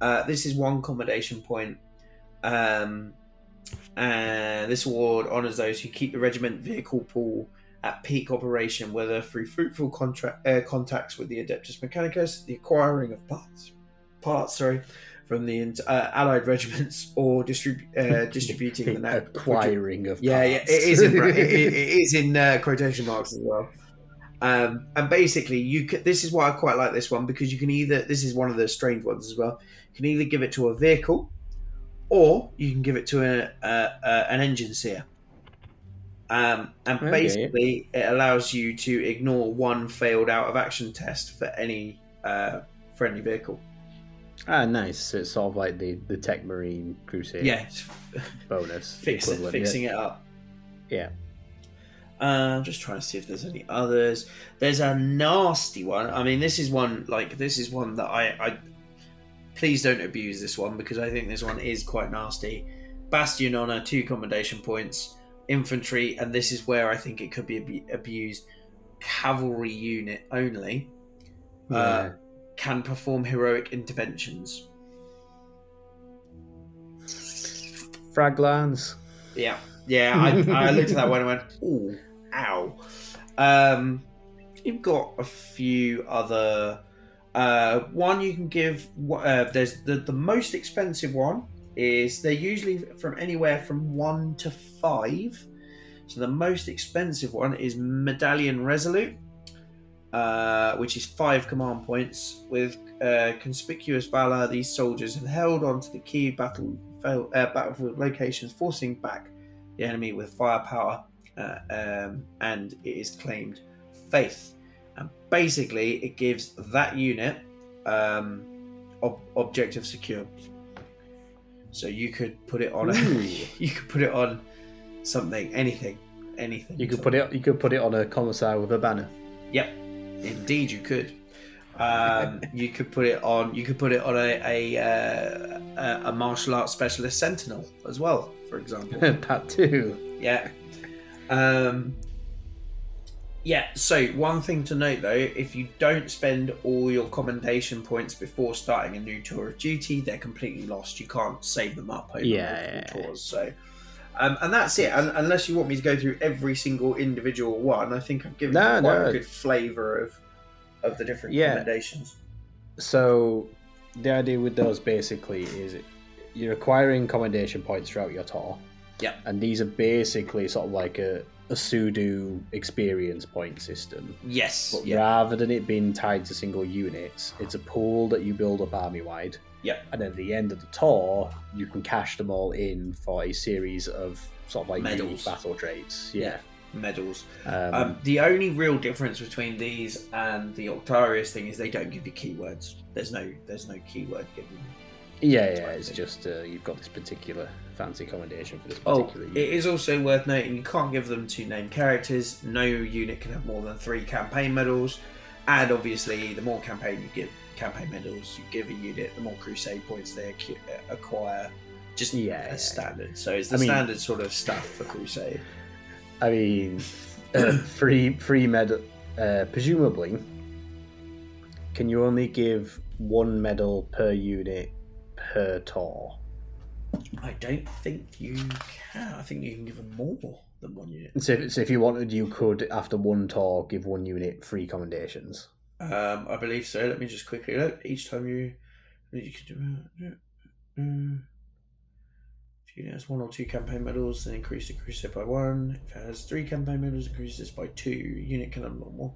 Uh, this is one accommodation point. Um, and this award honours those who keep the regiment vehicle pool at peak operation, whether through fruitful contract, uh, contacts with the Adeptus Mechanicus, the acquiring of parts, parts, sorry, from the uh, allied regiments, or distrib- uh, distributing the acquiring of yeah, yeah, it is in it, it, is in uh, quotation marks as well. Um, and basically, you can, this is why I quite like this one because you can either this is one of the strange ones as well. You can either give it to a vehicle, or you can give it to a, a, a an Enginseer. Um, and Okay. basically, it allows you to ignore one failed out of action test for any uh, friendly vehicle. Ah, nice. So it's sort of like the the Tech Marine Crusade Yeah, bonus. fix it, fixing it up. Yeah. Uh, I'm just trying to see if there's any others. There's a nasty one. I mean, this is one like this is one that I, I please don't abuse this one because I think this one is quite nasty. Bastion honor, two commendation points, infantry, and this is where I think it could be abu- abused. Cavalry unit only Yeah. Uh, can perform heroic interventions. Fraglans. Yeah, yeah. I, I looked at that one and went, "Ooh, ow." Um, you've got a few other. Uh, one you can give. Uh, there's the the most expensive one is they're usually from anywhere from one to five. So the most expensive one is Medallion Resolute, uh, which is five command points. With uh, conspicuous valor, these soldiers have held on to the key battle uh, battlefield locations, forcing back the enemy with firepower, uh, um, and it is claimed faith. And basically, it gives that unit um, ob- objective secure. So you could put it on a, you could put it on something, anything, anything. You could put it. You could put it on a commissar with a banner. Yep, indeed you could. Um, you could put it on. You could put it on a a, uh, a a martial arts specialist sentinel as well, for example. that too. Yeah. Um, yeah, so one thing to note though, if you don't spend all your commendation points before starting a new tour of duty, they're completely lost. You can't save them up over Yeah, multiple yeah. tours. So, um, and that's it. And, unless you want me to go through every single individual one, I think I've given No, you quite no. a good flavour of of the different Yeah. commendations. So the idea with those basically is you're acquiring commendation points throughout your tour. Yeah. And these are basically sort of like a, a pseudo experience point system. Yes. But rather than it being tied to single units, it's a pool that you build up army wide. Yep. And at the end of the tour, you can cash them all in for a series of sort of like Medals. battle traits. Yeah. Medals. Um, Um, the only real difference between these and the Octarius thing is they don't give you keywords. There's no there's no keyword given. yeah, yeah. It's thing. just uh, you've got this particular fancy commendation for this Oh, particular it unit. is also worth noting you can't give them two named characters. No unit can have more than three campaign medals, and obviously, the more campaign you give campaign medals you give a unit, the more crusade points they acu- acquire. Just Yeah, as standard. So it's the I mean- standard sort of stuff for crusade. I mean, uh, free free medal. Uh, presumably, can you only give one medal per unit per tour? I don't think you can. I think you can give them more than one unit. So, if- so if you wanted, you could after one tour give one unit free commendations. Um, I believe so. Let me just quickly look. Each time you, you can do. Um, if unit has one or two campaign medals, then increase the crusade by one. If it has three campaign medals, increase this by two. Unit can have more.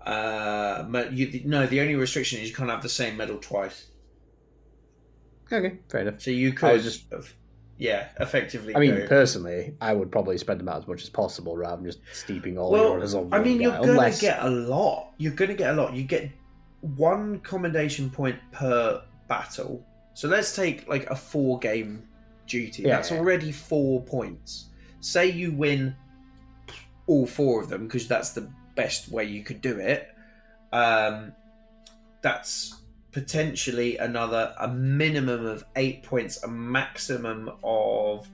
Uh, me- you, no, the only restriction is you can't have the same medal twice. Okay, fair enough. So you could just, yeah, effectively. I mean, go- personally, I would probably spend them out as much as possible rather than just steeping all your Well, orders on I mean, you're gonna unless- get a lot. You're gonna get a lot. You get one commendation point per battle. So let's take like a four game duty. Yeah, That's yeah. already four points. Say you win all four of them because that's the best way you could do it. Um, that's potentially another a minimum of eight points, a maximum of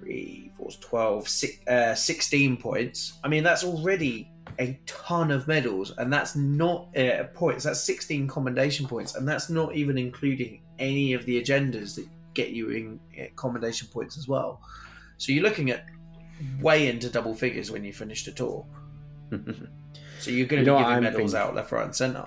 three, four, 12, six, uh, 16 points. I mean, that's already a ton of medals, and that's not uh, points. That's 16 commendation points, and that's not even including any of the agendas that get you in uh, commendation points as well. So you're looking at way into double figures when you finish the tour. So you're going You to know be giving medals thinking? out left, right, and centre.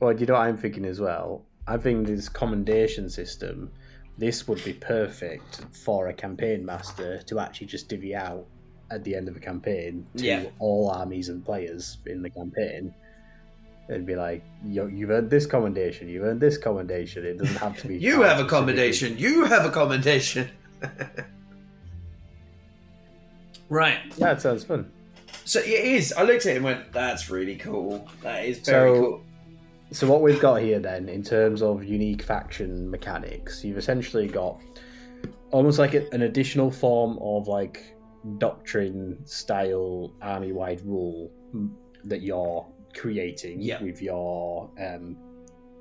Well, you know what I'm thinking as well? I think this commendation system, this would be perfect for a campaign master to actually just divvy out at the end of a campaign to Yeah. all armies and players in the campaign. It'd be like, you, you've earned this commendation, you've earned this commendation. It doesn't have to be. You have a commendation. You have a commendation. right. Yeah, it sounds fun. So it is. I looked at it and went, "That's really cool. That is very So- cool." So what we've got here then, in terms of unique faction mechanics, you've essentially got almost like a, an additional form of like doctrine style army-wide rule mm, that you're creating Yeah. with your um,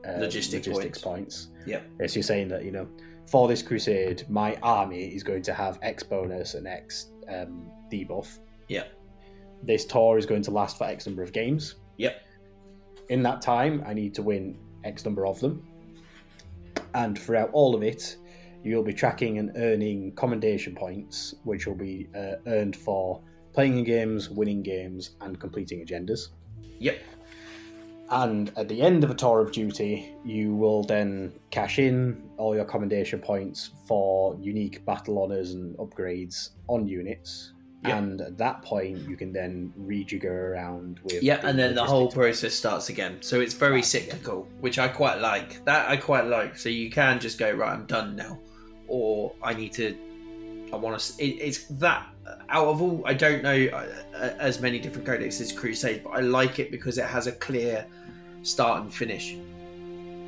uh, Logistic logistics points. Yeah. Yes, you're saying that you know for this crusade, my army is going to have X bonus and X um, debuff. Yeah. This tour is going to last for X number of games Yep. In that time, I need to win X number of them. And throughout all of it, you'll be tracking and earning commendation points, which will be uh, earned for playing in games, winning games, and completing agendas. Yep. And at the end of a tour of duty, you will then cash in all your commendation points for unique battle honors and upgrades on units. Yep. And at that point, you can then rejigger around with. Yeah, and then the whole process starts again. So it's very Starts again. cyclical, which I quite like. That I quite like. So you can just go right. I'm done now, or I need to. I want to. It, it's that out of all. I don't know uh, uh, as many different codex as Crusade, but I like it because it has a clear start and finish.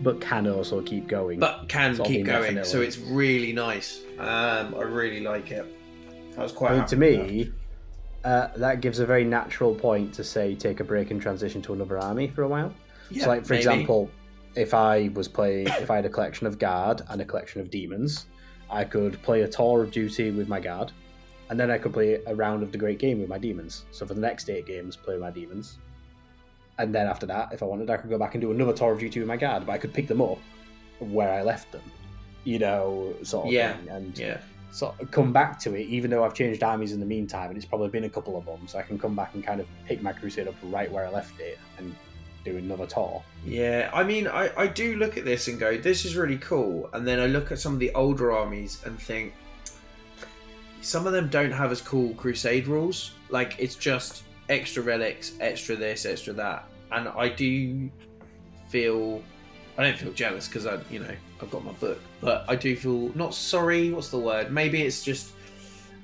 but can also keep going. but can keep going. So it's really nice. Um, I really like it. I was quite I mean, to me, uh, that gives a very natural point to say take a break and transition to another army for a while. Yeah, so, like for maybe. example, if I was playing, if I had a collection of guard and a collection of demons, I could play a tour of duty with my guard, and then I could play a round of the great game with my demons. So for the next eight games, play my demons, and then after that, if I wanted, I could go back and do another tour of duty with my guard, but I could pick them up where I left them. You know, sort of Yeah, thing. And yeah, sort of come back to it, even though I've changed armies in the meantime, and it's probably been a couple of months. I can come back and kind of pick my crusade up right where I left it and do another tour. yeah. I mean, I, I do look at this and go, this is really cool. And then I look at some of the older armies and think, some of them don't have as cool crusade rules. Like it's just extra relics, extra this, extra that, and I do feel. I don't feel jealous because I, you know, I've got my book, but I do feel not sorry. What's the word? Maybe it's just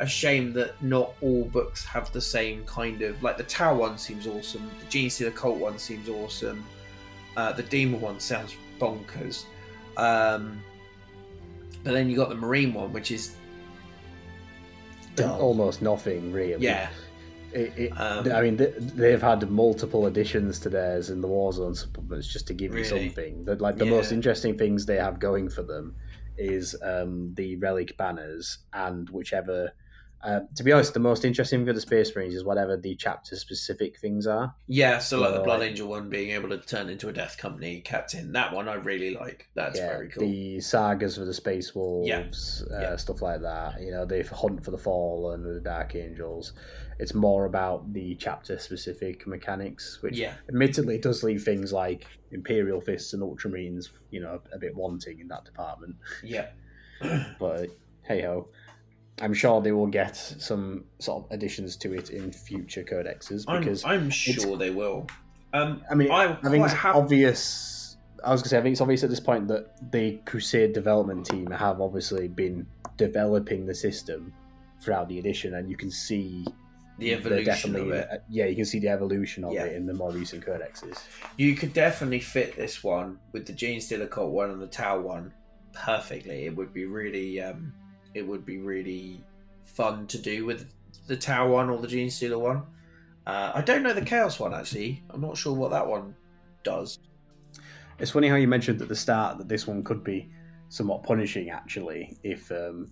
a shame that not all books have the same kind of like the Tau one seems awesome, the Gene the Cult one seems awesome, uh, the Demon one sounds bonkers, um, but then you got the Marine one, which is dull. Almost nothing really. yeah, It, it, Um, I mean, they, they've had multiple additions to theirs in the Warzone supplements just to give you something. That like the Yeah. most interesting things they have going for them is um, the relic banners and whichever. Uh, to be honest, the most interesting for the Space Marines is whatever the chapter specific things are. yeah. So like the Blood Angel one being able to turn into a Death Company captain, that one I really like. That's yeah, very cool. The sagas for the Space Wolves, Uh, Yeah. stuff like that. You know, they hunt for the Fallen, the Dark Angels. It's more about the chapter specific mechanics, which Yeah. admittedly does leave things like Imperial Fists and Ultramarines, you know, a bit wanting in that department. Yeah. But hey ho. I'm sure they will get some sort of additions to it in future codexes I'm, because I'm sure they will. Um, I mean, I'm I think it's happy- obvious. I was gonna say, I think it's obvious at this point that the Crusade development team have obviously been developing the system throughout the edition, and you can see the evolution of it. uh, Yeah, you can see the evolution of Yeah. it in the more recent codexes. You could definitely fit this one with the Genestealer one and the Tau one perfectly. It would be really, um, it would be really fun to do with the Tau one or the Genestealer one. Uh, I don't know the Chaos one actually. I'm not sure what that one does. It's funny how you mentioned at the start that this one could be somewhat punishing, actually, if um,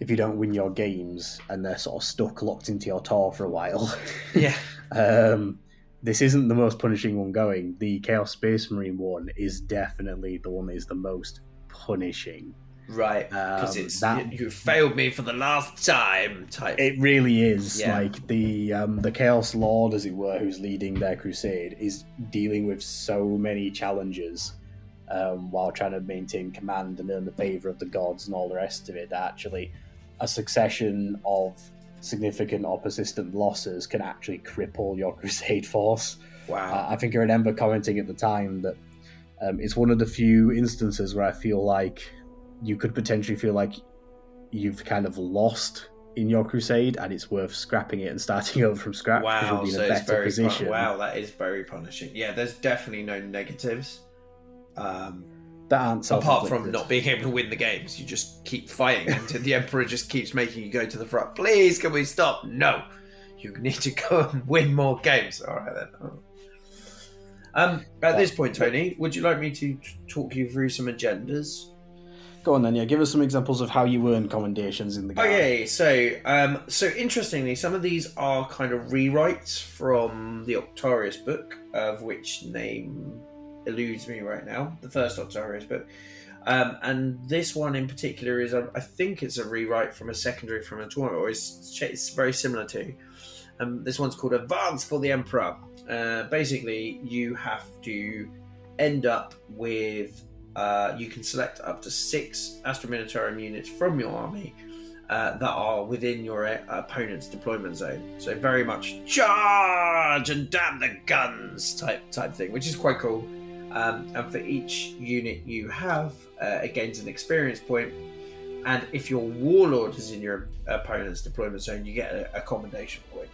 if you don't win your games and they're sort of stuck locked into your tower for a while. Yeah, Um, this isn't the most punishing one going. The Chaos Space Marine one is definitely the one that is the most punishing. Right. Because Um, it's that- you, you failed me for the last time type. It really is Yeah. like the um, the Chaos Lord, as it were, who's leading their crusade, is dealing with so many challenges um, while trying to maintain command and earn the favor of the gods and all the rest of it. That actually, a succession of significant or persistent losses can actually cripple your crusade force. wow. Uh, I think I remember commenting at the time that um, it's one of the few instances where I feel like you could potentially feel like you've kind of lost in your crusade, and it's worth scrapping it and starting over from scratch. because Wow, you'll be in so a it's better very position. Pun- wow, that is very punishing. Yeah, there's definitely no negatives. Um, That aren't apart from not being able to win the games, you just keep fighting until the emperor just keeps making you go to the front. Please, can we stop? No, you need to go and win more games. All right then. Um, at this point, Tony, would you like me to t- talk you through some agendas? Go on then, yeah. Give us some examples of how you earn commendations in the game. Okay, so um, so interestingly, some of these are kind of rewrites from the Octarius book, of which name eludes me right now. The first Octarius book, um, and this one in particular is, a, I think, it's a rewrite from a secondary from a tournament, or it's, it's very similar to. Um, this one's called Advance for the Emperor. Uh, basically, you have to end up with uh, you can select up to six Astra Militarum units from your army uh, that are within your uh, opponent's deployment zone. So very much charge and damn the guns type type thing, which is quite cool. Um, and for each unit you have, uh, it gains an experience point. And if your warlord is in your opponent's deployment zone, you get a, a commendation point.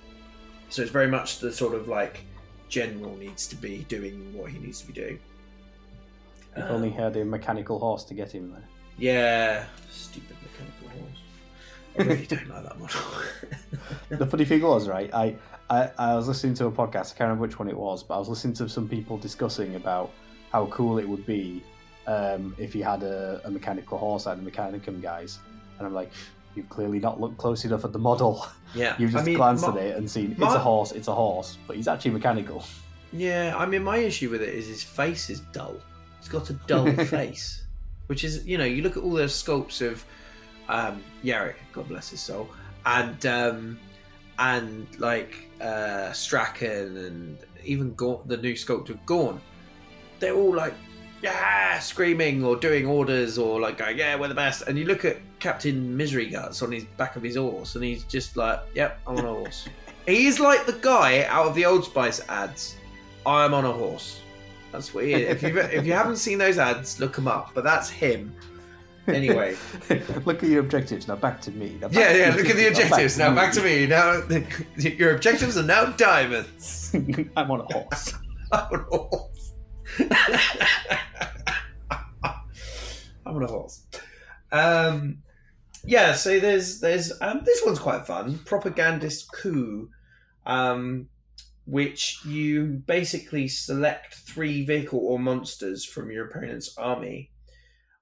So it's very much the sort of like general needs to be doing what he needs to be doing. If only he had a mechanical horse to get him there. Yeah, stupid mechanical horse. I really don't like that model. the funny thing was, right, I, I, I was listening to a podcast, I can't remember which one it was, but I was listening to some people discussing about how cool it would be um, if you had a, a mechanical horse like the Mechanicum guys. And I'm like, you've clearly not looked close enough at the model. yeah, You've just I mean, glanced my- at it and seen it's my- a horse, it's a horse, but he's actually mechanical. Yeah, I mean, my issue with it is his face is dull. He's got a dull face, which is, you know, you look at all those sculpts of um, Yarrick, God bless his soul, and um, and like uh, Straken and even Gaunt, the new sculpt of Gaunt. They're all like, yeah, screaming or doing orders or like going, yeah, we're the best. And you look at Captain Misery Guts on his back of his horse, and he's just like, yep, I'm on a horse. he's like the guy out of the Old Spice ads. I'm on a horse. That's weird. If you if you haven't seen those ads, look them up. But that's him. Anyway, look at your objectives, now back to me. Now back yeah, yeah. Look at the Now objectives. Now back to me. Now your objectives are now diamonds. I'm on a horse. I'm on a horse. I'm on a horse. Um, yeah. So there's there's um, this one's quite fun. Propagandist coup, um, which you basically select three vehicle or monsters from your opponent's army.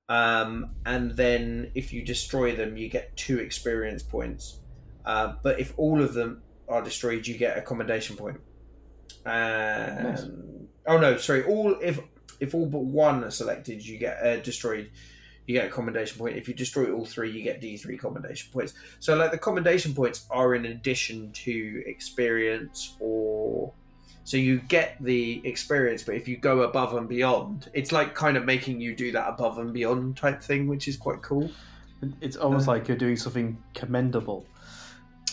Um, and then if you destroy them, you get two experience points. Uh, but if all of them are destroyed, you get a commendation point. And Nice. oh no, sorry, all if if all but one are selected, you get uh, destroyed. You get a commendation point. If you destroy all three, you get D three commendation points. So like the commendation points are in addition to experience or so you get the experience, but if you go above and beyond, it's like kind of making you do that above and beyond type thing, which is quite cool. It's almost Uh, like you're doing something commendable.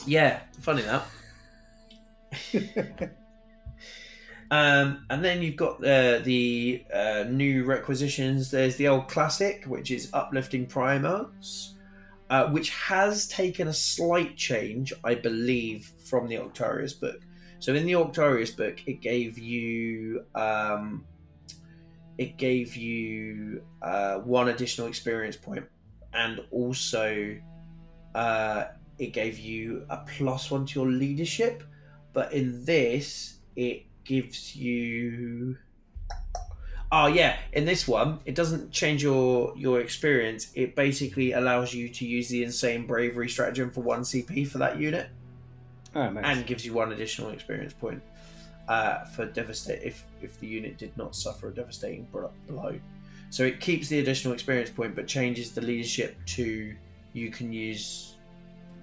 Yeah, funny that. um, and then you've got uh, the uh, new requisitions. There's the old classic, which is Uplifting Primer, uh, which has taken a slight change, I believe, from the Octarius book. So in the Octarius book, it gave you um, it gave you uh, one additional experience point, and also uh, it gave you a plus one to your leadership. But in this, it gives you. Oh yeah, in this one, it doesn't change your your experience. It basically allows you to use the insane bravery stratagem for one CP for that unit Oh, nice. and gives you one additional experience point uh, for devastate if if the unit did not suffer a devastating blow. So it keeps the additional experience point, but changes the leadership to you can use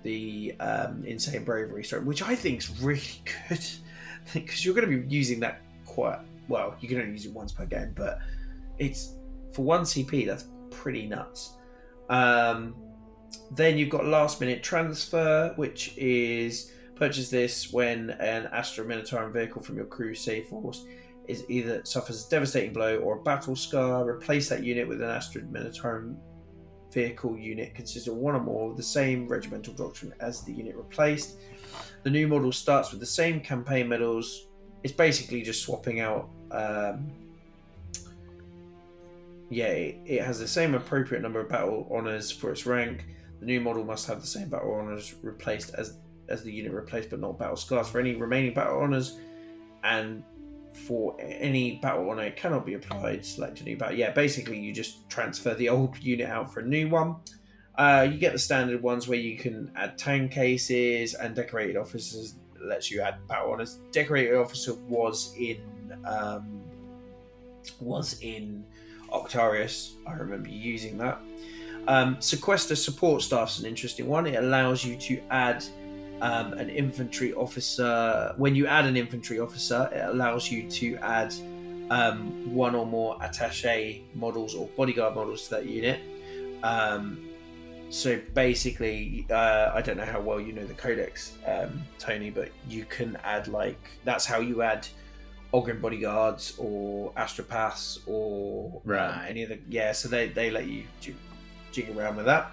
the um, insane bravery strat, which I think is really good because you're going to be using that quite well. You can only use it once per game, but it's for one CP. That's pretty nuts. Um, then you've got last minute transfer, which is purchase this when an Astra Militarum vehicle from your Crusade force is either suffers a devastating blow or a battle scar. Replace that unit with an Astra Militarum vehicle unit consisting of one or more of the same regimental doctrine as the unit replaced. The new model starts with the same campaign medals. It's basically just swapping out. Um, yeah, it, has the same appropriate number of battle honors for its rank. The new model must have the same battle honors replaced as as the unit replaced, but not battle scars for any remaining battle honors, and for any battle honor it cannot be applied. Select a new battle. Yeah, basically you just transfer the old unit out for a new one. Uh, you get the standard ones where you can add tank aces and decorated officers. Lets you add battle honors. Decorated officer was in um, was in Octarius. I remember using that. Um, Sequester support staff's an interesting one. It allows you to add um, an infantry officer. When you add an infantry officer, it allows you to add um, one or more attaché models or bodyguard models to that unit. Um, so basically, uh, I don't know how well you know the codex, um, Tony, but you can add like that's how you add Ogryn bodyguards or astropaths or uh, Right. any of the yeah. So they they let you jig, jig around with that.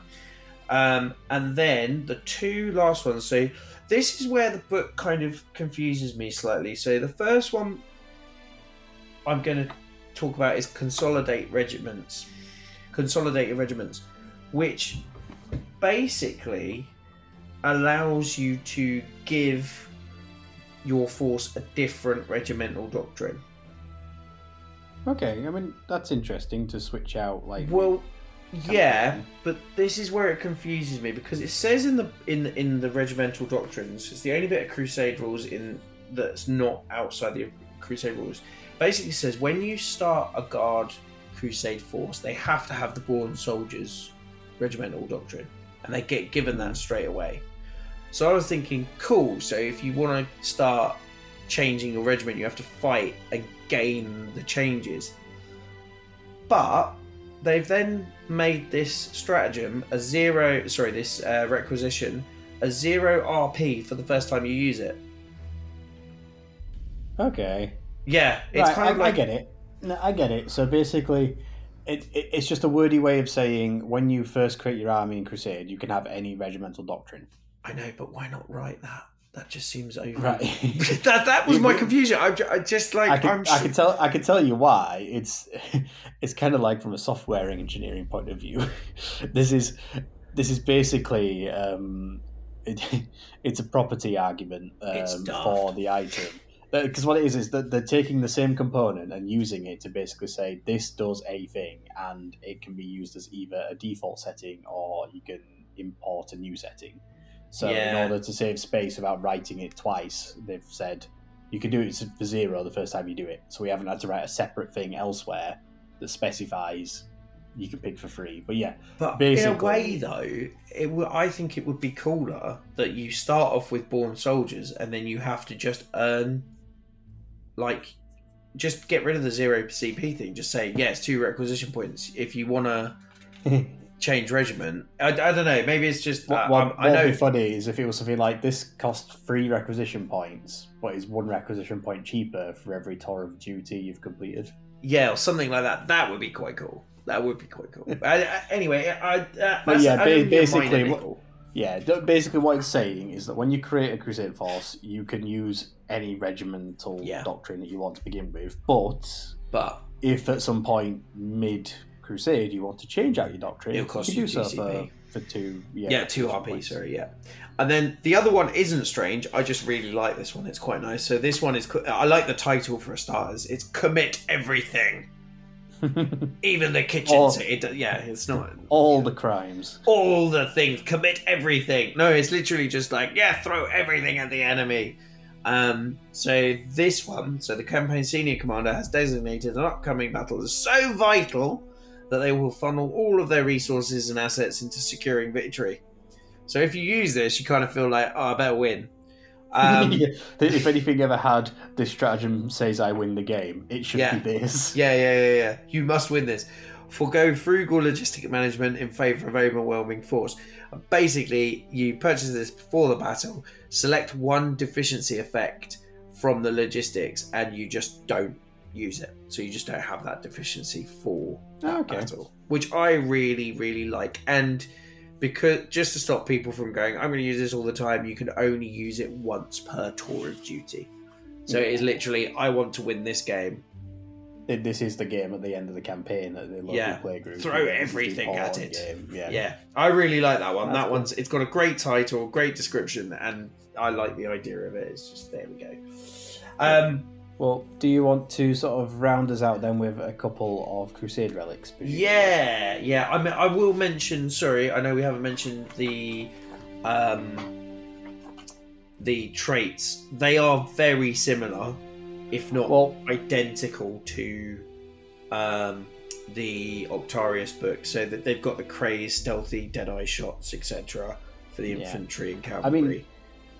Um, and then the two last ones. So this is where the book kind of confuses me slightly. So the first one, I'm gonna talk about is consolidate regiments, consolidate your regiments, which basically allows you to give your force a different regimental doctrine. Okay, I mean that's interesting to switch out like. Well, yeah, but this is where it confuses me because it says in the in the, in the regimental doctrines, it's the only bit of Crusade rules in that's not outside the Crusade rules. Basically, says when you start a guard Crusade force, they have to have the Born Soldiers regimental doctrine, and they get given that straight away. So I was thinking, cool. So if you want to start changing your regiment, you have to fight and gain the changes. But they've then made this stratagem a zero. Sorry, this uh, requisition a zero RP for the first time you use it. Okay. Yeah, it's Right, kind I, of like I get it. No, I get it. So basically, it, it, it's just a wordy way of saying when you first create your army in Crusade, you can have any regimental doctrine. I know, but why not write that? That just seems over. Right. that that was my confusion. I, I just like I can, I'm. I tell I can tell you why. It's it's kind of like from a software engineering point of view. this is this is basically um, it, it's a property argument um, for the item. Because what it is is that they're taking the same component and using it to basically say this does a thing, and it can be used as either a default setting or you can import a new setting. So in order to save space without writing it twice, they've said you can do it for zero the first time you do it. So we haven't had to write a separate thing elsewhere that specifies you can pick for free. But yeah, But in a way, though, it w- I think it would be cooler that you start off with born soldiers and then you have to just earn, like, just get rid of the zero CP thing. Just say, yeah, it's two requisition points. If you want to change regiment, I, I don't know. Maybe it's just. what, uh, what, I'm- I know. would be funny is if it was something like this costs three requisition points, but is one requisition point cheaper for every tour of duty you've completed. Yeah, or something like that. That would be quite cool. That would be quite cool. I, I, anyway, I. Uh, But yeah, ba- basically mine would be what- cool. Yeah, basically what it's saying is that when you create a crusade force, you can use any regimental Yeah. doctrine that you want to begin with, but But if at some point mid crusade you want to change out your doctrine, It'll cost you you do so for, for two. Yeah, Yeah, two RP, points. sorry, yeah. And then the other one isn't strange. I just really like this one. It's quite nice. So this one is. I like the title for a starters. It's commit everything, even the kitchen. All- it, yeah, it's not All the crimes. all the things. Commit everything. No, it's literally just like yeah, throw everything at the enemy. Um, so this one, so the campaign senior commander has designated an upcoming battle as so vital that they will funnel all of their resources and assets into securing victory. So if you use this, you kind of feel like, oh, I better win. Um, Yeah, if anything ever had this stratagem says I win the game, it should Yeah. be this. Yeah, yeah, yeah, yeah. You must win this. Forgo frugal logistic management in favour of overwhelming force. Basically, you purchase this before the battle, select one deficiency effect from the logistics, and you just don't use it. So you just don't have that deficiency for that okay. battle, which I really, really like. And because just to stop people from going, I'm going to use this all the time. You can only use it once per tour of duty. So it is literally, I want to win this game. It- This is the game at the end of the campaign that the local Yeah. playgroup. Throw Yeah, this the everything at it. game, Yeah. Yeah, I really like that one. That's that one's it's got a great title, great description, and I like the idea of it. It's just there we go. Um, Well, do you want to sort of round us out then with a couple of Crusade relics? yeah, yeah. I mean, I will mention. Sorry, I know we haven't mentioned the um, the traits. They are very similar, if not Well, identical to um, the Octarius book. So that they've got the craze, stealthy, deadeye shots, etc. for the Yeah. infantry and cavalry. I mean,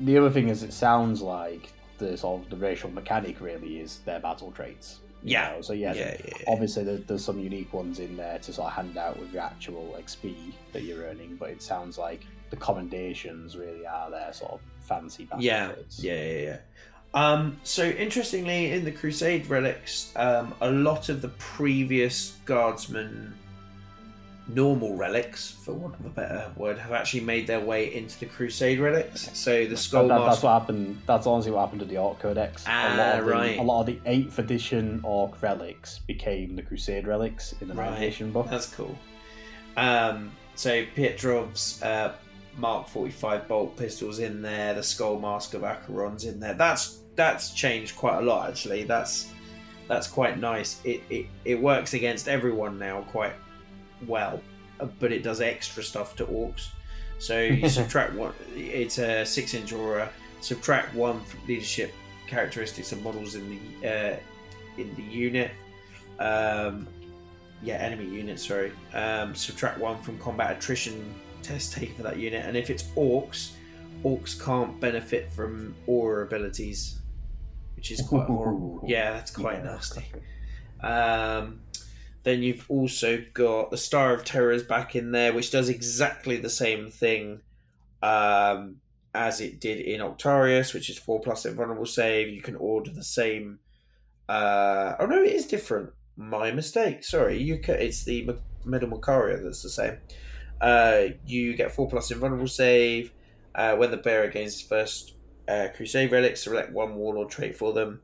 the other thing is, it sounds like the sort of the racial mechanic really is their battle traits. Yeah. know? So yeah, yeah, yeah, obviously there, there's some unique ones in there to sort of hand out with your actual XP that you're earning, but it sounds like the commendations really are their sort of fancy battle yeah, traits. yeah, yeah, yeah. Um, so interestingly, in the Crusade relics, um, a lot of the previous guardsmen normal relics, for want of a better word, have actually made their way into the Crusade relics. So the Skull That- that- that's what happened. That's honestly what happened to the Ork Codex. Ah, a lot of the, right. A lot of the eighth edition Ork relics became the Crusade relics in the Right. ninth edition book. That's cool. Um, so Pietrov's uh, Mark 45 bolt pistols in there. The Skull Mask of Acheron's in there. That's that's changed quite a lot actually. That's that's quite nice. It it, it works against everyone now quite well, uh, but it does extra stuff to orcs. So you subtract one. It's a six inch aura. Subtract one from leadership characteristics and models in the uh, in the unit. Um, yeah, enemy unit, sorry. Um, subtract one from combat attrition test taken for that unit, and if it's orcs, orcs can't benefit from aura abilities, which is quite horrible. Yeah, that's quite Yeah, nasty. Um, then you've also got the Star of Terra back in there, which does exactly the same thing um, as it did in Octarius, which is four plus invulnerable save. You can order the same. Uh, oh no, it is different. My mistake. Sorry, you ca it's the M- Middle Macaria that's the same. Uh, you get four plus invulnerable save. Uh, when the bearer gains his first uh, Crusade relic, select one Warlord trait for them,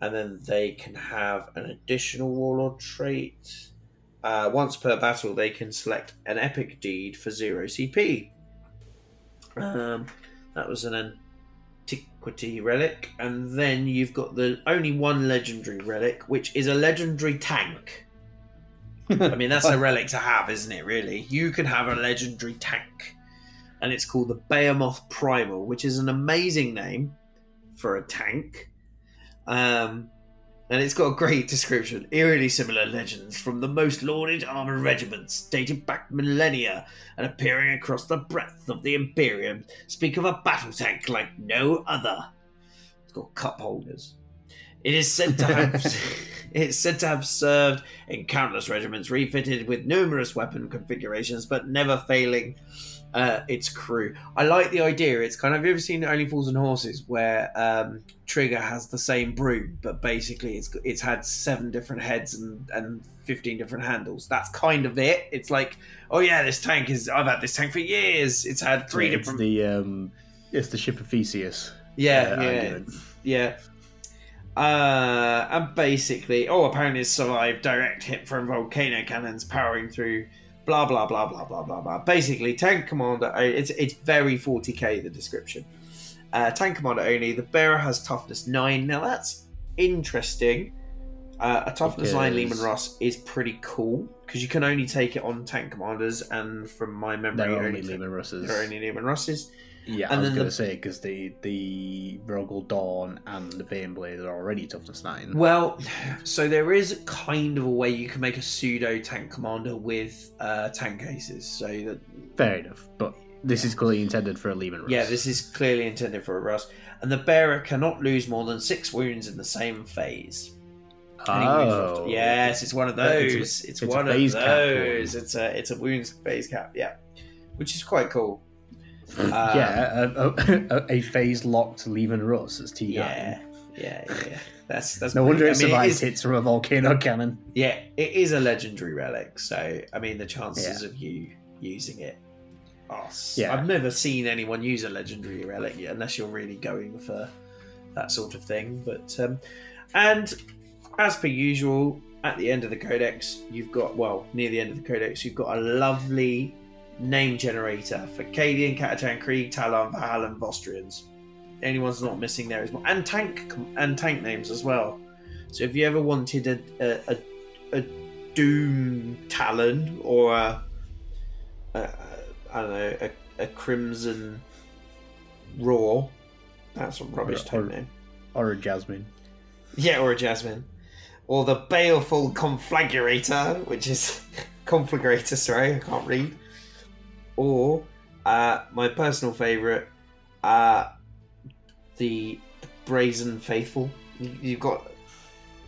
and then they can have an additional Warlord trait. Uh, once per battle, they can select an Epic Deed for zero CP. Um, that was an antiquity relic, and then you've got the only one legendary relic, which is a legendary tank. I mean, that's a relic to have, isn't it? Really, you can have a legendary tank, and it's called the Behemoth Primal, which is an amazing name for a tank. Um, and it's got a great description. Eerily similar legends from the most lauded armored regiments, dating back millennia and appearing across the breadth of the Imperium, speak of a battle tank like no other. It's got cup holders. It is said to have it's said to have served in countless regiments, refitted with numerous weapon configurations, but never failing uh, its crew. I like the idea. It's kind of have you ever seen Only Fools and Horses, where um, Trigger has the same broom, but basically it's it's had seven different heads and and fifteen different handles. That's kind of it. It's like, oh yeah, this tank is. I've had this tank for years. It's had three it's different. the um, it's the ship of Theseus. yeah, uh, yeah, yeah. Uh, and basically, oh, apparently it's survived direct hit from volcano cannons powering through. Blah blah blah blah blah blah blah. Basically, tank commander. It's it's very 40k the description. Uh, tank commander only. The bearer has toughness nine. Now that's interesting. Uh, a toughness nine Leman Russ is pretty cool because you can only take it on tank commanders, and from my memory, They're only ta- Leman Russes. they're only Leman Russes. Yeah, And I was going the- to say because the the Rogal Dorn and the Baneblade are already toughness nine. Well, so there is kind of a way you can make a pseudo tank commander with uh, tank aces. So that Fair enough, but this is clearly intended for a Leman Russ. yeah, this is clearly intended for a Russ, and the bearer cannot lose more than six wounds in the same phase. Oh, yes, it's one of It's a- those. It's, it's one of those. It's a it's a wounds phase cap. Yeah, which is quite cool. Uh, yeah, a, a, a phase locked Leman Russ as T9. yeah, yeah, yeah. That's that's No wonder it I mean, survived is- hits from a volcano cannon. Yeah, it is a legendary relic, so I mean the chances Yeah. of you using it. Are, Yeah. I've never seen anyone use a legendary relic yet, unless you're really going for that sort of thing. But um, and as per usual, at the end of the codex, you've got well near the end of the codex, you've got a lovely name generator for Cadian, Catachan, Krieg, Tallarn, Valhalla, and Vostroyans. Anyone's not missing there is more, and tank and tank names as well. So if you ever wanted a a, a, a Doom Talon or a, a, I don't know a, a Crimson Raw, that's a rubbish Or- tank or- name. Or a Jasmine. Yeah, or a Jasmine. Or the Baleful Conflagrator, which is Conflagrator, sorry, I can't read. Or uh, my personal favourite, uh, the Brazen Faithful. You- You've got.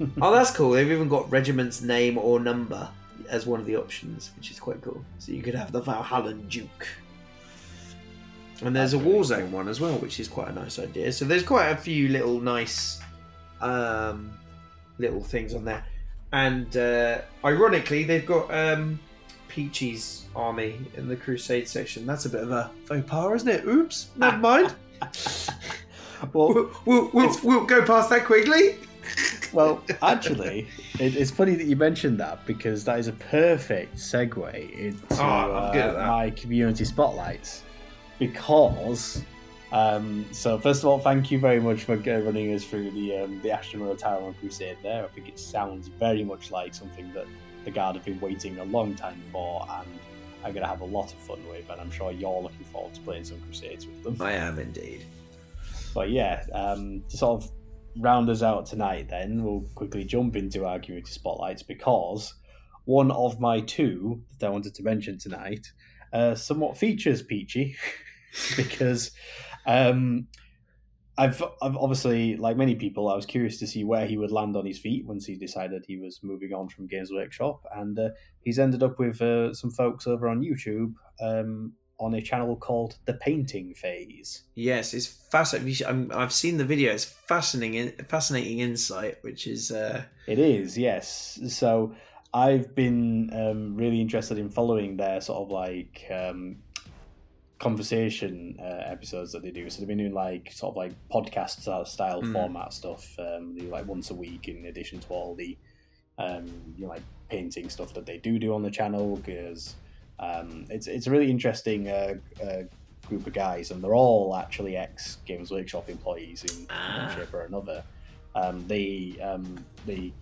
oh, that's cool. They've even got regiment's name or number as one of the options, which is quite cool. So you could have the Valhallan Duke. And there's a That's really Warzone one as well, which is quite a nice idea. So there's quite a few little nice um, little things on there. And uh, ironically, they've got um, Peachy's army in the Crusade section. That's a bit of a faux pas, isn't it? Oops, never mind. Well, we'll, we'll, we'll, we'll go past that quickly. well, actually, it, it's funny that you mentioned that because that is a perfect segue into Oh, I'm good at uh, my community spotlights. Because, um, so first of all, thank you very much for running us through the um, the Astra Militarum Crusade. There, I think it sounds very much like something that the guard have been waiting a long time for, and I'm going to have a lot of fun with, and I'm sure you're looking forward to playing some Crusades with them. I am indeed. But yeah, um, to sort of round us out tonight, then we'll quickly jump into our community spotlights because one of my two that I wanted to mention tonight uh, somewhat features Peachy because um, I've, I've obviously, like many people, I was curious to see where he would land on his feet once he decided he was moving on from Games Workshop, and uh, he's ended up with uh, some folks over on YouTube. Um, on a channel called The Painting Phase. Yes, it's fascinating. I've seen the video. It's fascinating, fascinating insight, which is uh, It is, yes. So I've been um, really interested in following their sort of like um, conversation uh, episodes that they do. So they've been doing like sort of like podcast style, Mm. format stuff. Um, they do like once a week in addition to all the um, you know like painting stuff that they do do on the channel because um, it's it's a really interesting uh, uh, group of guys and they're all actually ex Games Workshop employees in Ah. one shape or another. Um, they um, the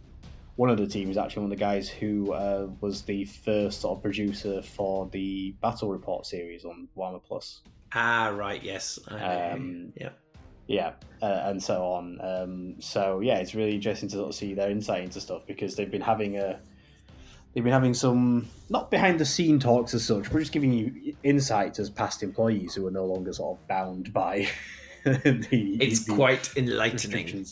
one of the teams actually one of the guys who uh, was the first sort of producer for the Battle Report series on Warhammer Plus. ah right. Yes. Um, yeah. Yeah, uh, and so on. Um, so yeah, it's really interesting to sort of see their insight into stuff because they've been having a they've been having some not behind the scene talks as such, but just giving you insight as past employees who are no longer sort of bound by the. It's the quite enlightening.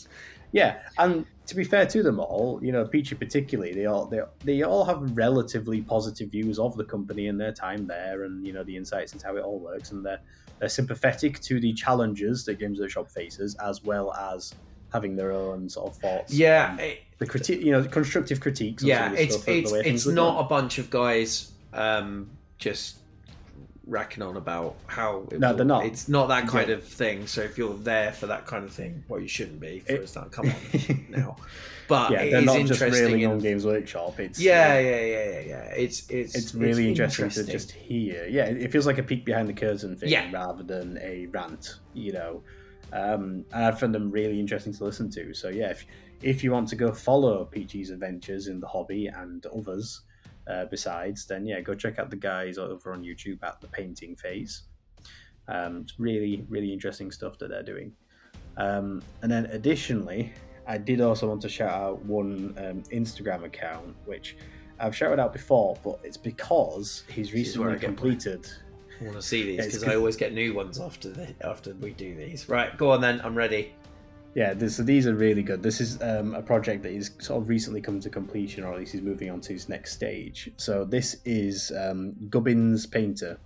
Yeah, and to be fair to them all, you know, Peachy particularly, they all they, they all have relatively positive views of the company and their time there, and you know the insights into how it all works, and they're they're sympathetic to the challenges that Games Workshop faces, as well as having their own sort of thoughts. Yeah. it- the critique, you know, the constructive critiques. yeah. It's stuff of the it's it's not a bunch of guys um, just racking on about how No, they're not. It's not that kind Yeah. of thing. So if you're there for that kind of thing, well, you shouldn't be. For It- start. Come on now. But yeah, they're is not just interesting railing in- on Games Workshop. It's Yeah, yeah, yeah, yeah, yeah. It's it's it's really interesting, interesting. to just hear. Yeah, it feels like a peek behind the curtain thing Yeah. rather than a rant, you know. Um, and I found them really interesting to listen to. So yeah, if if you want to go follow Peachy's adventures in the hobby and others uh, besides, then yeah, go check out the guys over on YouTube at the Painting Phase. Um, it's really really interesting stuff that they're doing. Um, and then additionally, I did also want to shout out one um, Instagram account which I've shouted out before, but it's because he's This is where recently I get my- completed. I want to see these because. I always get new ones after the after we do these. Right, go on then. I'm ready. Yeah, this, so these are really good. This is um, a project that is sort of recently come to completion, or at least he's moving on to his next stage. So this is um, Gubbins Painter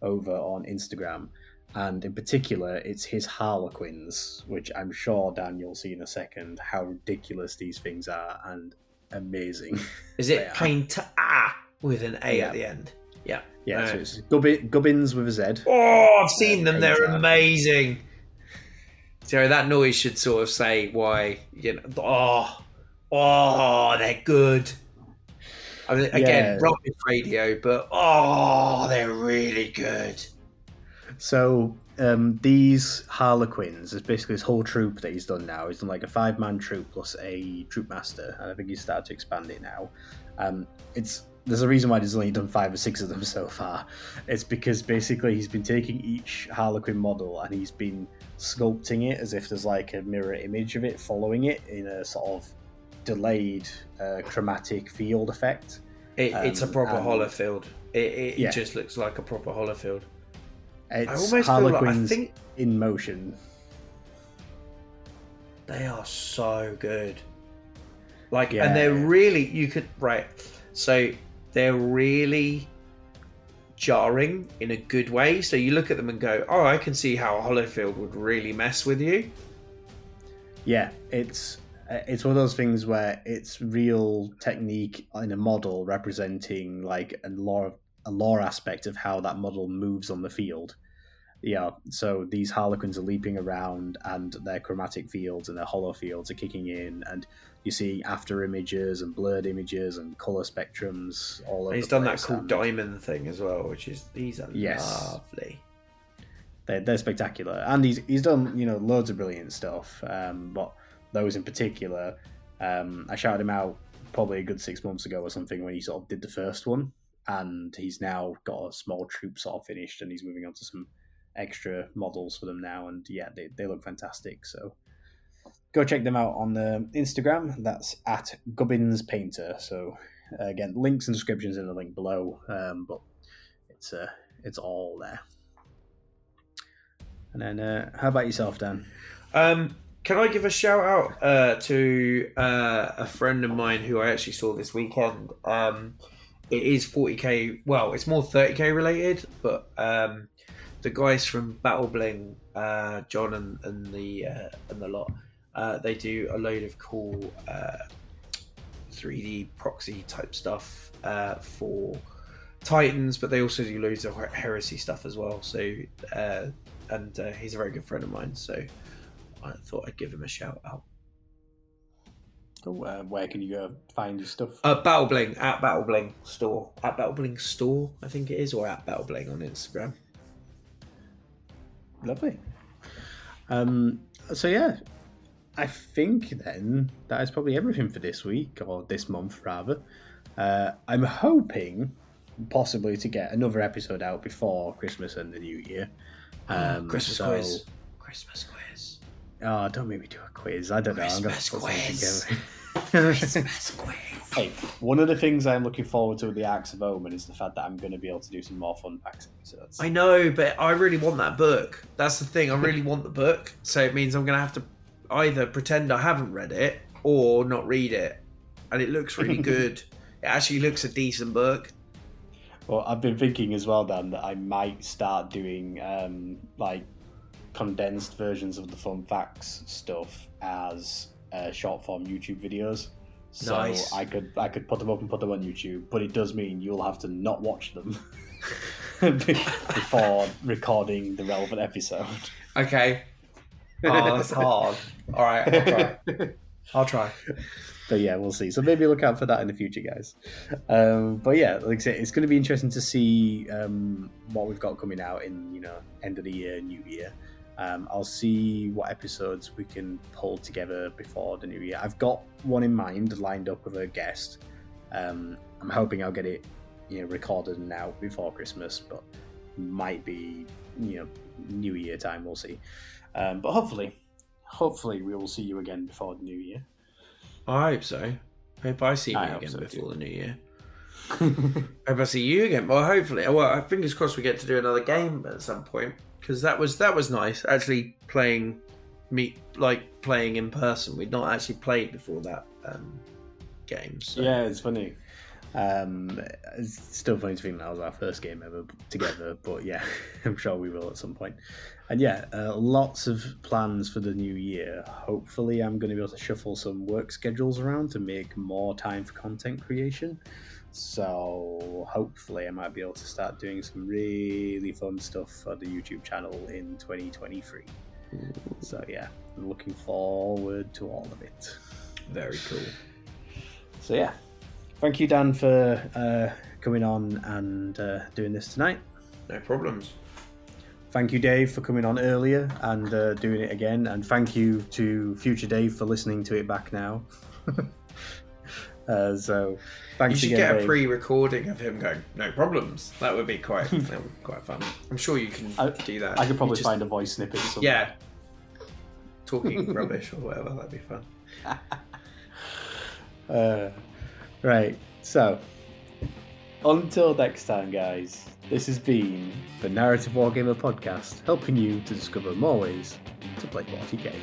over on Instagram, and in particular, it's his Harlequins, which I'm sure Dan you'll see in a second how ridiculous these things are and amazing. Is it painter ah with an A Yeah. at the end? Yeah. Yeah, so it's Gubbins with a Z. Oh, I've seen them. They're amazing. So that noise should sort of say why you know. Oh, oh, they're good. I mean, again, Yeah. rubbish radio, but oh, they're really good. So um, these Harlequins is basically this whole troop that he's done now. He's done like a five man troop plus a troop master, and I think he's started to expand it now. Um, it's there's a reason why he's only done five or six of them so far. It's because basically he's been taking each Harlequin model and he's been sculpting it as if there's like a mirror image of it following it in a sort of delayed uh, chromatic field effect. It, it's a Um, proper and- Holofield. It, it, Yeah. it just looks like a proper Holofield. It's I almost feel like I think in motion. They are so good. Like, Yeah. and they're really, you could, right. So they're really jarring in a good way. So you look at them and go, oh, I can see how Holofield would really mess with you. Yeah, it's It's one of those things where it's real technique in a model representing like a lore, a lore aspect of how that model moves on the field. Yeah, so these harlequins are leaping around, and their chromatic fields and their holo fields are kicking in, and you see after images and blurred images and color spectrums all over. He's done that cool and- diamond thing as well, which is these are Yes. lovely. they're, they're spectacular and he's he's done you know loads of brilliant stuff um, but those in particular um, i shouted him out probably a good six months ago or something when he sort of did the first one and he's now got a small troop sort of finished and he's moving on to some extra models for them now and yeah they, they look fantastic so go check them out on the instagram that's at gubbins painter so uh, again links and descriptions in the link below um, but it's uh, it's all there and then, uh, how about yourself, Dan? Um, can I give a shout out uh, to uh, a friend of mine who I actually saw this weekend? Um, it is 40k. Well, it's more 30k related, but um, the guys from Battle Bling, uh, John and, and the uh, and the lot, uh, they do a load of cool uh, 3D proxy type stuff uh, for Titans, but they also do loads of her- heresy stuff as well. So, uh, and uh, he's a very good friend of mine. So. I thought I'd give him a shout out. Cool. Uh, where can you go find your stuff? Uh, Battlebling at Battlebling store at Battlebling store, I think it is, or at Battlebling on Instagram. Lovely. Um, so yeah, I think then that is probably everything for this week or this month rather. Uh, I'm hoping possibly to get another episode out before Christmas and the New Year. Um, Christmas so- quiz. Christmas quiz. Oh, don't make me do a quiz. I don't know. I'm gonna Christmas quiz. Christmas quiz. Hey, one of the things I'm looking forward to with the Arks of Omen is the fact that I'm going to be able to do some more fun packs episodes. I know, but I really want that book. That's the thing. I really want the book. So it means I'm going to have to either pretend I haven't read it or not read it. And it looks really good. It actually looks a decent book. Well, I've been thinking as well, Dan, that I might start doing um, like condensed versions of the fun facts stuff as uh, short form YouTube videos. So Nice. I could I could put them up and put them on YouTube, but it does mean you'll have to not watch them before recording the relevant episode. Okay. Oh, that's hard. All right, I'll try. I'll try. But yeah, we'll see. So maybe look out for that in the future, guys. Um, but yeah, like I say, it's going to be interesting to see um, what we've got coming out in you know end of the year, new year. Um, I'll see what episodes we can pull together before the new year. I've got one in mind lined up with a guest. Um, I'm hoping I'll get it you know recorded and out before Christmas, but might be you know New Year time. We'll see. Um, but hopefully, hopefully we will see you again before the new year. I hope so. Hope I see you again so, before the new year. hope I see you again. Well, hopefully. Well, fingers crossed we get to do another game at some point because that was that was nice. Actually playing meet like playing in person. We'd not actually played before that um, game. So. Yeah, it's funny. Um, it's still funny to think that was our first game ever together, but yeah, I'm sure we will at some point. And yeah, uh, lots of plans for the new year. Hopefully, I'm going to be able to shuffle some work schedules around to make more time for content creation. So hopefully, I might be able to start doing some really fun stuff for the YouTube channel in 2023. So yeah, I'm looking forward to all of it. Very cool. So yeah, thank you, Dan, for uh, coming on and uh, doing this tonight. No problems. Thank you, Dave, for coming on earlier and uh, doing it again. And thank you to future Dave for listening to it back now. uh, so You thanks should again. get a Dave. pre-recording of him going, "No problems." That would be quite that would be quite fun. I'm sure you can I- do that. I could probably just- find a voice snippet. Somewhere. Yeah. Talking rubbish or whatever, that'd be fun. Uh, right. So until next time, guys. This has been the Narrative Wargamer podcast, helping you to discover more ways to play 40k.